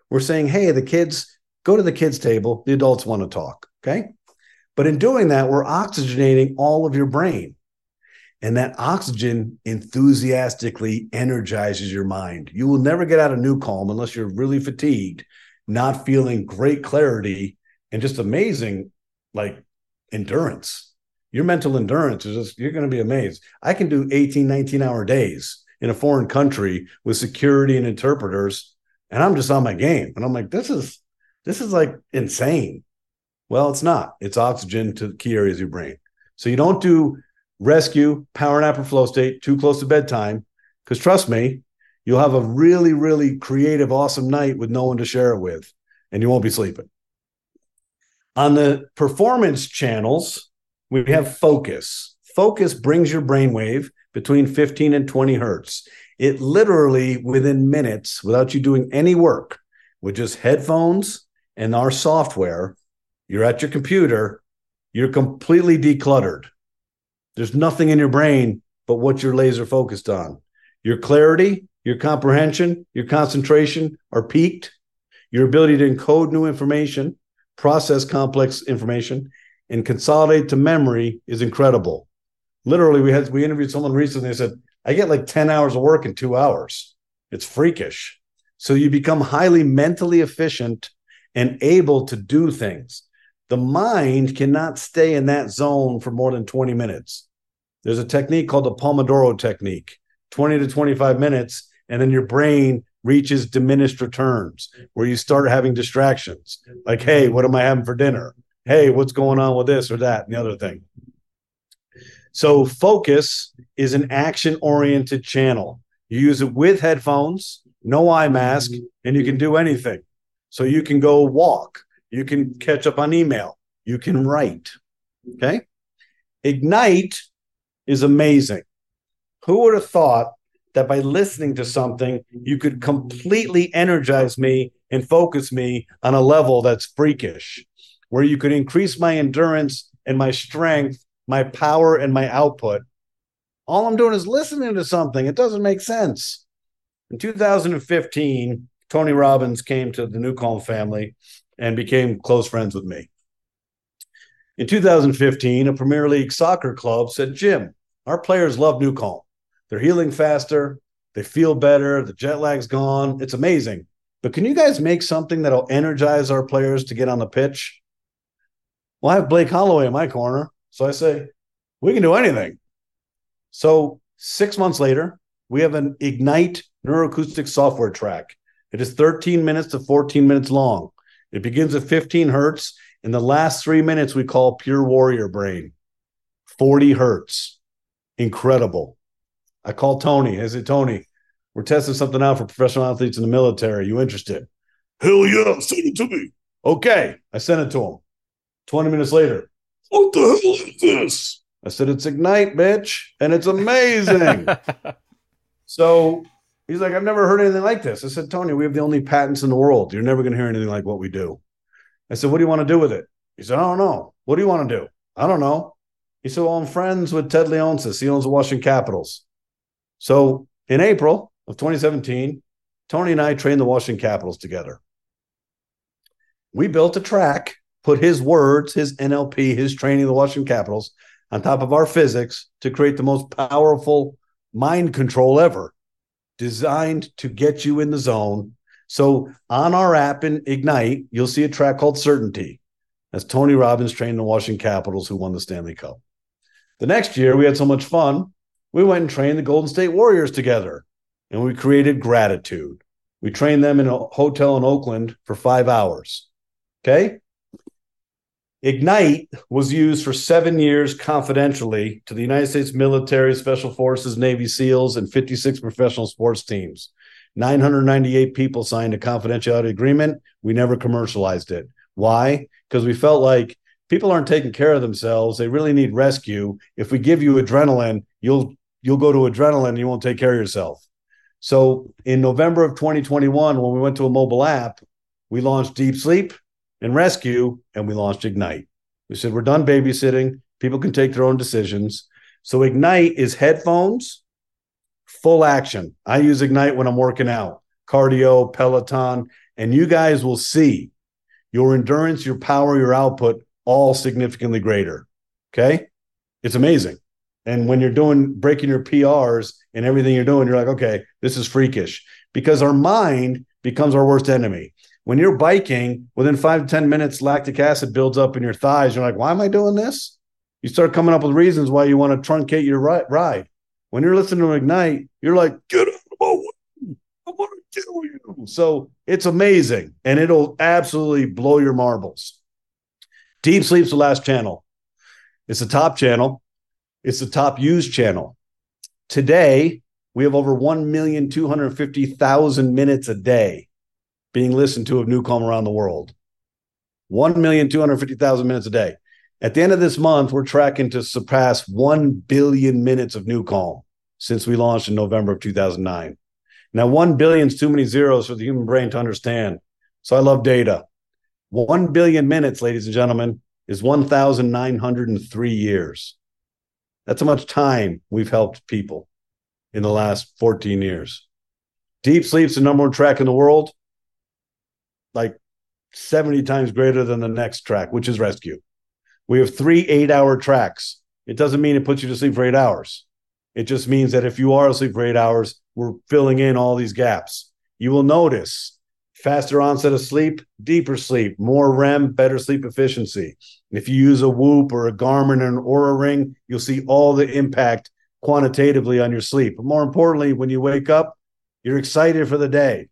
B: We're saying, hey, the kids, go to the kids' table. The adults want to talk. Okay. But in doing that, we're oxygenating all of your brain. And that oxygen enthusiastically energizes your mind. You will never get out of NuCalm unless you're really fatigued, not feeling great clarity and just amazing like endurance. Your mental endurance is just, you're going to be amazed. I can do 18, 19 hour days in a foreign country with security and interpreters, and I'm just on my game. And I'm like, this is, this is like insane. Well, it's not. It's oxygen to the key areas of your brain. So you don't do rescue, power nap, or flow state too close to bedtime. Because trust me, you'll have a really, really creative, awesome night with no one to share it with, and you won't be sleeping. On the performance channels, we have focus. Focus brings your brainwave between 15 and 20 hertz. It literally, within minutes, without you doing any work, with just headphones and our software, you're at your computer, you're completely decluttered. There's nothing in your brain but what you're laser focused on. Your clarity, your comprehension, your concentration are peaked. Your ability to encode new information, process complex information, and consolidate to memory is incredible. Literally, we had we interviewed someone recently. They said, "I get like ten hours of work in two hours. It's freakish." So you become highly mentally efficient and able to do things. The mind cannot stay in that zone for more than 20 minutes. There's a technique called the Pomodoro technique 20 to 25 minutes, and then your brain reaches diminished returns where you start having distractions like, hey, what am I having for dinner? Hey, what's going on with this or that and the other thing? So, focus is an action oriented channel. You use it with headphones, no eye mask, and you can do anything. So, you can go walk, you can catch up on email. You can write. Okay. Ignite is amazing. Who would have thought that by listening to something, you could completely energize me and focus me on a level that's freakish, where you could increase my endurance and my strength, my power and my output. All I'm doing is listening to something. It doesn't make sense. In 2015, Tony Robbins came to the NuCalm family and became close friends with me. In 2015, a Premier League soccer club said, Jim, our players love NuCalm. They're healing faster, they feel better, the jet lag's gone. It's amazing. But can you guys make something that'll energize our players to get on the pitch? Well, I have Blake Holloway in my corner. So I say, We can do anything. So six months later, we have an Ignite neuroacoustic software track. It is 13 minutes to 14 minutes long. It begins at 15 hertz. In the last three minutes, we call Pure Warrior Brain. 40 hertz. Incredible. I call Tony. I said, Tony, we're testing something out for professional athletes in the military. You interested? Hell yeah, send it to me. Okay. I sent it to him. 20 minutes later, what the hell is this? I said, it's Ignite, bitch. And it's amazing. so he's like, I've never heard anything like this. I said, Tony, we have the only patents in the world. You're never going to hear anything like what we do. I said, What do you want to do with it? He said, I don't know. What do you want to do? I don't know. He said, Well, I'm friends with Ted Leonsis. He owns the Washington Capitals. So in April of 2017, Tony and I trained the Washington Capitals together. We built a track put his words, his NLP, his training of the Washington Capitals on top of our physics to create the most powerful mind control ever, designed to get you in the zone. So on our app in Ignite, you'll see a track called Certainty. That's Tony Robbins trained the Washington Capitals who won the Stanley Cup. The next year, we had so much fun, we went and trained the Golden State Warriors together and we created gratitude. We trained them in a hotel in Oakland for five hours. Okay. Ignite was used for seven years confidentially to the United States military, special forces, Navy SEALs, and 56 professional sports teams. 998 people signed a confidentiality agreement. We never commercialized it. Why? Because we felt like people aren't taking care of themselves. They really need rescue. If we give you adrenaline, you'll you'll go to adrenaline and you won't take care of yourself. So in November of 2021, when we went to a mobile app, we launched Deep Sleep and rescue, and we launched Ignite. We said, we're done babysitting. People can take their own decisions. So Ignite is headphones, full action. I use Ignite when I'm working out, cardio, Peloton, and you guys will see your endurance, your power, your output all significantly greater. Okay. It's amazing. And when you're doing breaking your PRs and everything you're doing, you're like, okay, this is freakish because our mind becomes our worst enemy. When you're biking, within five to 10 minutes, lactic acid builds up in your thighs. You're like, why am I doing this? You start coming up with reasons why you want to truncate your ride. When you're listening to Ignite, you're like, get out of my way. I want to kill you. So it's amazing and it'll absolutely blow your marbles. Deep Sleep's the last channel. It's the top channel. It's the top used channel. Today, we have over 1,250,000 minutes a day being listened to of NuCalm around the world. 1,250,000 minutes a day. At the end of this month, we're tracking to surpass 1 billion minutes of NuCalm since we launched in November of 2009. Now, 1 billion is too many zeros for the human brain to understand. So I love data. 1 billion minutes, ladies and gentlemen, is 1,903 years. That's how much time we've helped people in the last 14 years. Deep sleep's the number one track in the world like 70 times greater than the next track, which is rescue. We have three eight hour tracks. It doesn't mean it puts you to sleep for eight hours. It just means that if you are asleep for eight hours, we're filling in all these gaps. You will notice faster onset of sleep, deeper sleep, more REM, better sleep efficiency. If you use a Whoop or a Garmin or an Oura Ring, you'll see all the impact quantitatively on your sleep. But more importantly, when you wake up, you're excited for the day.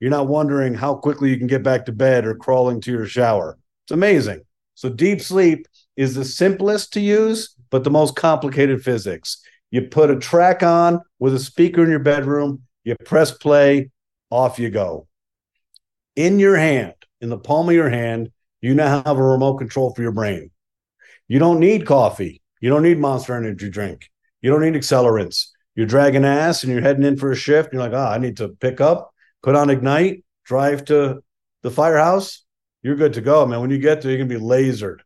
B: You're not wondering how quickly you can get back to bed or crawling to your shower. It's amazing. So, deep sleep is the simplest to use, but the most complicated physics. You put a track on with a speaker in your bedroom, you press play, off you go. In your hand, in the palm of your hand, you now have a remote control for your brain. You don't need coffee. You don't need monster energy drink. You don't need accelerants. You're dragging ass and you're heading in for a shift. You're like, ah, oh, I need to pick up put on Ignite, drive to the firehouse, you're good to go, man. When you get there, you're gonna be lasered.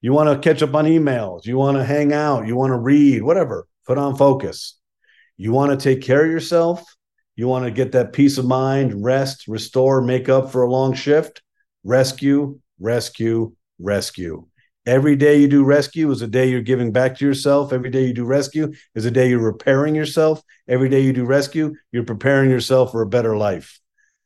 B: You want to catch up on emails, you want to hang out, you want to read, whatever, put on focus. You want to take care of yourself, you want to get that peace of mind, rest, restore, make up for a long shift, rescue, rescue, rescue. Every day you do rescue is a day you're giving back to yourself. Every day you do rescue is a day you're repairing yourself. Every day you do rescue, you're preparing yourself for a better life.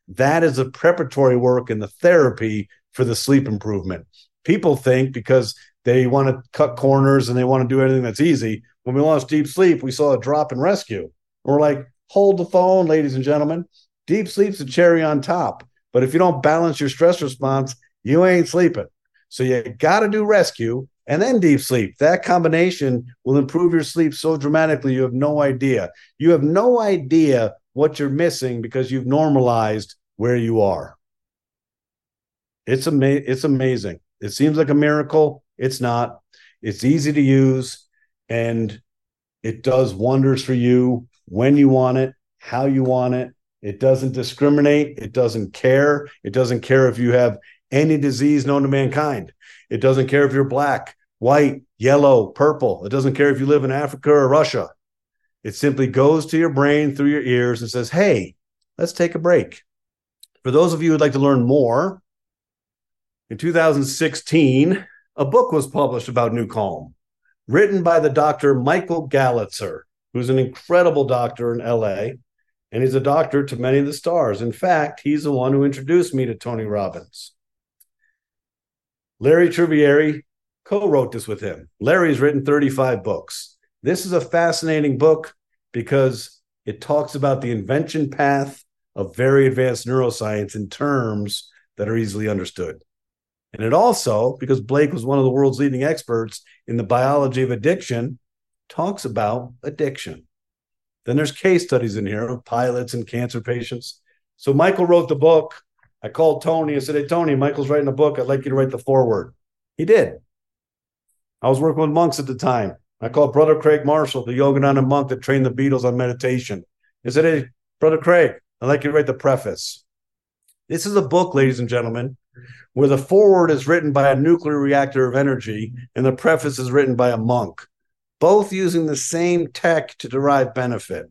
B: That is the preparatory work and the therapy for the sleep improvement. People think because they want to cut corners and they want to do anything that's easy. When we launched Deep Sleep, we saw a drop in rescue. We're like, hold the phone, ladies and gentlemen. Deep sleep's a cherry on top. But if you don't balance your stress response, you ain't sleeping. So you got to do rescue and then deep sleep. That combination will improve your sleep so dramatically you have no idea. You have no idea what you're missing because you've normalized where you are. It's ama- it's amazing. It seems like a miracle. It's not. It's easy to use and it does wonders for you when you want it, how you want it. It doesn't discriminate. It doesn't care. It doesn't care if you have any disease known to mankind. It doesn't care if you're black, white, yellow, purple. It doesn't care if you live in Africa or Russia. It simply goes to your brain through your ears and says, hey, let's take a break. For those of you who'd like to learn more, in 2016, a book was published about NuCalm, written by the doctor Michael Galitzer, who's an incredible doctor in LA, and he's a doctor to many of the stars. In fact, he's the one who introduced me to Tony Robbins. Larry Trivieri co wrote this with him. Larry's written 35 books. This is a fascinating book because it talks about the invention path of very advanced neuroscience in terms that are easily understood. And it also, because Blake was one of the world's leading experts in the biology of addiction, talks about addiction. Then there's case studies in here of pilots and cancer patients. So Michael wrote the book I called Tony and said, Hey, Tony, Michael's writing a book. I'd like you to write the foreword. He did. I was working with monks at the time. I called Brother Craig Marshall, the Yogananda monk that trained the Beatles on meditation. He said, Hey, Brother Craig, I'd like you to write the preface. This is a book, ladies and gentlemen, where the foreword is written by a nuclear reactor of energy and the preface is written by a monk, both using the same tech to derive benefit.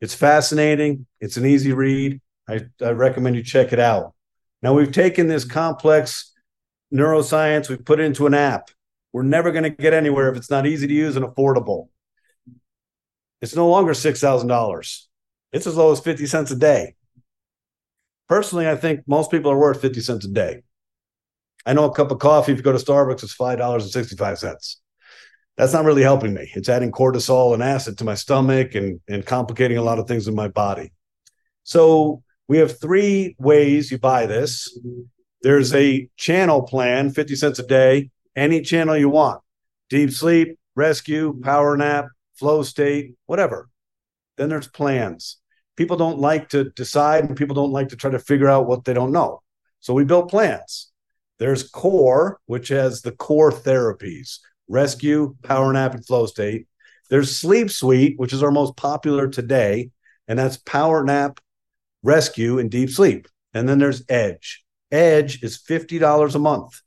B: It's fascinating. It's an easy read. I, I recommend you check it out. Now we've taken this complex neuroscience, we've put it into an app. We're never going to get anywhere if it's not easy to use and affordable. It's no longer $6,000. It's as low as 50 cents a day. Personally, I think most people are worth 50 cents a day. I know a cup of coffee, if you go to Starbucks, it's $5.65. That's not really helping me. It's adding cortisol and acid to my stomach and, and complicating a lot of things in my body. So we have three ways you buy this. There's a channel plan, 50 cents a day, any channel you want. Deep sleep, rescue, power nap, flow state, whatever. Then there's plans. People don't like to decide and people don't like to try to figure out what they don't know. So we built plans. There's core, which has the core therapies rescue, power nap, and flow state. There's sleep suite, which is our most popular today, and that's power nap, rescue, and deep sleep. And then there's Edge. Edge is $50 a month.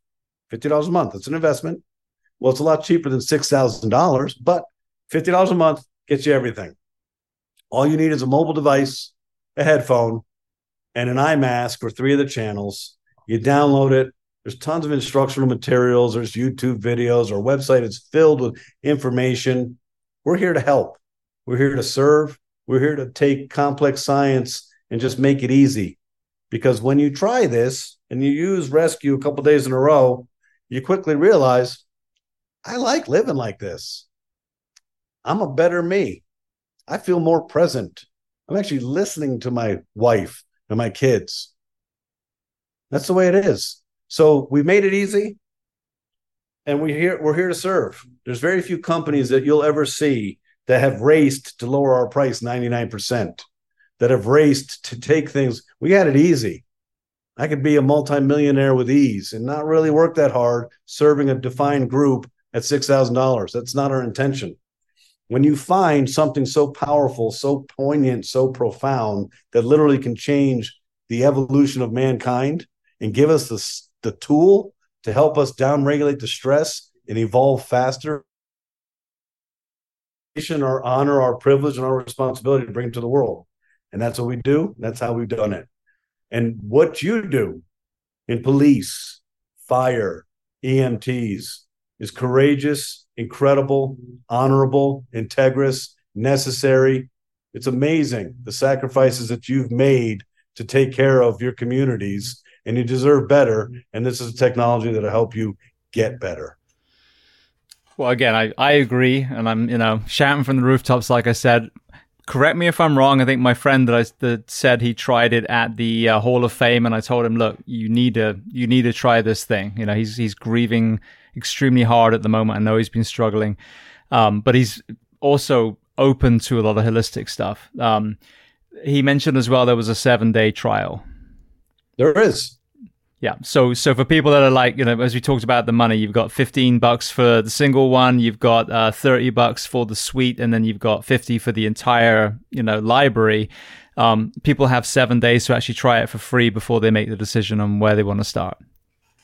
B: $50 a month. It's an investment. Well, it's a lot cheaper than $6,000, but $50 a month gets you everything. All you need is a mobile device, a headphone, and an eye mask for three of the channels. You download it. There's tons of instructional materials. There's YouTube videos. Our website is filled with information. We're here to help. We're here to serve. We're here to take complex science and just make it easy. Because when you try this and you use rescue a couple days in a row, you quickly realize I like living like this. I'm a better me. I feel more present. I'm actually listening to my wife and my kids. That's the way it is. So we made it easy and we here we're here to serve. There's very few companies that you'll ever see that have raced to lower our price 99% that have raced to take things. We had it easy. I could be a multimillionaire with ease and not really work that hard serving a defined group at $6,000. That's not our intention. When you find something so powerful, so poignant, so profound that literally can change the evolution of mankind and give us the, the tool to help us downregulate the stress and evolve faster, our honor, our privilege, and our responsibility to bring to the world. And that's what we do. That's how we've done it. And what you do in police, fire, EMTs is courageous, incredible, honorable, integrous, necessary. It's amazing the sacrifices that you've made to take care of your communities, and you deserve better. And this is a technology that'll help you get better.
A: Well, again, I, I agree, and I'm you know shouting from the rooftops. Like I said, correct me if I'm wrong. I think my friend that I that said he tried it at the uh, Hall of Fame, and I told him, look, you need to you need to try this thing. You know, he's he's grieving extremely hard at the moment. I know he's been struggling, um, but he's also open to a lot of holistic stuff. Um, he mentioned as well there was a seven day trial.
B: There is.
A: Yeah. So so for people that are like, you know, as we talked about the money, you've got 15 bucks for the single one, you've got uh, 30 bucks for the suite, and then you've got 50 for the entire, you know, library. Um, people have seven days to actually try it for free before they make the decision on where they want to start.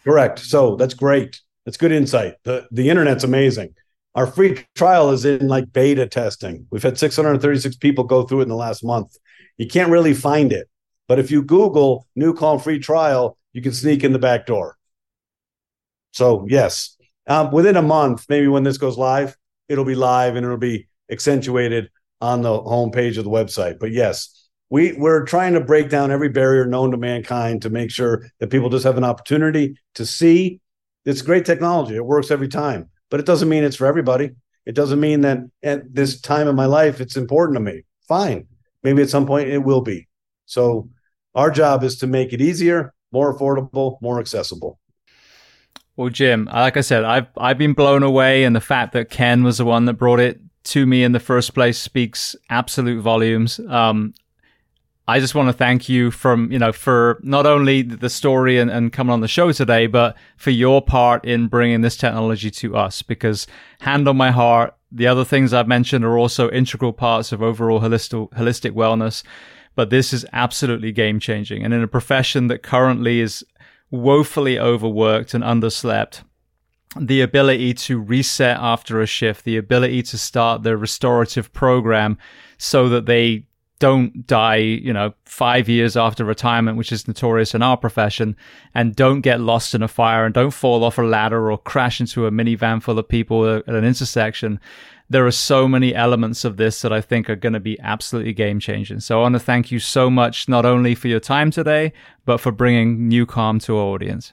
B: Correct. So that's great. That's good insight. The the internet's amazing. Our free trial is in like beta testing. We've had 636 people go through it in the last month. You can't really find it. But if you Google new free trial, you can sneak in the back door. So yes, um, within a month, maybe when this goes live, it'll be live and it'll be accentuated on the homepage of the website. But yes, we we're trying to break down every barrier known to mankind to make sure that people just have an opportunity to see. It's great technology; it works every time, but it doesn't mean it's for everybody. It doesn't mean that at this time in my life it's important to me. Fine, maybe at some point it will be. So our job is to make it easier more affordable, more accessible.
A: Well, Jim, like I said, I've I've been blown away, and the fact that Ken was the one that brought it to me in the first place speaks absolute volumes. Um, I just want to thank you from you know for not only the story and, and coming on the show today, but for your part in bringing this technology to us. Because hand on my heart, the other things I've mentioned are also integral parts of overall holistic holistic wellness but this is absolutely game changing. And in a profession that currently is woefully overworked and underslept, the ability to reset after a shift, the ability to start their restorative program so that they don't die, you know, five years after retirement, which is notorious in our profession, and don't get lost in a fire and don't fall off a ladder or crash into a minivan full of people at an intersection there are so many elements of this that I think are going to be absolutely game changing. So I want to thank you so much, not only for your time today, but for bringing NuCalm to our audience.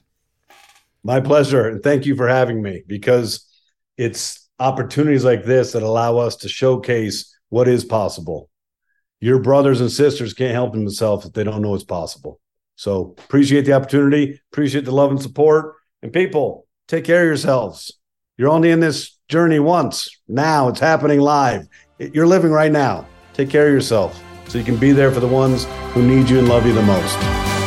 B: My pleasure. And thank you for having me because it's opportunities like this that allow us to showcase what is possible. Your brothers and sisters can't help themselves if they don't know it's possible. So appreciate the opportunity, appreciate the love and support. And people, take care of yourselves. You're only in this journey once. Now it's happening live. You're living right now. Take care of yourself so you can be there for the ones who need you and love you the most.